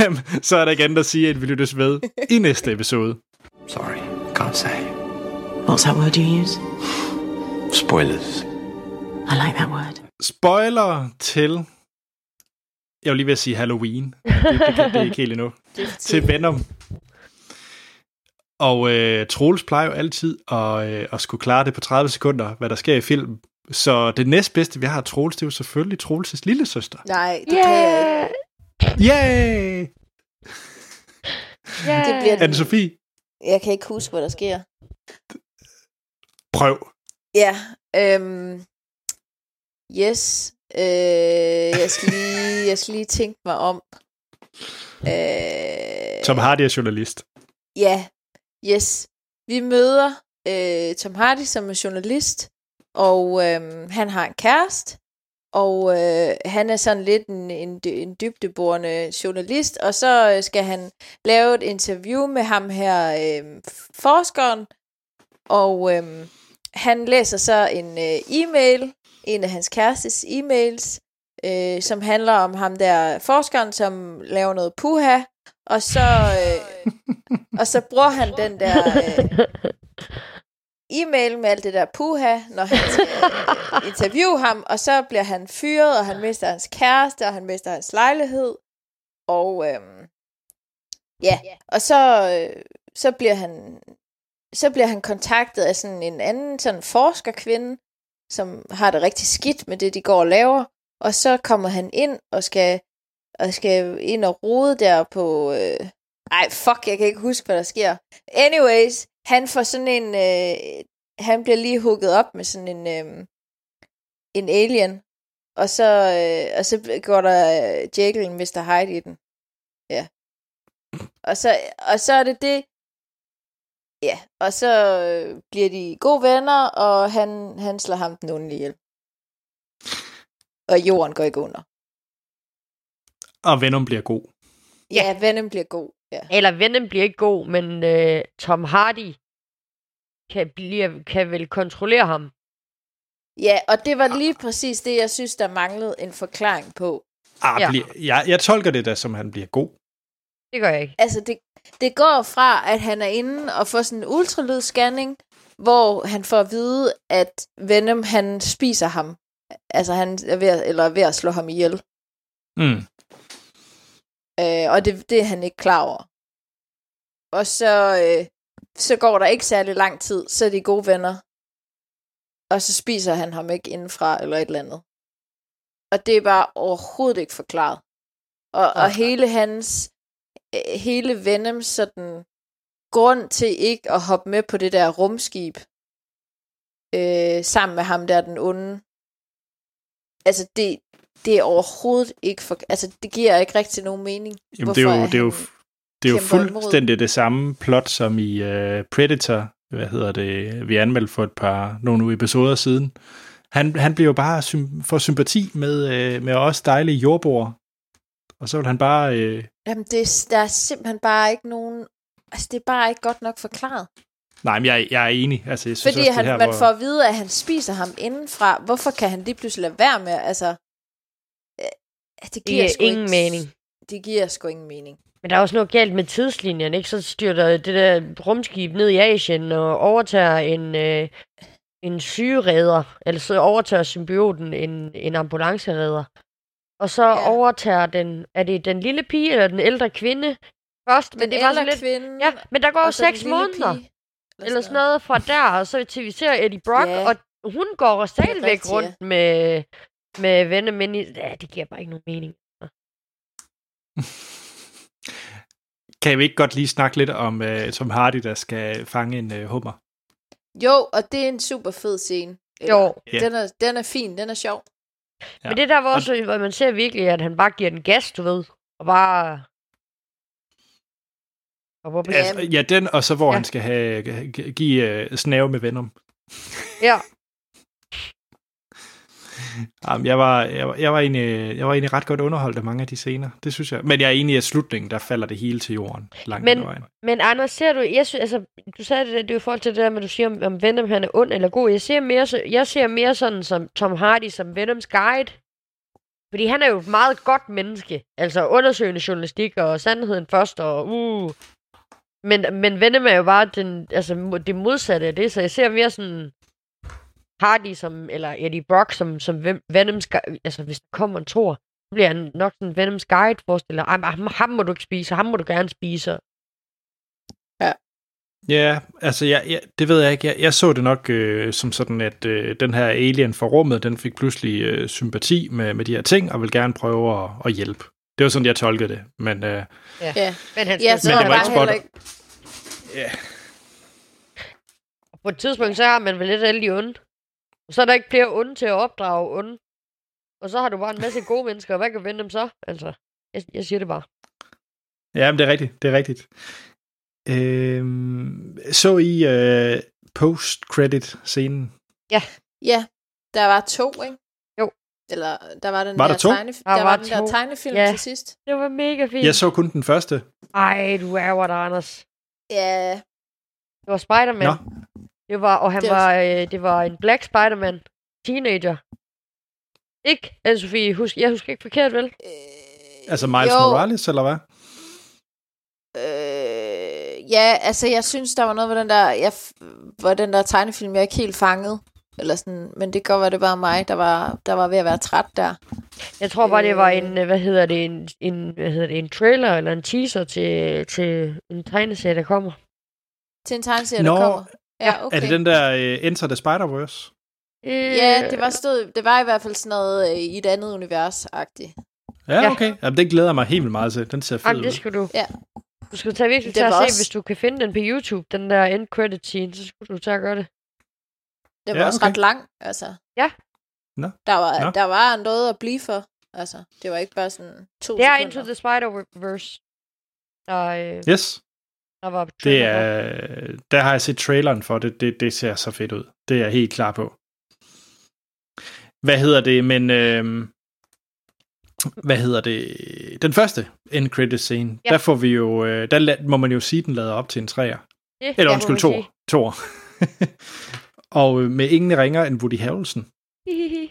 [SPEAKER 1] Jamen, så er der ikke andet at sige, at vi lyttes ved i næste episode.
[SPEAKER 5] Sorry, can't say.
[SPEAKER 6] What's that word you use?
[SPEAKER 5] Spoilers.
[SPEAKER 6] I like that word.
[SPEAKER 1] Spoiler til... Jeg vil lige ved at sige Halloween. Det, det, det er ikke helt endnu. Til. Venom. Og øh, Troels plejer jo altid at, øh, at skulle klare det på 30 sekunder, hvad der sker i filmen. Så det næstbedste, vi har af Troels, det er jo selvfølgelig Troels' lille søster.
[SPEAKER 3] Nej, det kan jeg ikke.
[SPEAKER 2] Yeah!
[SPEAKER 1] Yay!
[SPEAKER 2] Yeah!
[SPEAKER 3] Det bliver den-
[SPEAKER 1] Anne-Sophie,
[SPEAKER 3] Jeg kan ikke huske, hvad der sker.
[SPEAKER 1] prøv.
[SPEAKER 3] Ja, øhm, yes. Øh, jeg, skal lige, jeg skal lige tænke mig om. Øh,
[SPEAKER 1] Tom Hardy er journalist.
[SPEAKER 3] Ja, yes. Vi møder øh, Tom Hardy, som er journalist, og øh, han har en kæreste, og øh, han er sådan lidt en, en, en dybdeborende journalist, og så øh, skal han lave et interview med ham her, øh, forskeren, og øh, han læser så en øh, e-mail, en af hans kærestes e-mails, øh, som handler om ham der forskeren, som laver noget puha, og så, øh, og så bruger han den der øh, e-mail med alt det der puha, når han skal interviewe ham, og så bliver han fyret, og han mister hans kæreste, og han mister hans lejlighed, og øh, ja, og så, øh, så bliver han så bliver han kontaktet af sådan en anden sådan forskerkvinde, som har det rigtig skidt med det, de går og laver, og så kommer han ind og skal og skal ind og rode der på... Øh... Ej, fuck, jeg kan ikke huske, hvad der sker. Anyways, han får sådan en... Øh... Han bliver lige hugget op med sådan en... Øh... En alien. Og så, øh... og så går der øh, Jekyll og Mr. Hyde i den. Ja. Og så, og så er det det... Ja, og så øh, bliver de gode venner, og han, han slår ham den onde ihjel. Og jorden går ikke under.
[SPEAKER 1] Og Venom bliver god.
[SPEAKER 3] Ja, Venom bliver god. Ja.
[SPEAKER 2] Eller Venom bliver ikke god, men øh, Tom Hardy kan, blive, kan vel kontrollere ham.
[SPEAKER 3] Ja, og det var lige præcis det, jeg synes, der manglede en forklaring på.
[SPEAKER 1] Ah,
[SPEAKER 2] Ja.
[SPEAKER 1] ja. bliver, jeg, jeg tolker det da, som han bliver god.
[SPEAKER 2] Det gør jeg ikke.
[SPEAKER 3] Altså, det, det går fra, at han er inde og får sådan en ultralydsscanning, hvor han får at vide, at Venom, han spiser ham. Altså, han er ved at, eller er ved at slå ham ihjel.
[SPEAKER 1] Mm.
[SPEAKER 3] Øh, og det, det er han ikke klar over. Og så, øh, så går der ikke særlig lang tid, så er de gode venner. Og så spiser han ham ikke indenfra, eller et eller andet. Og det er bare overhovedet ikke forklaret. Og, og
[SPEAKER 1] Okay.
[SPEAKER 3] hele hans, øh, hele Venoms sådan, grund til ikke at hoppe med på det der rumskib, øh, sammen med ham der, den onde, altså det, det er overhovedet ikke for, altså det giver ikke rigtig nogen mening.
[SPEAKER 1] Jamen, det er jo, det er jo, det er jo fuldstændig det samme plot som i uh, Predator, hvad hedder det, vi anmeldte for et par nogle episoder siden. Han, han bliver jo bare sym- for sympati med, uh, med os dejlige jordboer. Og så vil han bare... Uh,
[SPEAKER 3] Jamen, det, er- der er simpelthen bare ikke nogen... Altså, det er bare ikke godt nok forklaret.
[SPEAKER 1] nej, men jeg, jeg er enig. Altså, jeg synes
[SPEAKER 3] Fordi
[SPEAKER 1] også,
[SPEAKER 3] han,
[SPEAKER 1] det her,
[SPEAKER 3] man
[SPEAKER 1] hvor,
[SPEAKER 3] får at vide, at han spiser ham indenfra. Hvorfor kan han lige pludselig lade være med? Altså, øh, det
[SPEAKER 2] Det
[SPEAKER 3] giver
[SPEAKER 2] giver
[SPEAKER 3] sgu
[SPEAKER 2] ingen
[SPEAKER 3] ikke,
[SPEAKER 2] mening.
[SPEAKER 3] Det giver sgu ingen mening.
[SPEAKER 2] Men der er også noget galt med tidslinjen, ikke? Så styrter det der rumskib ned i Asien og overtager en, øh, en sygeredder, eller så overtager symbioten en, en ambulanceredder. Og så
[SPEAKER 3] Ja.
[SPEAKER 2] ja. overtager den, er det den lille pige eller den ældre kvinde først? Men
[SPEAKER 3] Den
[SPEAKER 2] det var
[SPEAKER 3] ældre
[SPEAKER 2] lidt,
[SPEAKER 3] kvinde,
[SPEAKER 2] ja, men der går jo
[SPEAKER 3] og så den
[SPEAKER 2] seks måneder,
[SPEAKER 3] pige,
[SPEAKER 2] eller sådan noget fra der, og så til vi ser Eddie Brock,
[SPEAKER 3] Ja.
[SPEAKER 2] og hun går stadigvæk
[SPEAKER 3] rigtigt, ja.
[SPEAKER 2] rundt med, med venner, men i- ja, det giver bare ikke nogen mening.
[SPEAKER 1] kan vi ikke godt lige snakke lidt om uh, Tom Hardy, der skal fange en uh, hummer?
[SPEAKER 3] Jo, og det er en super fed scene.
[SPEAKER 2] Jo.
[SPEAKER 3] Den, er, den er fin, den er sjov.
[SPEAKER 1] Ja.
[SPEAKER 2] Men det der var også, hvor man ser virkelig, at han bare giver den gas, du ved. Og bare... Og hvor
[SPEAKER 3] Ja.
[SPEAKER 1] Altså, ja, den, og så hvor ja. Han skal have, gi- give uh, snave med Venom.
[SPEAKER 2] Ja,
[SPEAKER 1] Jamen, jeg, var, jeg, var, jeg, var egentlig, jeg var egentlig ret godt underholdt af mange af de scener. Det synes jeg. Men jeg er enig i, at slutningen, der falder det hele til jorden. Langt
[SPEAKER 2] Men-
[SPEAKER 1] Men... vejen.
[SPEAKER 2] men Anders, ser du, jeg synes, altså, du sagde det, det er jo i forhold til det der med, du siger, om, om Venom han er ond eller god. Jeg ser mere, så, jeg ser mere sådan som Tom Hardy, som Venoms guide. Fordi han er jo et meget godt menneske. Altså undersøgende journalistik og sandheden først og uh. Men, men Venom er jo bare den, altså, det modsatte af det, så jeg ser mere sådan Hardy som, eller Eddie Brock som, som Ven- Venoms, altså hvis der kommer en tor, så bliver han nok sådan Venoms guide, forestiller. Ham, ham må du ikke spise, ham må du gerne spise.
[SPEAKER 1] Ja, altså jeg, jeg, det ved jeg ikke. Jeg, jeg så det nok øh, som sådan, at øh, den her alien fra rummet, den fik pludselig øh, sympati med, med de her ting, og vil gerne prøve at, at hjælpe. Det var sådan, jeg tolkede det. Men øh,
[SPEAKER 3] Ja,
[SPEAKER 2] Men han
[SPEAKER 3] ja
[SPEAKER 2] skal
[SPEAKER 3] så
[SPEAKER 1] Men det var ikke spot-
[SPEAKER 3] ikke...
[SPEAKER 1] ja,
[SPEAKER 2] På et tidspunkt, så har man vel lidt alle de onde. Og så er der ikke flere onde til at opdrage onde. Og så har du bare en masse gode mennesker, og hvad kan vende dem så? Altså, jeg, jeg siger det bare.
[SPEAKER 1] ja men det er rigtigt. Det er rigtigt. Øh, så I øh, post-credit-scenen?
[SPEAKER 3] Ja, der var to, ikke?
[SPEAKER 2] Jo.
[SPEAKER 3] Eller der var den
[SPEAKER 1] Var
[SPEAKER 3] der,
[SPEAKER 1] der to?
[SPEAKER 3] tegne,
[SPEAKER 2] Der
[SPEAKER 3] der,
[SPEAKER 2] var
[SPEAKER 3] var den der
[SPEAKER 2] to.
[SPEAKER 3] tegnefilm
[SPEAKER 2] Ja.
[SPEAKER 3] til sidst.
[SPEAKER 2] Det var mega fint.
[SPEAKER 1] Jeg så kun den første.
[SPEAKER 2] Ej, du ærger dig, Anders.
[SPEAKER 3] Ja,
[SPEAKER 2] Det var Spider-Man.
[SPEAKER 1] Nå.
[SPEAKER 2] Det var, og han
[SPEAKER 3] Det var-
[SPEAKER 2] øh, det var en black Spider-Man. Teenager. Ikke, Anne-Sophie? Husk, jeg husker ikke forkert, vel?
[SPEAKER 3] øh,
[SPEAKER 1] Altså Miles
[SPEAKER 3] jo,
[SPEAKER 1] Morales, eller hvad?
[SPEAKER 3] Øh, ja, altså jeg synes, der var noget ved den der, jeg, hvor den der tegnefilm, jeg ikke helt fanget. Eller sådan, men det kan godt være, det var mig, der var, der var ved at være træt der.
[SPEAKER 2] Jeg tror bare, det var
[SPEAKER 3] Øh.
[SPEAKER 2] en, øh, hvad hedder det, en, en, hvad hedder det, en trailer eller en teaser til, til en tegneserie, der kommer.
[SPEAKER 3] Til en tegneserie,
[SPEAKER 1] Nå,
[SPEAKER 3] der kommer. Ja, okay.
[SPEAKER 1] Er det den der øh, Enter the Spider-Verse?
[SPEAKER 2] Øh,
[SPEAKER 3] Ja, det var, stod, det var i hvert fald sådan noget øh, i et andet univers-agtigt.
[SPEAKER 1] Ja,
[SPEAKER 2] Ja.
[SPEAKER 1] okay. Jamen, den glæder jeg mig helt vildt meget til. Den ser fed
[SPEAKER 2] Jamen, det
[SPEAKER 1] ud.
[SPEAKER 2] skal du.
[SPEAKER 3] Ja.
[SPEAKER 2] Du skal tage virkelig til at se, hvis du kan finde den på YouTube, den der end credit scene, så skulle du tage at gøre det.
[SPEAKER 3] Det var
[SPEAKER 1] Ja,
[SPEAKER 3] også
[SPEAKER 1] okay.
[SPEAKER 3] ret lang, altså.
[SPEAKER 2] Ja.
[SPEAKER 1] Nå.
[SPEAKER 3] Der var,
[SPEAKER 1] Nå.
[SPEAKER 3] der var noget at blive for. Altså, det var ikke bare sådan to
[SPEAKER 2] Det er. Into the Spider-Verse, der, øh,
[SPEAKER 1] Yes,
[SPEAKER 2] der var
[SPEAKER 1] det er, der har jeg set traileren for det. det. Det ser så fedt ud. Det er jeg helt klar på. Hvad hedder det? Men øh, hvad hedder det? Den første end credit scene,
[SPEAKER 2] Ja.
[SPEAKER 1] der får vi jo, øh, der må man jo sige, den lader op til en træer.
[SPEAKER 2] Det
[SPEAKER 1] Eller undskyld, to. Tor. Og øh, med ingen ringer end Woody Harrelson.
[SPEAKER 2] Hihihi.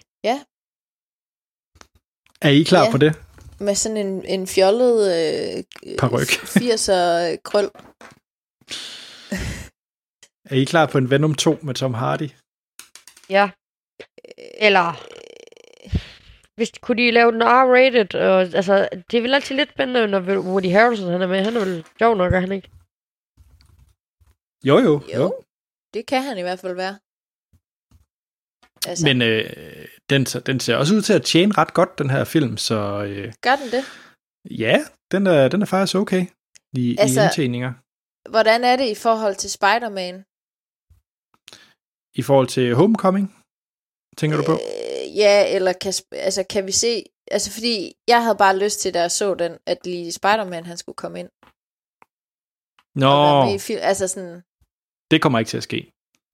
[SPEAKER 1] Er I klar
[SPEAKER 3] Ja.
[SPEAKER 1] på det?
[SPEAKER 3] Med sådan en, en fjollet øh,
[SPEAKER 1] Paryk.
[SPEAKER 3] 80'er krøl.
[SPEAKER 1] Er I klar på en Venom 2 med Tom Hardy?
[SPEAKER 2] Ja. Eller... Hvis kunne de lave den R-rated, og, altså, det er vel altid lidt spændende, når Woody Harrelson han er med. Han er vel sjov nok, er han ikke?
[SPEAKER 1] Jo, jo.
[SPEAKER 3] Jo, jo. det kan han i hvert fald være.
[SPEAKER 1] Altså. Men øh, den, den ser også ud til at tjene ret godt, den her film, så... Øh,
[SPEAKER 3] Gør den det?
[SPEAKER 1] Ja, den er, den er faktisk okay i, altså, i indtjeninger.
[SPEAKER 3] Hvordan er det i forhold til Spider-Man?
[SPEAKER 1] I forhold til Homecoming, tænker øh, du på?
[SPEAKER 3] Ja, eller kan, altså, kan vi se... Altså, fordi jeg havde bare lyst til, da jeg så den, at lige Spider-Man, han skulle komme ind.
[SPEAKER 1] Nå.
[SPEAKER 3] Med i film. Altså sådan...
[SPEAKER 1] Det kommer ikke til at ske.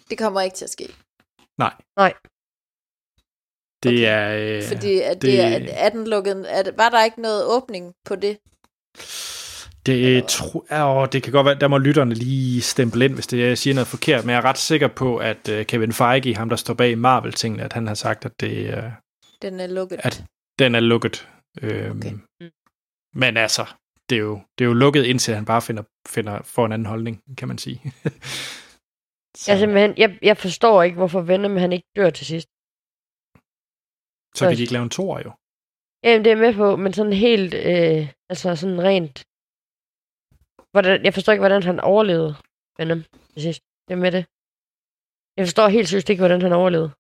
[SPEAKER 3] Det kommer ikke til at ske.
[SPEAKER 1] Nej.
[SPEAKER 2] Nej.
[SPEAKER 1] Det okay. er... Øh,
[SPEAKER 3] Fordi at det, det er, er den lukket... Er, var der ikke noget åbning på det?
[SPEAKER 1] Det, tro, åh, det kan godt være, der må lytterne lige stemple ind, hvis det jeg siger noget forkert, men jeg er ret sikker på, at uh, Kevin Feige, ham der står bag Marvel-tingene, at han har sagt, at det uh,
[SPEAKER 3] den er lukket.
[SPEAKER 1] At den er lukket. Øhm, okay. Mm. Men altså, det er, jo, det er jo lukket, indtil han bare finder, finder, får en anden holdning, kan man sige.
[SPEAKER 2] jeg, simpelthen, jeg, jeg forstår ikke, hvorfor Venom han ikke dør til sidst.
[SPEAKER 1] Så kan de ikke lave en tor, jo.
[SPEAKER 2] Jamen, det er med på, men sådan helt, øh, altså sådan rent Hvordan, jeg forstår ikke, hvordan han overlevede Venom til sidst. Det er med det. Jeg forstår helt seriøst ikke, hvordan han overlevede.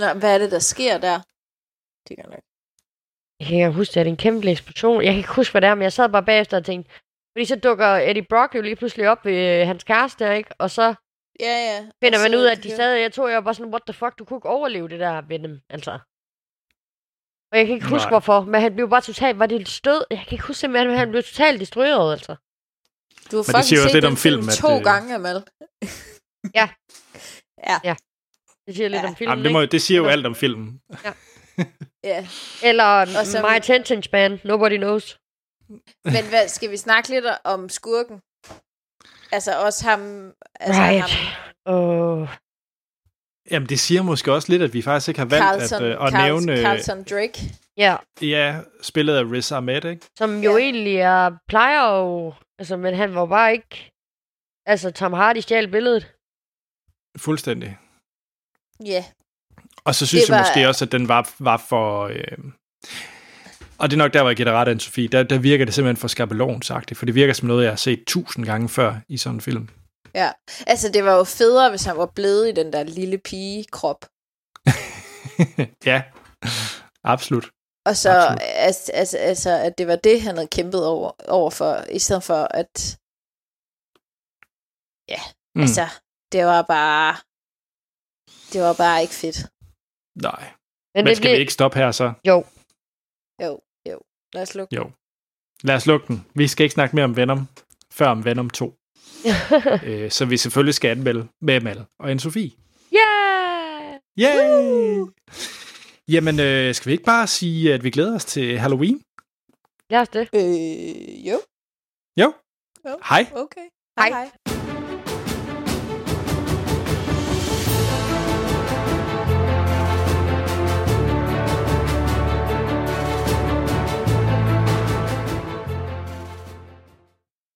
[SPEAKER 3] Nå, hvad er det, der sker der? Det kan nok.
[SPEAKER 2] Jeg kan ikke huske, det er en kæmpe eksplosion. Jeg kan ikke huske, hvad det er, men jeg sad bare bagefter og tænkte, fordi så dukker Eddie Brock jo lige pludselig op ved øh, hans kæreste, ikke? Og så
[SPEAKER 3] ja, ja.
[SPEAKER 2] finder man ud af, at de sad, jeg tror, jeg var bare sådan, what the fuck, du kunne ikke overleve det der Venom, altså. Og jeg kan ikke huske, Nej. hvorfor, men han blev bare totalt, var det et stød? Jeg kan ikke huske simpelthen, at han blev totalt destrueret, altså.
[SPEAKER 3] Du har faktisk set lidt om film, to at, gange, Amal.
[SPEAKER 2] ja.
[SPEAKER 3] ja.
[SPEAKER 2] Ja. Det siger lidt
[SPEAKER 1] ja.
[SPEAKER 2] om filmen,
[SPEAKER 1] Jamen, det, må, det siger jo alt om filmen.
[SPEAKER 2] Ja.
[SPEAKER 3] ja.
[SPEAKER 2] Eller som... My Attention Span, Nobody Knows.
[SPEAKER 3] Men hvad, skal vi snakke lidt om skurken? Altså også ham... Altså
[SPEAKER 2] right. ham. Uh.
[SPEAKER 1] Jamen, det siger måske også lidt, at vi faktisk ikke har valgt
[SPEAKER 3] Carlson,
[SPEAKER 1] at, uh, at
[SPEAKER 3] Carl,
[SPEAKER 1] nævne...
[SPEAKER 3] Carlson Drake.
[SPEAKER 2] Ja.
[SPEAKER 1] Ja, spillet af Riz Ahmed, ikke?
[SPEAKER 2] Som jo ja. egentlig er, plejer jo Altså, men han var bare ikke... Altså, Tom Hardy stjal billedet.
[SPEAKER 1] Fuldstændig.
[SPEAKER 3] Ja. Yeah.
[SPEAKER 1] Og så synes det jeg var... måske også, at den var, var for... Øh... Og det er nok der, hvor jeg giver dig ret, anne Sofie. Der, der virker det simpelthen for skabelonsagtigt, for det virker som noget, jeg har set tusind gange før i sådan en film.
[SPEAKER 3] Ja, altså det var jo federe, hvis han var blevet i den der lille pige-krop.
[SPEAKER 1] ja, absolut.
[SPEAKER 3] Og så, altså, altså, altså, at det var det, han havde kæmpet over, over for, i stedet for, at, ja, mm. altså, det var bare, det var bare ikke fedt.
[SPEAKER 1] Nej. Men, Men skal blev... vi ikke stoppe her så?
[SPEAKER 2] Jo.
[SPEAKER 3] Jo, jo. Lad os lukke
[SPEAKER 1] Jo. Lad os lukke den. Vi skal ikke snakke mere om Venom, før om Venom 2. øh, så vi selvfølgelig skal anmelde med Mal og Anne-Sophie.
[SPEAKER 2] Yeah!
[SPEAKER 1] Yay! Jamen, øh, skal vi ikke bare sige, at vi glæder os til Halloween?
[SPEAKER 2] Lad os det.
[SPEAKER 3] Øh, jo.
[SPEAKER 1] Jo.
[SPEAKER 3] jo.
[SPEAKER 1] Hej.
[SPEAKER 3] Okay.
[SPEAKER 2] Hej. hej.